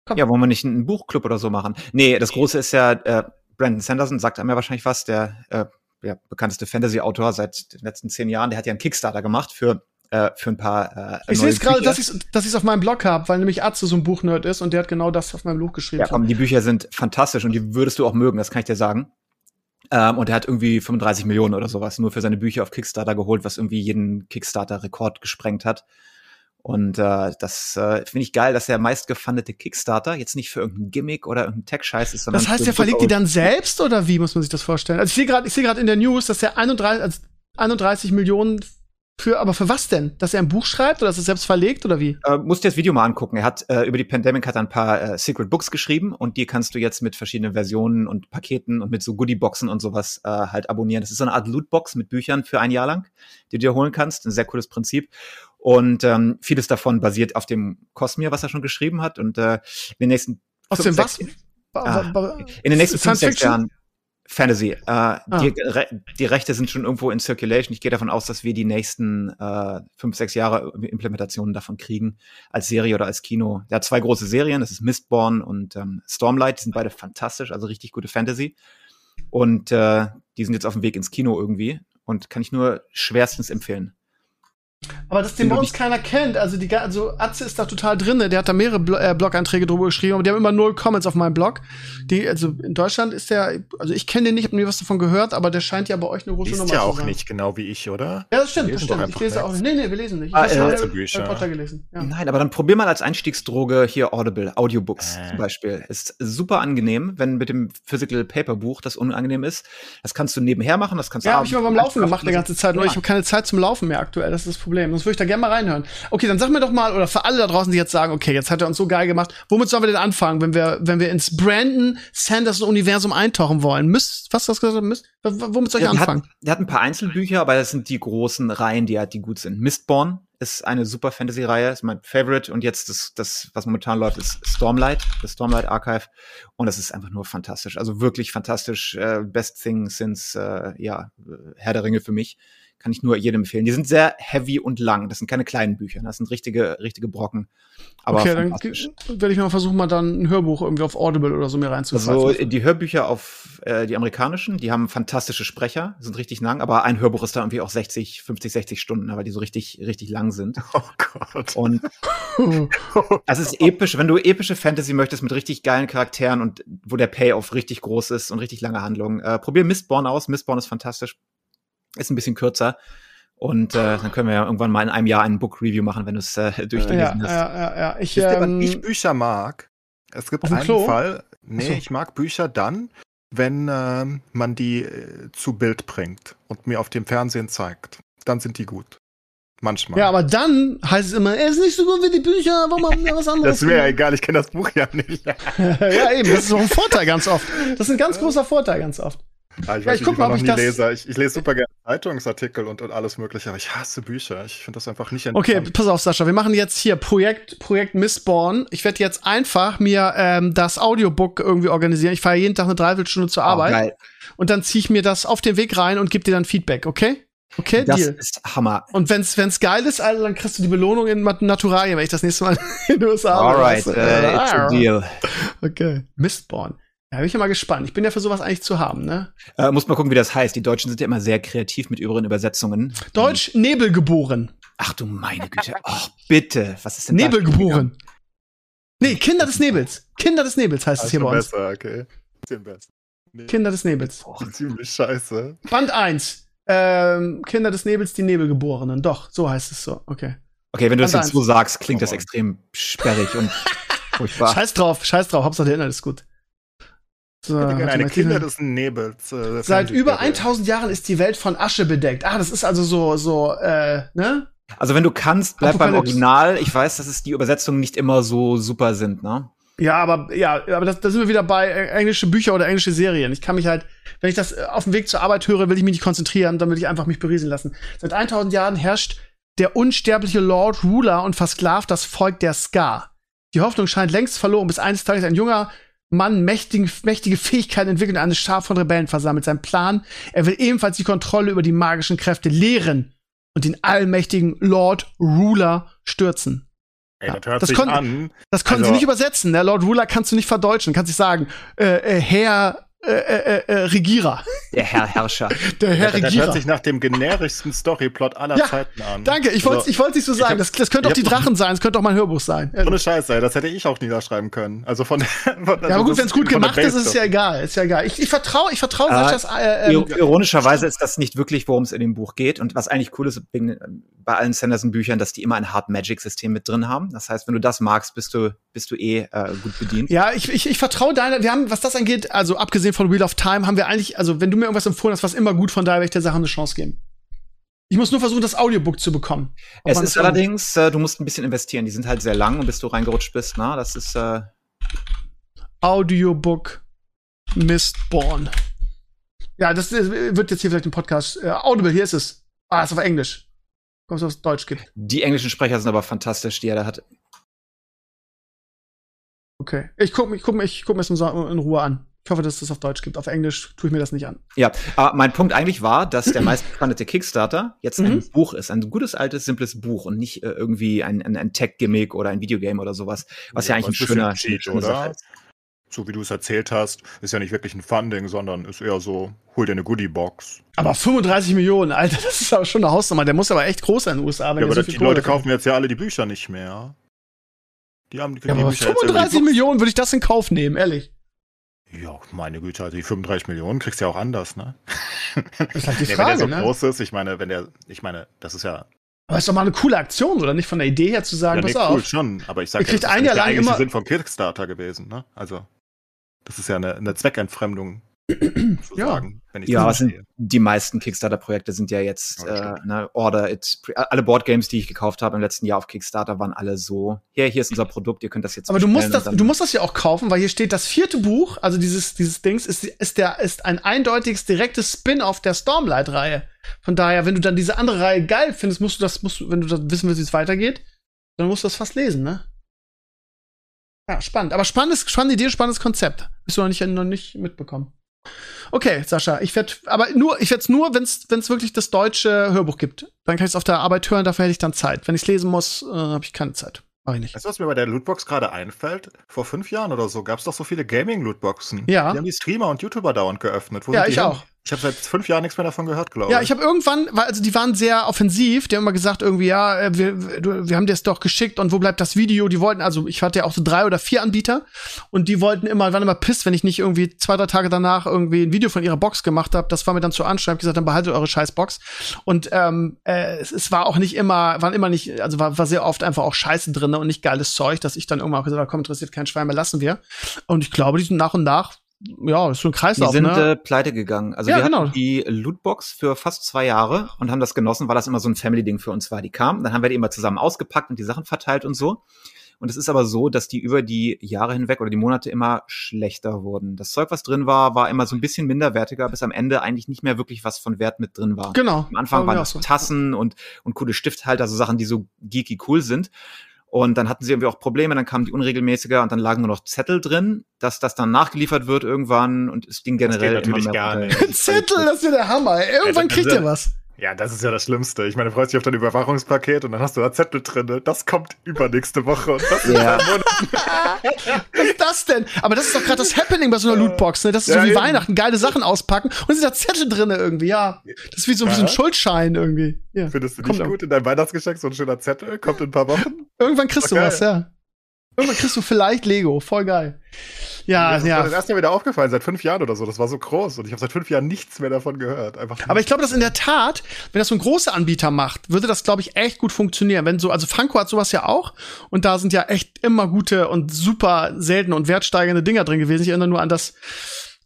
Komm. Ja, wollen wir nicht einen Buchclub oder so machen? Nee, das Große ist ja, äh, Brandon Sanderson sagt einem ja wahrscheinlich was, der äh, ja, bekannteste Fantasy-Autor seit den letzten zehn Jahren. Der hat ja einen Kickstarter gemacht für, äh, für ein paar äh, Ich sehe jetzt gerade, dass ich es dass ich's auf meinem Blog habe, weil nämlich Atze so ein Buchnerd ist und der hat genau das auf meinem Buch geschrieben. Ja, komm, die Bücher sind fantastisch und die würdest du auch mögen, das kann ich dir sagen. Ähm, und er hat irgendwie 35 Millionen oder sowas nur für seine Bücher auf Kickstarter geholt, was irgendwie jeden Kickstarter-Rekord gesprengt hat. Und äh, das äh, finde ich geil, dass der meistgefundete Kickstarter jetzt nicht für irgendein Gimmick oder irgendein Tech-Scheiß ist, sondern das heißt, der verlegt die dann selbst oder wie muss man sich das vorstellen? Also ich sehe gerade, ich sehe gerade in der News, dass er 31, also 31 Millionen für, aber für was denn? Dass er ein Buch schreibt oder dass er es selbst verlegt oder wie? Äh, musst dir das Video mal angucken. Er hat äh, über die Pandemic hat er ein paar äh, Secret Books geschrieben und die kannst du jetzt mit verschiedenen Versionen und Paketen und mit so Goodie-Boxen und sowas äh, halt abonnieren. Das ist so eine Art Lootbox mit Büchern für ein Jahr lang, die du dir holen kannst. Ein sehr cooles Prinzip. Und ähm, vieles davon basiert auf dem Cosmere, was er schon geschrieben hat. Und äh, in den nächsten Aus fünf, dem was? sechs- Ba- Ah, ba- ba- in den nächsten fünf, sechs? Jahren Fantasy. Äh, Ah. die, die Rechte sind schon irgendwo in Circulation. Ich gehe davon aus, dass wir die nächsten äh, fünf, sechs Jahre Implementationen davon kriegen, als Serie oder als Kino. Der hat zwei große Serien, das ist Mistborn und ähm, Stormlight, die sind beide fantastisch, also richtig gute Fantasy. Und äh, die sind jetzt auf dem Weg ins Kino irgendwie und kann ich nur schwerstens empfehlen. Aber dass den bei uns keiner kennt, also die, also Atze ist da total drinne, der hat da mehrere Blo äh, Blog-Einträge drüber geschrieben, aber die haben immer null Comments auf meinem Blog. Die, also in Deutschland ist der, also ich kenne den nicht, hab nie was davon gehört, aber der scheint ja bei euch eine große Nummer ja zu auch sein. nicht genau wie ich, oder? Ja, das stimmt, das stimmt. Ich lese auch nicht. Nee, nee, wir lesen nicht. Ich Ah, habe äh, Harry Bücher. Harry Potter gelesen. Ja. Nein, aber dann probier mal als Einstiegsdroge hier Audible, Audiobooks Äh. zum Beispiel. Ist super angenehm, wenn mit dem Physical Paper Buch das unangenehm ist. Das kannst du nebenher machen, das kannst du Ja, habe ich immer beim Laufen gemacht die ganze Zeit. Nur ja. ich habe keine Zeit zum Laufen mehr aktuell. Das ist Problem. Sonst würde ich da gerne mal reinhören. Okay, dann sag mir doch mal, oder für alle da draußen, die jetzt sagen, okay, jetzt hat er uns so geil gemacht, womit sollen wir denn anfangen, wenn wir, wenn wir ins Brandon Sanderson Universum eintauchen wollen? Müsst, was hast du gesagt? Müsst, womit soll ich Ja, anfangen? Hat, der hat ein paar Einzelbücher, aber das sind die großen Reihen, die halt die gut sind. Mistborn ist eine super Fantasy-Reihe, ist mein Favorite und jetzt das, das, was momentan läuft, ist Stormlight, das Stormlight Archive und das ist einfach nur fantastisch, also wirklich fantastisch, äh, best thing since, äh, ja, äh, Herr der Ringe für mich. Kann ich nur jedem empfehlen. Die sind sehr heavy und lang. Das sind keine kleinen Bücher. Das sind richtige, richtige Brocken. Aber okay, dann werde ich mal versuchen, mal dann ein Hörbuch irgendwie auf Audible oder so mir reinzufassen. Also die Hörbücher auf äh, die amerikanischen, die haben fantastische Sprecher, sind richtig lang, aber ein Hörbuch ist da irgendwie auch 60, 50, 60 Stunden, ne, weil die so richtig, richtig lang sind. Oh Gott. Und [laughs] es ist episch, wenn du epische Fantasy möchtest mit richtig geilen Charakteren und wo der Payoff richtig groß ist und richtig lange Handlungen. Äh, probier Mistborn aus. Mistborn ist fantastisch. Ist ein bisschen kürzer. Und äh, dann können wir ja irgendwann mal in einem Jahr einen Book Review machen, wenn du es äh, ja, durchgelesen ja, hast. ja, ja. Ich, Wisst ihr, ähm, ich Bücher mag? Es gibt einen Klo? Fall. Nee, so. ich mag Bücher dann, wenn ähm, man die äh, zu Bild bringt und mir auf dem Fernsehen zeigt. dann sind die gut. Manchmal. Ja, aber dann heißt es immer, er ist nicht so gut wie die Bücher, warum haben wir was anderes? das mir ja egal, ich kenne das Buch ja nicht. [laughs] ja, eben, das ist auch ein Vorteil ganz oft. Das ist ein ganz großer Vorteil ganz oft. Ah, ich, Ja, weiß ich guck ich mal, ob noch ich nie das- Leser. Ich, ich lese super gerne Zeitungsartikel und, und alles mögliche, aber ich hasse Bücher. Ich finde das einfach nicht Okay, pass auf, Sascha. Wir machen jetzt hier Projekt, Projekt Mistborn. Ich werde jetzt einfach mir ähm, das Audiobook irgendwie organisieren. Ich fahre jeden Tag eine Dreiviertelstunde zur Arbeit Oh, geil. und dann ziehe ich mir das auf den Weg rein und gebe dir dann Feedback, okay? Okay, Das Deal. ist Hammer. Und wenn's wenn's geil ist, Alter, dann kriegst du die Belohnung in Naturalien, wenn ich das nächste Mal [laughs] in den USA bin, Alright, du? äh, it's a deal. Okay, Mistborn. Ja, bin ich ja mal gespannt. Ich bin ja für sowas eigentlich zu haben, ne? Äh, muss mal gucken, wie das heißt. Die Deutschen sind ja immer sehr kreativ mit übrigen Übersetzungen. Deutsch Nebel geboren. Ach du meine Güte. Ach, bitte. Was ist denn Nebel da? geboren. Nee, Kinder des Nebels. Kinder des Nebels heißt Ah, es hier schon bei uns. besser, okay. Bisschen besser. Nee, Kinder des Nebels. ziemlich scheiße. Band 1. Ähm, Kinder des Nebels, die Nebelgeborenen. Doch, so heißt es so. Okay. Okay, wenn du das Band jetzt so sagst, klingt das Oh Mann. extrem sperrig und [laughs] furchtbar. Scheiß drauf, scheiß drauf. Hauptsache der Inhalt ist gut. So, Ich hätte warte gerne eine mal, Kinder des Nebels. Äh, Seit über Fernsehserie. 1000 Jahren ist die Welt von Asche bedeckt. Ah, das ist also so, so, äh, ne? Also wenn du kannst, bleib beim. Original. Ich weiß, dass es die Übersetzungen nicht immer so super sind, ne? Ja, aber ja, aber das, da sind wir wieder bei äh, englische Bücher oder englische Serien. Ich kann mich halt, wenn ich das äh, auf dem Weg zur Arbeit höre, will ich mich nicht konzentrieren, dann will ich einfach mich berieseln lassen. Seit 1000 Jahren herrscht der unsterbliche Lord Ruler und versklavt das Volk der Ska. Die Hoffnung scheint längst verloren, bis eines Tages ein junger Mann mächtige, mächtige Fähigkeiten entwickelt und eine Schar von Rebellen versammelt. Sein Plan, er will ebenfalls die Kontrolle über die magischen Kräfte lehren und den allmächtigen Lord Ruler stürzen. Ey, das Ja, hört das sich an. Das konnten Also- sie nicht übersetzen. Der Lord Ruler kannst du nicht verdeutschen. Kannst nicht sagen, äh, äh, Herr äh, äh, äh, Regierer. Der Herr Herrscher. [laughs] Der Herr Das, das Regierer. hört sich nach dem generischsten Storyplot aller Ja, Zeiten an. Danke, ich wollte Also, ich wollte nicht so sagen. hab- das, das könnte auch die Drachen sein, es könnte auch mein Hörbuch sein. Ja, [laughs] Ohne Scheiße, das hätte ich auch niederschreiben können. Also von, von aber gut, wenn es gut gemacht ist, ist es ja egal. Ist ja egal. Ich, ich vertraue ich vertrau Ah, Saschas äh, ähm, Ir- Ironischerweise ist das nicht wirklich, worum es in dem Buch geht. Und was eigentlich cool ist bei allen Sanderson-Büchern, dass die immer ein Hard Magic-System mit drin haben. Das heißt, wenn du das magst, bist du, bist du eh äh, gut bedient. Ja, ich, ich, ich vertraue deiner. Wir haben, was das angeht, also abgesehen von Wheel of Time, haben wir eigentlich, also wenn du mir irgendwas empfohlen hast, was immer gut, von daher werde ich der Sache eine Chance geben. Ich muss nur versuchen, das Audiobook zu bekommen. Es ist allerdings, äh, du musst ein bisschen investieren. Die sind halt sehr lang und bis du reingerutscht bist, na, das ist, äh, Audiobook Mistborn. Ja, das äh, wird jetzt hier vielleicht im Podcast. Äh, Audible, hier ist es. Ah, ist auf Englisch. Kommst du, was Deutsch gibt. die englischen Sprecher sind aber fantastisch, die er da hat. Okay. Ich guck, ich guck, ich guck mir das in Ruhe an. Ich hoffe, dass es das auf Deutsch gibt. Auf Englisch tue ich mir das nicht an. Ja, aber mein Punkt eigentlich war, dass der [clears throat] meistgefundete Kickstarter jetzt ein Mhm. Buch ist, ein gutes, altes, simples Buch und nicht äh, irgendwie ein, ein, ein Tech-Gimmick oder ein Videogame oder sowas, was ja, Ja, eigentlich ein schöner, bisschen Cheat, oder? Sache ist. So wie du es erzählt hast, ist ja nicht wirklich ein Funding, sondern ist eher so, hol dir eine Goodie-Box. Aber 35 Millionen, Alter, [laughs] das ist aber schon eine Hausnummer. Der muss aber echt groß sein in den USA. Wenn Ja, aber so die Kohle Leute kaufen jetzt ja alle die Bücher nicht mehr. Die haben die, Ja, die aber Bücher jetzt über die 35 Books- Millionen würde ich das in Kauf nehmen, ehrlich. Ja, meine Güte, also die 35 Millionen kriegst du ja auch anders, ne? Das ist halt die [laughs] Nee, wenn Frage, der so ne? groß ist, ich meine, wenn der, ich meine, das ist ja, Aber ist doch mal eine coole Aktion, oder nicht? Von der Idee her zu sagen, ja pass nee, auf. cool schon, aber ich sag Ihr ja, das ist ein nicht Jahr der lang immer- Sinn vom Kickstarter gewesen, ne? Also, das ist ja eine, eine Zweckentfremdung, ich Ja, das es sind, die meisten Kickstarter-Projekte sind ja jetzt, Ja, äh, ne, Order It. Alle Boardgames, die ich gekauft habe im letzten Jahr auf Kickstarter, waren alle so, hier, hier ist unser Produkt, ihr könnt das jetzt Aber du musst das, du musst das ja auch kaufen, weil hier steht, das vierte Buch, also dieses, dieses Dings, ist, ist der, ist ein eindeutiges, direktes Spin-off der Stormlight-Reihe. Von daher, wenn du dann diese andere Reihe geil findest, musst du das, musst du, wenn du das wissen willst, wie es weitergeht, dann musst du das fast lesen, ne? Ja, spannend. Aber spannendes, spannende Idee, spannendes Konzept. Bist du noch nicht, noch nicht mitbekommen. Okay, Sascha, ich werde, aber nur, ich werde es nur, wenn es wirklich das deutsche Hörbuch gibt. Dann kann ich es auf der Arbeit hören, dafür hätte ich dann Zeit. Wenn ich lesen muss, äh, habe ich keine Zeit. Mach ich nicht. Weißt du, was mir bei der Lootbox gerade einfällt? Vor fünf Jahren oder so gab es doch so viele Gaming-Lootboxen. Ja. Die haben die Streamer und YouTuber dauernd geöffnet. Wo Ja, sind die ich hin? auch. Ich habe seit fünf Jahren nichts mehr davon gehört, glaube Ja, ich habe irgendwann, weil also die waren sehr offensiv, die haben immer gesagt irgendwie, ja, äh, wir, du- wir haben dir das doch geschickt und wo bleibt das Video? Die wollten, also ich hatte ja auch so drei oder vier Anbieter und die wollten immer, waren immer pisst, wenn ich nicht irgendwie zwei, drei Tage danach irgendwie ein Video von ihrer Box gemacht habe. Das war mir dann zu anstrengend. Ich hab gesagt, dann behaltet eure scheiß Box. Und ähm, äh, es, es war auch nicht immer, waren immer nicht, also war, war sehr oft einfach auch Scheiße drin und nicht geiles Zeug, dass ich dann irgendwann auch gesagt habe, komm, interessiert kein Schwein mehr, lassen wir. Und ich glaube, die sind nach und nach ja, ist so ein Die Kreislauf, sind ne? äh, pleite gegangen. Also Ja, wir genau. hatten die Lootbox für fast zwei Jahre und haben das genossen, weil das immer so ein Family-Ding für uns war. Die kamen, dann haben wir die immer zusammen ausgepackt und die Sachen verteilt und so. Und es ist aber so, dass die über die Jahre hinweg oder die Monate immer schlechter wurden. Das Zeug, was drin war, war immer so ein bisschen minderwertiger, bis am Ende eigentlich nicht mehr wirklich was von Wert mit drin war. genau. Am Anfang War waren das so. Tassen und, und coole Stifthalter, so Sachen, die so geeky cool sind. Und dann hatten sie irgendwie auch Probleme, dann kamen die unregelmäßiger und dann lagen nur noch Zettel drin, dass das dann nachgeliefert wird irgendwann und es ging generell natürlich immer mehr gar runter. nicht. Zettel, das ist ja der Hammer. Irgendwann Ja, kriegt das- ihr was. Ja, das ist ja das Schlimmste. Ich meine, du freust dich auf dein Überwachungspaket und dann hast du da Zettel drin. Das kommt übernächste Woche. Und das Ja. Was ist das denn? Aber das ist doch gerade das Happening bei so einer Lootbox, ne? Das ist Ja, so wie eben. Weihnachten, geile Sachen auspacken und es sind da Zettel drin irgendwie, ja. Das ist wie so, wie so ein. Schuldschein irgendwie. Ja. Findest du Kommt nicht auch. gut in deinem Weihnachtsgeschenk so ein schöner Zettel? Kommt in ein paar Wochen? Irgendwann kriegst du Okay. was, ja. Irgendwann kriegst du vielleicht Lego, voll geil. Ja, das ist mir ja. das erste Mal wieder aufgefallen, seit fünf Jahren oder so. Das war so groß und ich habe seit fünf Jahren nichts mehr davon gehört. Einfach Aber ich glaube, dass in der Tat, wenn das so ein großer Anbieter macht, würde das, glaube ich, echt gut funktionieren. Wenn so, also Franco hat sowas ja auch und da sind ja echt immer gute und super seltene und wertsteigernde Dinger drin gewesen. Ich erinnere nur an das,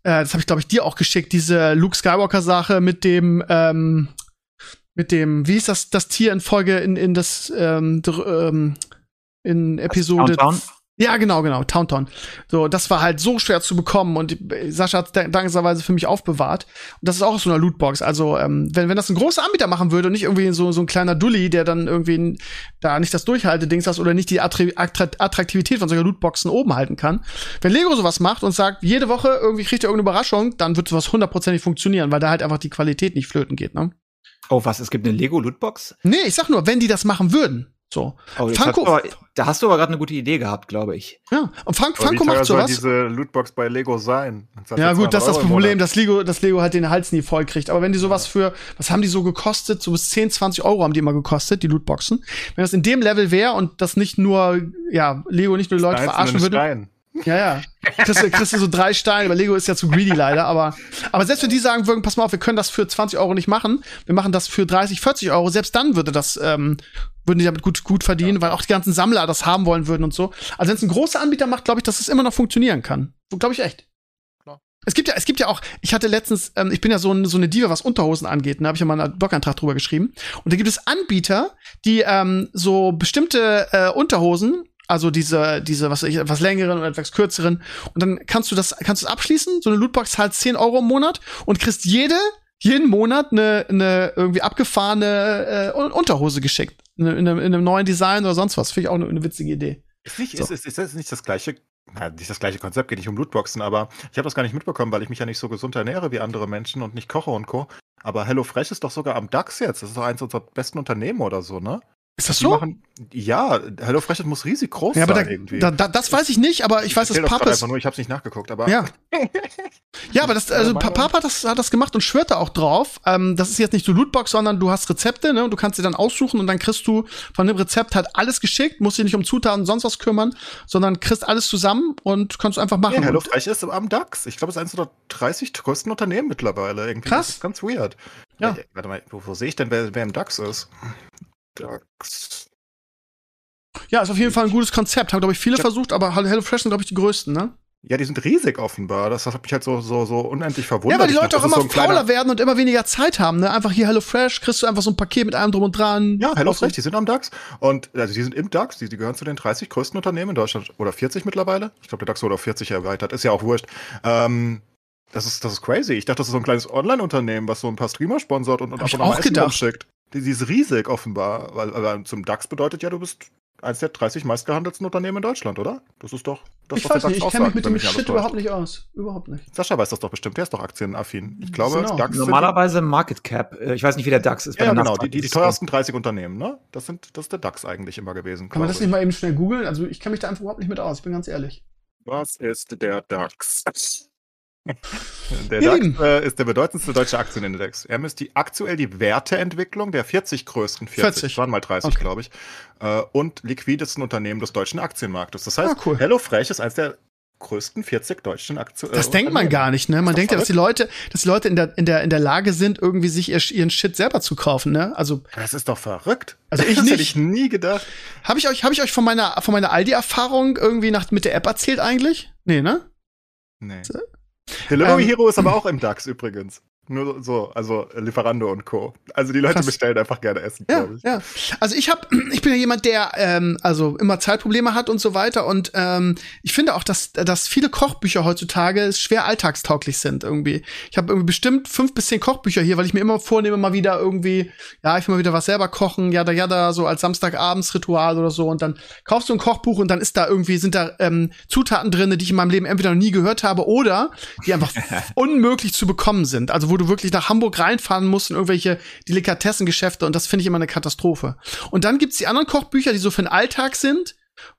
äh, das habe ich, glaube ich, dir auch geschickt, diese Luke Skywalker-Sache mit dem, ähm, mit dem, wie ist das, das Tier in Folge in, in das, ähm, dr- ähm, in Episode ja, genau, genau, Tauntaun. So, das war halt so schwer zu bekommen und Sascha hat es dankenswerterweise für mich aufbewahrt. Und das ist auch aus so einer Lootbox. Also, ähm, wenn, wenn das ein großer Anbieter machen würde und nicht irgendwie so, so ein kleiner Dulli, der dann irgendwie da nicht das Durchhalte-Dings hast oder nicht die Attra Attra Attraktivität von solcher Lootboxen oben halten kann. Wenn Lego sowas macht und sagt, jede Woche irgendwie kriegt ihr irgendeine Überraschung, dann wird sowas hundertprozentig funktionieren, weil da halt einfach die Qualität nicht flöten geht, ne? Oh, was? Es gibt eine Lego-Lootbox? Nee, ich sag nur, wenn die das machen würden. So. Oh, Franco- aber, da hast du aber gerade eine gute Idee gehabt, glaube ich. Ja. Und Frank, Aber wie Franco macht soll sowas. diese Lootbox bei Lego sein? Ja gut, das ist 200 das Problem, dass Lego, dass Lego halt den Hals nie voll kriegt. Aber wenn die sowas für, was haben die so gekostet? So bis 10, 20 Euro haben die immer gekostet, die Lootboxen. Wenn das in dem Level wäre und das nicht nur, ja, Lego nicht nur die Leute verarschen würde. Stein. Ja, ja. Kriegst du, kriegst du so drei Steine, aber Lego ist ja zu greedy leider. Aber, aber selbst wenn die sagen würden, pass mal auf, wir können das für 20 Euro nicht machen, wir machen das für 30, 40 Euro, selbst dann würde das, ähm, würden die damit gut, gut verdienen, weil auch die ganzen Sammler das haben wollen würden und so. Also wenn es ein großer Anbieter macht, glaube ich, dass es immer noch funktionieren kann. Glaube ich echt. Klar. Es gibt ja, es gibt ja auch, ich hatte letztens, ähm, ich bin ja so, ein, so eine Diva, was Unterhosen angeht, da habe ich ja mal einen Blogantrag drüber geschrieben. Und da gibt es Anbieter, die ähm, so bestimmte äh, Unterhosen, also diese, diese, was weiß ich, etwas längeren oder etwas kürzeren, und dann kannst du das, kannst du es abschließen, so eine Lootbox zahlt 10 Euro im Monat und kriegst jede, jeden Monat eine, eine irgendwie abgefahrene äh, Un- Unterhose geschickt. In, in, einem- in einem neuen Design oder sonst was. Finde ich auch eine, eine witzige Idee. Ist, nicht, So. ist, ist, ist das nicht das gleiche, na, nicht das gleiche Konzept, geht nicht um Lootboxen, aber ich habe das gar nicht mitbekommen, weil ich mich ja nicht so gesund ernähre wie andere Menschen und nicht koche und Co. Aber HelloFresh ist doch sogar am DAX jetzt. Das ist doch eins unserer besten Unternehmen oder so, ne? Ist das Die so? machen, ja, HelloFresh muss riesig groß Ja, aber sein da, irgendwie. da, da, das weiß ich nicht, aber ich weiß, dass Papas. einfach nur, ich habe es nicht nachgeguckt, aber Ja. [laughs] Ja, aber das, also? Papa hat das, hat das gemacht und schwört da auch drauf. Ähm, das ist jetzt nicht so Lootbox, sondern du hast Rezepte, ne? Und du kannst sie dann aussuchen und dann kriegst du von dem Rezept halt alles geschickt, musst dich nicht um Zutaten und sonst was kümmern, sondern kriegst alles zusammen und kannst du einfach machen. Ja, HelloFresh ist am DAX. Ich glaube, es ist eines der 30 größten Unternehmen mittlerweile. Irgendwie. Krass. Das ist ganz weird. Ja. Äh, Warte mal, wo, wo sehe ich denn, wer, wer im DAX ist? DAX. ja, ist auf jeden Fall ein gutes Konzept. Haben, glaube ich, viele Ja. versucht, aber HelloFresh sind, glaube ich, die größten, ne? Ja, die sind riesig offenbar. Das hat mich halt so, so, so unendlich verwundert. Ja, weil die Leute dachte, auch immer so fauler werden und immer weniger Zeit haben, ne? Einfach hier HelloFresh, kriegst du einfach so ein Paket mit allem drum und dran. Ja, HelloFresh, die sind am DAX. Und also die sind im DAX, die, die gehören zu den 30 größten Unternehmen in Deutschland. Oder 40 mittlerweile. Ich glaube, der DAX wurde auf 40 erweitert. Ist ja auch wurscht. Ähm, das ist, das ist crazy. Ich dachte, das ist so ein kleines Online-Unternehmen, was so ein paar Streamer sponsort und, und ich und auch Essen gedacht. Die, die ist riesig offenbar. Weil, weil zum DAX bedeutet ja, du bist eins der 30 meistgehandelten Unternehmen in Deutschland, oder? Das ist doch das, ich was der weiß nicht, ich kenne mich mit dem Shit täuscht. überhaupt nicht aus. Überhaupt nicht. Sascha weiß das doch bestimmt, der ist doch aktienaffin. Ich glaube, Genau. DAX Normalerweise Market Cap. Äh, Ich weiß nicht, wie der DAX ist. bei Ja, der genau, die, die, die teuersten 30 Unternehmen, ne? Das, sind, das ist der DAX eigentlich immer gewesen. Kann man das nicht mal eben schnell googeln? Also ich kenne mich da einfach überhaupt nicht mit aus, ich bin ganz ehrlich. Was ist der DAX? Der DAX äh, ist der bedeutendste deutsche Aktienindex. Er misst die aktuell die Werteentwicklung der 40 größten 40, 40. waren mal 30, Okay. glaube ich, äh, und liquidesten Unternehmen des deutschen Aktienmarktes. Das heißt, Ah, cool. HelloFresh ist eines der größten 40 deutschen Aktien. Das denkt man gar nicht, ne? Man denkt ja, dass die. Leute, dass die Leute in der, in der, in der Lage sind, irgendwie sich ihr, ihren Shit selber zu kaufen, ne? Also, Das ist doch verrückt. Also ich das hätte nicht. ich nie gedacht. habe ich euch, habe ich euch von meiner, von meiner Aldi-Erfahrung irgendwie nach, mit der App erzählt eigentlich? Nee, ne? Nee. Delivery Ähm, Hero ist aber auch im DAX übrigens. Nur so, also Lieferando und Co. Also die Leute Krass. bestellen einfach gerne Essen, Ja, glaube ich. ja. Also ich habe, [clears throat] ich bin ja jemand, der ähm, also immer Zeitprobleme hat und so weiter. Und ähm, ich finde auch, dass, dass viele Kochbücher heutzutage schwer alltagstauglich sind irgendwie. Ich habe irgendwie bestimmt fünf bis zehn Kochbücher hier, weil ich mir immer vornehme, mal wieder irgendwie, ja, ich will mal wieder was selber kochen, jada jada, so als Samstagabendsritual oder so. Und dann kaufst du ein Kochbuch und dann ist da irgendwie, sind da ähm, Zutaten drin, die ich in meinem Leben entweder noch nie gehört habe oder die einfach [laughs] unmöglich zu bekommen sind. Also wo du wirklich nach Hamburg reinfahren musst in irgendwelche Delikatessengeschäfte und das finde ich immer eine Katastrophe. Und dann gibt's die anderen Kochbücher, die so für den Alltag sind,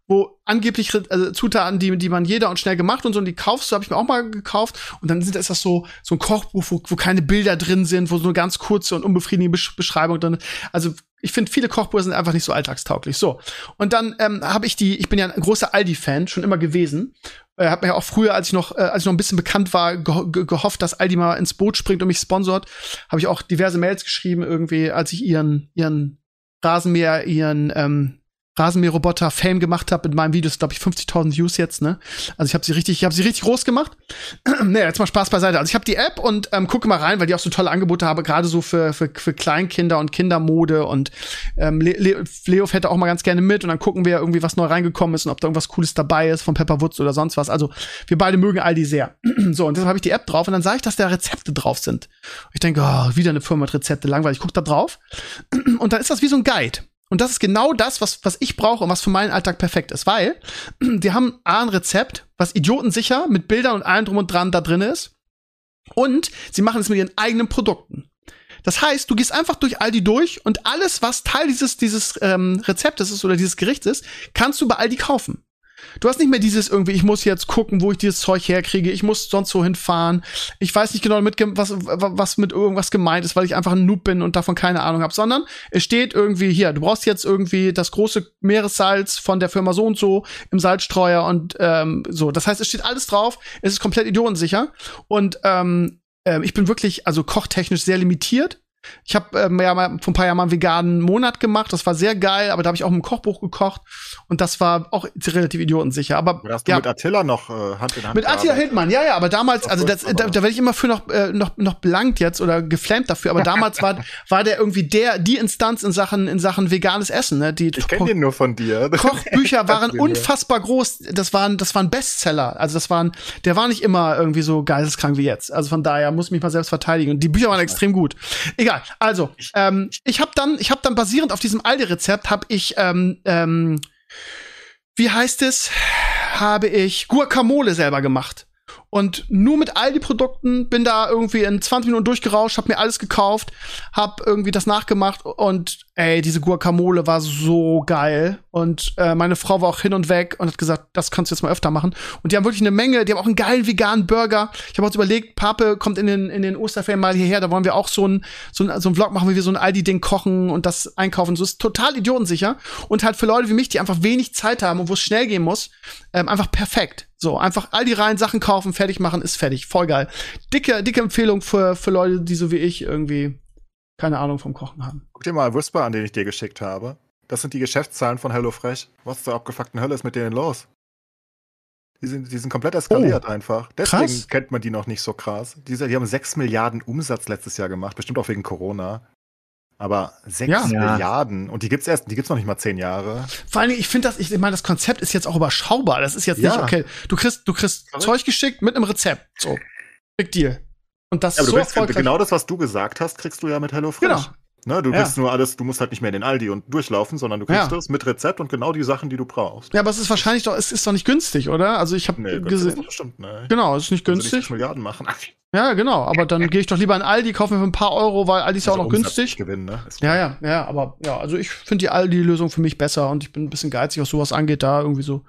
wo angeblich also Zutaten, die, die man jeder und schnell gemacht und so, und die kaufst du, habe ich mir auch mal gekauft. Und dann sind, ist das so, so ein Kochbuch, wo, wo keine Bilder drin sind, wo so eine ganz kurze und unbefriedigende Besch Beschreibung drin ist. Also ich finde, viele Kochbücher sind einfach nicht so alltagstauglich. So. Und dann ähm, habe ich die, ich bin ja ein großer Aldi-Fan, schon immer gewesen. Äh, hab mir auch früher, als ich noch, äh, als ich noch ein bisschen bekannt war, geho ge gehofft, dass Aldi mal ins Boot springt und mich sponsort. Habe ich auch diverse Mails geschrieben, irgendwie, als ich ihren, ihren Rasenmäher, ihren ähm, Rasenmäherroboter Fame gemacht habe mit meinem Video, ist glaube ich 50.000 Views jetzt, ne? Also ich habe sie richtig, ich habe sie richtig groß gemacht. [clears throat] ne, jetzt mal Spaß beiseite. Also ich habe die App und ähm, gucke mal rein, weil die auch so tolle Angebote habe, gerade so für, für für Kleinkinder und Kindermode und ähm, Le Le Leo fährt da auch mal ganz gerne mit und dann gucken wir irgendwie, was neu reingekommen ist und ob da irgendwas Cooles dabei ist von Pepper Woods oder sonst was. Also wir beide mögen Aldi sehr. [clears throat] so und deshalb habe ich die App drauf und dann sage ich, dass da Rezepte drauf sind. Ich denke, oh, wieder eine Firma mit Rezepte, langweilig. Ich guck da drauf [clears throat] und dann ist das wie so ein Guide. Und das ist genau das, was, was ich brauche und was für meinen Alltag perfekt ist, weil [clears throat] die haben A, ein Rezept, was idiotensicher mit Bildern und allem drum und dran da drin ist. Und sie machen es mit ihren eigenen Produkten. Das heißt, du gehst einfach durch Aldi durch und alles, was Teil dieses, dieses ähm, Rezeptes ist oder dieses Gerichts ist, kannst du bei Aldi kaufen. Du hast nicht mehr dieses irgendwie, ich muss jetzt gucken, wo ich dieses Zeug herkriege, ich muss sonst so hinfahren. Ich weiß nicht genau, mit, was, was mit irgendwas gemeint ist, weil ich einfach ein Noob bin und davon keine Ahnung habe, sondern es steht irgendwie hier, du brauchst jetzt irgendwie das große Meeressalz von der Firma so und so im Salzstreuer und ähm, so. Das heißt, es steht alles drauf, es ist komplett idiotensicher und ähm, äh, ich bin wirklich, also kochtechnisch sehr limitiert. Ich habe ähm, ja mal vor ein paar Jahren mal einen veganen Monat gemacht. Das war sehr geil, aber da habe ich auch im Kochbuch gekocht und das war auch relativ idiotensicher. Aber hast du ja, mit Attila noch äh, Hand in Hand mit Attila. Hildmann, ja, ja, aber damals, also das, da, da werde ich immer für noch, äh, noch, noch blankt jetzt oder geflammt dafür, aber damals war, [laughs] war der irgendwie der, die Instanz in Sachen, in Sachen veganes Essen, ne? Die Ich kenne den nur von dir. [laughs] Kochbücher [laughs] waren unfassbar groß. Das waren, das waren Bestseller. Also das waren, der war nicht immer irgendwie so geisteskrank wie jetzt. Also von daher muss ich mich mal selbst verteidigen. Und die Bücher waren extrem gut. Egal. Also ähm, ich habe dann, ich habe dann basierend auf diesem Aldi-Rezept habe ich, ähm, ähm, wie heißt es, habe ich Guacamole selber gemacht. Und nur mit Aldi-Produkten bin da irgendwie in 20 Minuten durchgerauscht, hab mir alles gekauft, hab irgendwie das nachgemacht und ey, diese Guacamole war so geil. Und äh, meine Frau war auch hin und weg und hat gesagt, das kannst du jetzt mal öfter machen. Und die haben wirklich eine Menge, die haben auch einen geilen veganen Burger. Ich habe uns überlegt, Pape kommt in den, in den Osterferien mal hierher, da wollen wir auch so ein, so ein, so ein Vlog machen, wie wir so ein Aldi-Ding kochen und das einkaufen. So ist total idiotensicher. Und halt für Leute wie mich, die einfach wenig Zeit haben und wo es schnell gehen muss, ähm, einfach perfekt. So, einfach Aldi rein, Sachen kaufen, fertig machen, ist fertig. Voll geil. Dicke, dicke Empfehlung für, für Leute, die so wie ich irgendwie keine Ahnung vom Kochen haben. Guck dir mal Whisper an, den ich dir geschickt habe. Das sind die Geschäftszahlen von HelloFresh. Was zur abgefuckten Hölle ist mit denen los? Die sind, die sind komplett eskaliert einfach. Deswegen Oh, krass. kennt man die noch nicht so krass. Diese, die haben 6 Milliarden Umsatz letztes Jahr gemacht, bestimmt auch wegen Corona. Aber 6 Ja. Milliarden. Und die gibt's erst, die gibt's noch nicht mal 10 Jahre. Vor allen Dingen, ich finde das, ich meine, das Konzept ist jetzt auch überschaubar. Das ist jetzt Ja. nicht, okay, du kriegst, du kriegst. Zeug geschickt mit einem Rezept. So. Big Deal. Und das Ja, so kriegst, genau das, was du gesagt hast, kriegst du ja mit HelloFresh. Genau. Ne, du Ja. kriegst nur alles, du musst halt nicht mehr in den Aldi und durchlaufen, sondern du kriegst Ja. das mit Rezept und genau die Sachen, die du brauchst. Ja, aber es ist wahrscheinlich doch, es ist doch nicht günstig, oder? Also ich habe Nee, günstig ist gesehen. bestimmt, ne? Genau, es ist nicht Also nicht günstig. 6 Milliarden machen. [laughs] Ja, genau. Aber dann gehe ich doch lieber in Aldi, kaufe mir für ein paar Euro, weil Aldi ist ja auch Also noch Umsatz günstig. Gewinnen, ne? Ja, ja, ja, aber ja, also ich finde die Aldi-Lösung für mich besser und ich bin ein bisschen geizig, was sowas angeht, da irgendwie so.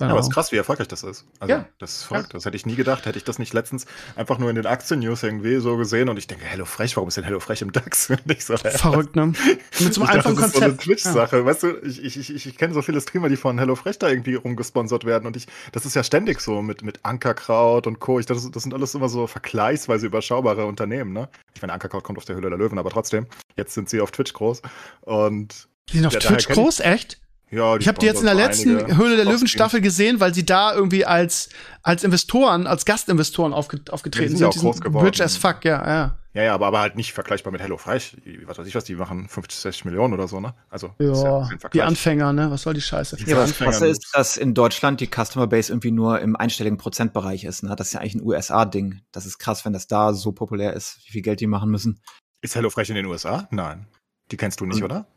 Ja, Keine aber es ist krass, wie erfolgreich das ist. Also, Ja. das ist verrückt. Das hätte ich nie gedacht. Hätte ich das nicht letztens einfach nur in den Aktien-News irgendwie so gesehen und ich denke, HelloFresh, warum ist denn HelloFresh im DAX? [laughs] So? Verrückt, ne? [laughs] Mit so einem einfachen das ist so eine Konzept. Twitch-Sache. Weißt du, ich, ich, ich, ich kenne so viele Streamer, die von HelloFresh da irgendwie rumgesponsert werden und ich, das ist ja ständig so mit, mit Ankerkraut und Co. Ich, dachte, das, das sind alles immer so vergleichsweise überschaubare Unternehmen, ne? Ich meine, Ankerkraut kommt aus der Höhle der Löwen, aber trotzdem, jetzt sind sie auf Twitch groß und Die sind auf Ja, Twitch groß, echt? Ja, Ich habe die jetzt in der letzten Höhle der Top-Teams. Löwen-Staffel gesehen, weil sie da irgendwie als, als Investoren, als Gastinvestoren aufge, aufgetreten Ja, die sind ja sind. auch groß geworden. Rich as fuck, ja, ja. Ja, ja, aber, aber halt nicht vergleichbar mit HelloFresh. Was weiß ich was, die machen 50, 60 Millionen oder so, ne? Also, ist Ja, kein die. Anfänger, ne? Was soll die Scheiße? Die Ja, aber das Krasse ist, dass in Deutschland die Customer Base irgendwie nur im einstelligen Prozentbereich ist. Ne? Das ist ja eigentlich ein USA-Ding. Das ist krass, wenn das da so populär ist, wie viel Geld die machen müssen. Ist HelloFresh in den USA? Nein. Die kennst du nicht, Und- oder?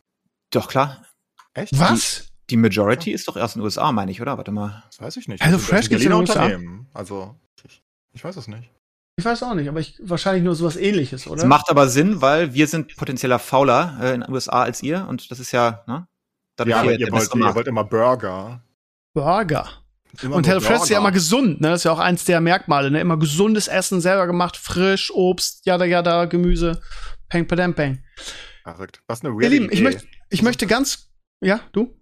Doch, klar. Echt? Was? Die Majority ist doch erst in den USA, meine ich, oder? Warte mal. Das weiß ich nicht. HelloFresh Das sind gibt's in den USA? Unternehmen. Also, ich, ich weiß es nicht. Ich weiß auch nicht, aber ich, wahrscheinlich nur sowas ähnliches, oder? Das macht aber Sinn, weil wir sind potenzieller fauler äh, in den USA als ihr und das ist ja, ne? Dadurch Ja, aber ihr wollt, ihr wollt immer Burger. Burger. Immer Und HelloFresh ist ja immer gesund, ne? Das ist ja auch eins der Merkmale, ne? Immer gesundes Essen, selber gemacht, frisch, Obst, jada jada, Gemüse, peng, padam, peng. Verrückt. Was eine Ihr weirde Lieben, ich Idee. möchte, ich möchte ganz, ja, du?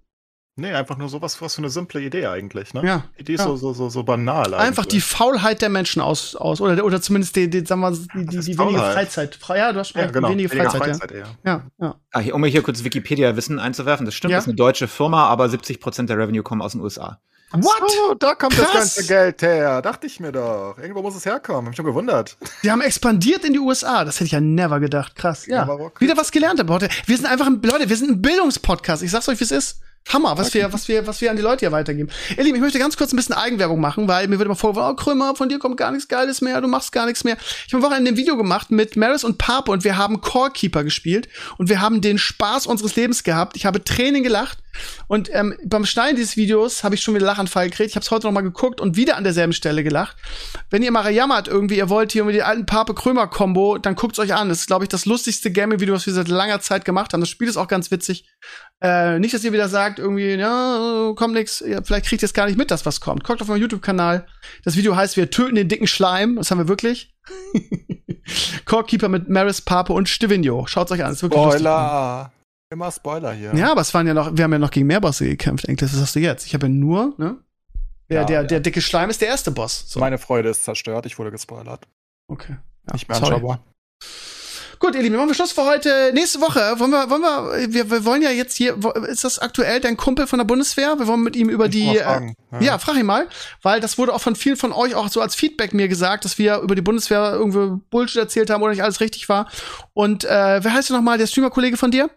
Nee, einfach nur sowas, was für eine simple Idee eigentlich, ne? Ja. Die Idee ist ja. so, so, so, so banal. Einfach die eigentlich. Faulheit der Menschen aus, aus oder, oder zumindest die, die, sagen wir, die, die, die wenige Faulheit. Freizeit. Fre- Ja, du hast ja, recht, genau. wenige Weniger Freizeit, Freizeit eher. ja. Ja, ja. Ah, hier, um mir hier kurz Wikipedia-Wissen einzuwerfen, das stimmt, Ja. das ist eine deutsche Firma, aber 70 Prozent der Revenue kommen aus den USA. What? Oh, da kommt Krass. das ganze Geld her. Dachte ich mir doch. Irgendwo muss es herkommen. Hab mich schon gewundert. Die haben expandiert in die USA. Das hätte ich ja never gedacht. Krass. Ja. Wieder was gelernt aber heute. Wir sind einfach, ein, Leute, wir sind ein Bildungspodcast. Ich sag's euch, wie es ist. Hammer, was wir, was wir, was wir an die Leute hier weitergeben. Ihr Lieben, ich möchte ganz kurz ein bisschen Eigenwerbung machen, weil mir wird immer vorgeworfen, oh Krömer, von dir kommt gar nichts Geiles mehr, du machst gar nichts mehr. Ich habe am Wochenende ein Video gemacht mit Maris und Pape und wir haben Core-Keeper gespielt und wir haben den Spaß unseres Lebens gehabt. Ich habe Tränen gelacht und ähm, beim Schneiden dieses Videos habe ich schon wieder Lachanfall gekriegt. Ich habe es heute noch mal geguckt und wieder an derselben Stelle gelacht. Wenn ihr mal jammert irgendwie, ihr wollt hier irgendwie die alten Pape-Krömer-Kombo, dann guckt's euch an. Das ist, glaube ich, das lustigste Gaming-Video, was wir seit langer Zeit gemacht haben. Das Spiel ist auch ganz witzig. Äh, nicht, dass ihr wieder sagt, irgendwie, ja, kommt nix, vielleicht kriegt ihr es gar nicht mit, dass was kommt. Guckt auf meinem YouTube-Kanal. Das Video heißt, wir töten den dicken Schleim. Das haben wir wirklich. [laughs] Corekeeper mit Maris, Pape und Stevino. Schaut's euch an. Ist wirklich. Spoiler. Immer Spoiler hier. Ja, aber es waren ja noch, wir haben ja noch gegen mehr Bosse gekämpft, Enkles. Was hast du jetzt? Ich habe ja nur, ne? Der, Ja, der, ja. der dicke Schleim ist der erste Boss. So. Meine Freude ist zerstört. Ich wurde gespoilert. Okay. Ja, Nicht mehr sorry. Gut, ihr Lieben, machen wir Schluss für heute. Nächste Woche wollen wir, wollen wir, wir, wir wollen ja jetzt hier, ist das aktuell dein Kumpel von der Bundeswehr? Wir wollen mit ihm über Ich die, äh, fragen. ja, frag ihn mal, weil das wurde auch von vielen von euch auch so als Feedback mir gesagt, dass wir über die Bundeswehr irgendwie Bullshit erzählt haben oder nicht alles richtig war. Und äh, wer heißt denn nochmal, der Streamer-Kollege von dir?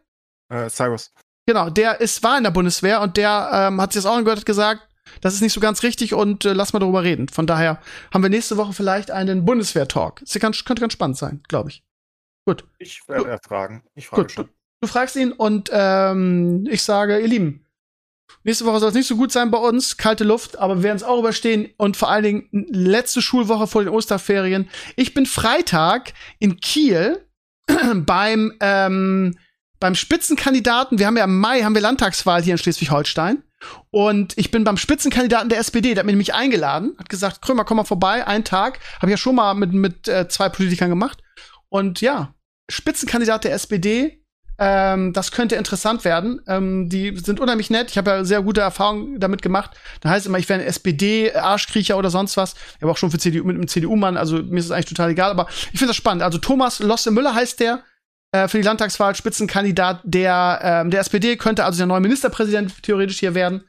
Äh, Cyrus. Genau, der ist, war in der Bundeswehr und der ähm, hat sich das auch angehört, hat gesagt, das ist nicht so ganz richtig und äh, lass mal darüber reden. Von daher haben wir nächste Woche vielleicht einen Bundeswehr-Talk. Das könnte ganz spannend sein, glaube ich. Gut. Ich werde er fragen. Ich frage Gut, schon. Du fragst ihn und ähm, ich sage, ihr Lieben, nächste Woche soll es nicht so gut sein bei uns, kalte Luft, aber wir werden es auch überstehen und vor allen Dingen letzte Schulwoche vor den Osterferien. Ich bin Freitag in Kiel [clears throat] beim ähm, beim Spitzenkandidaten. Wir haben ja im Mai haben wir Landtagswahl hier in Schleswig-Holstein und ich bin beim Spitzenkandidaten der SPD. Der hat mich nämlich eingeladen, hat gesagt, Krömer, komm mal vorbei, einen Tag. Habe ich ja schon mal mit mit äh, zwei Politikern gemacht und ja, Spitzenkandidat der SPD. Ähm, das könnte interessant werden. Ähm, die sind unheimlich nett. Ich habe ja sehr gute Erfahrungen damit gemacht. Da heißt immer, ich wäre ein SPD-Arschkriecher oder sonst was. Ich habe auch schon für CDU, mit einem CDU-Mann, also mir ist es eigentlich total egal, aber ich finde das spannend. Also Thomas Losse Müller heißt der äh, für die Landtagswahl Spitzenkandidat der, ähm, der SPD, könnte also der neue Ministerpräsident theoretisch hier werden.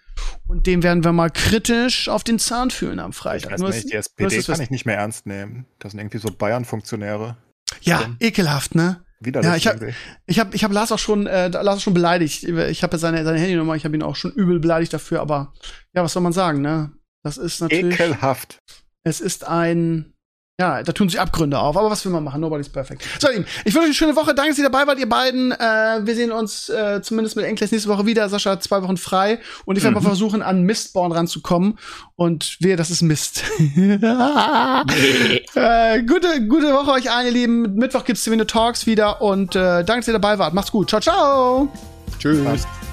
Und dem werden wir mal kritisch auf den Zahn fühlen am Ich Freitag. weiß Nur nicht, die SPD kann ich nicht mehr ernst nehmen. Das sind irgendwie so Bayern-Funktionäre. Ja, ekelhaft, ne? Widerlich. Ja, ich hab- irgendwie. Ich habe ich hab Lars auch schon äh, Lars auch schon beleidigt. Ich habe ja seine, seine Handynummer, ich habe ihn auch schon übel beleidigt dafür, aber ja, was soll man sagen, ne? Das ist natürlich Ekelhaft. es ist ein ja, da tun sich Abgründe auf, aber was will man machen? Nobody's perfect. So, ihr Lieben, ich wünsche euch eine schöne Woche. Danke, dass ihr dabei wart, ihr beiden. Äh, wir sehen uns äh, zumindest mit Enkles nächste Woche wieder. Sascha hat zwei Wochen frei und ich werde Mhm. mal versuchen, an Mistborn ranzukommen. Und wehe, das ist Mist. [laughs] äh, gute, gute Woche euch allen, ihr Lieben. Mittwoch gibt's Divine Talks wieder und äh, danke, dass ihr dabei wart. Macht's gut. Ciao, ciao. Tschüss. Passt.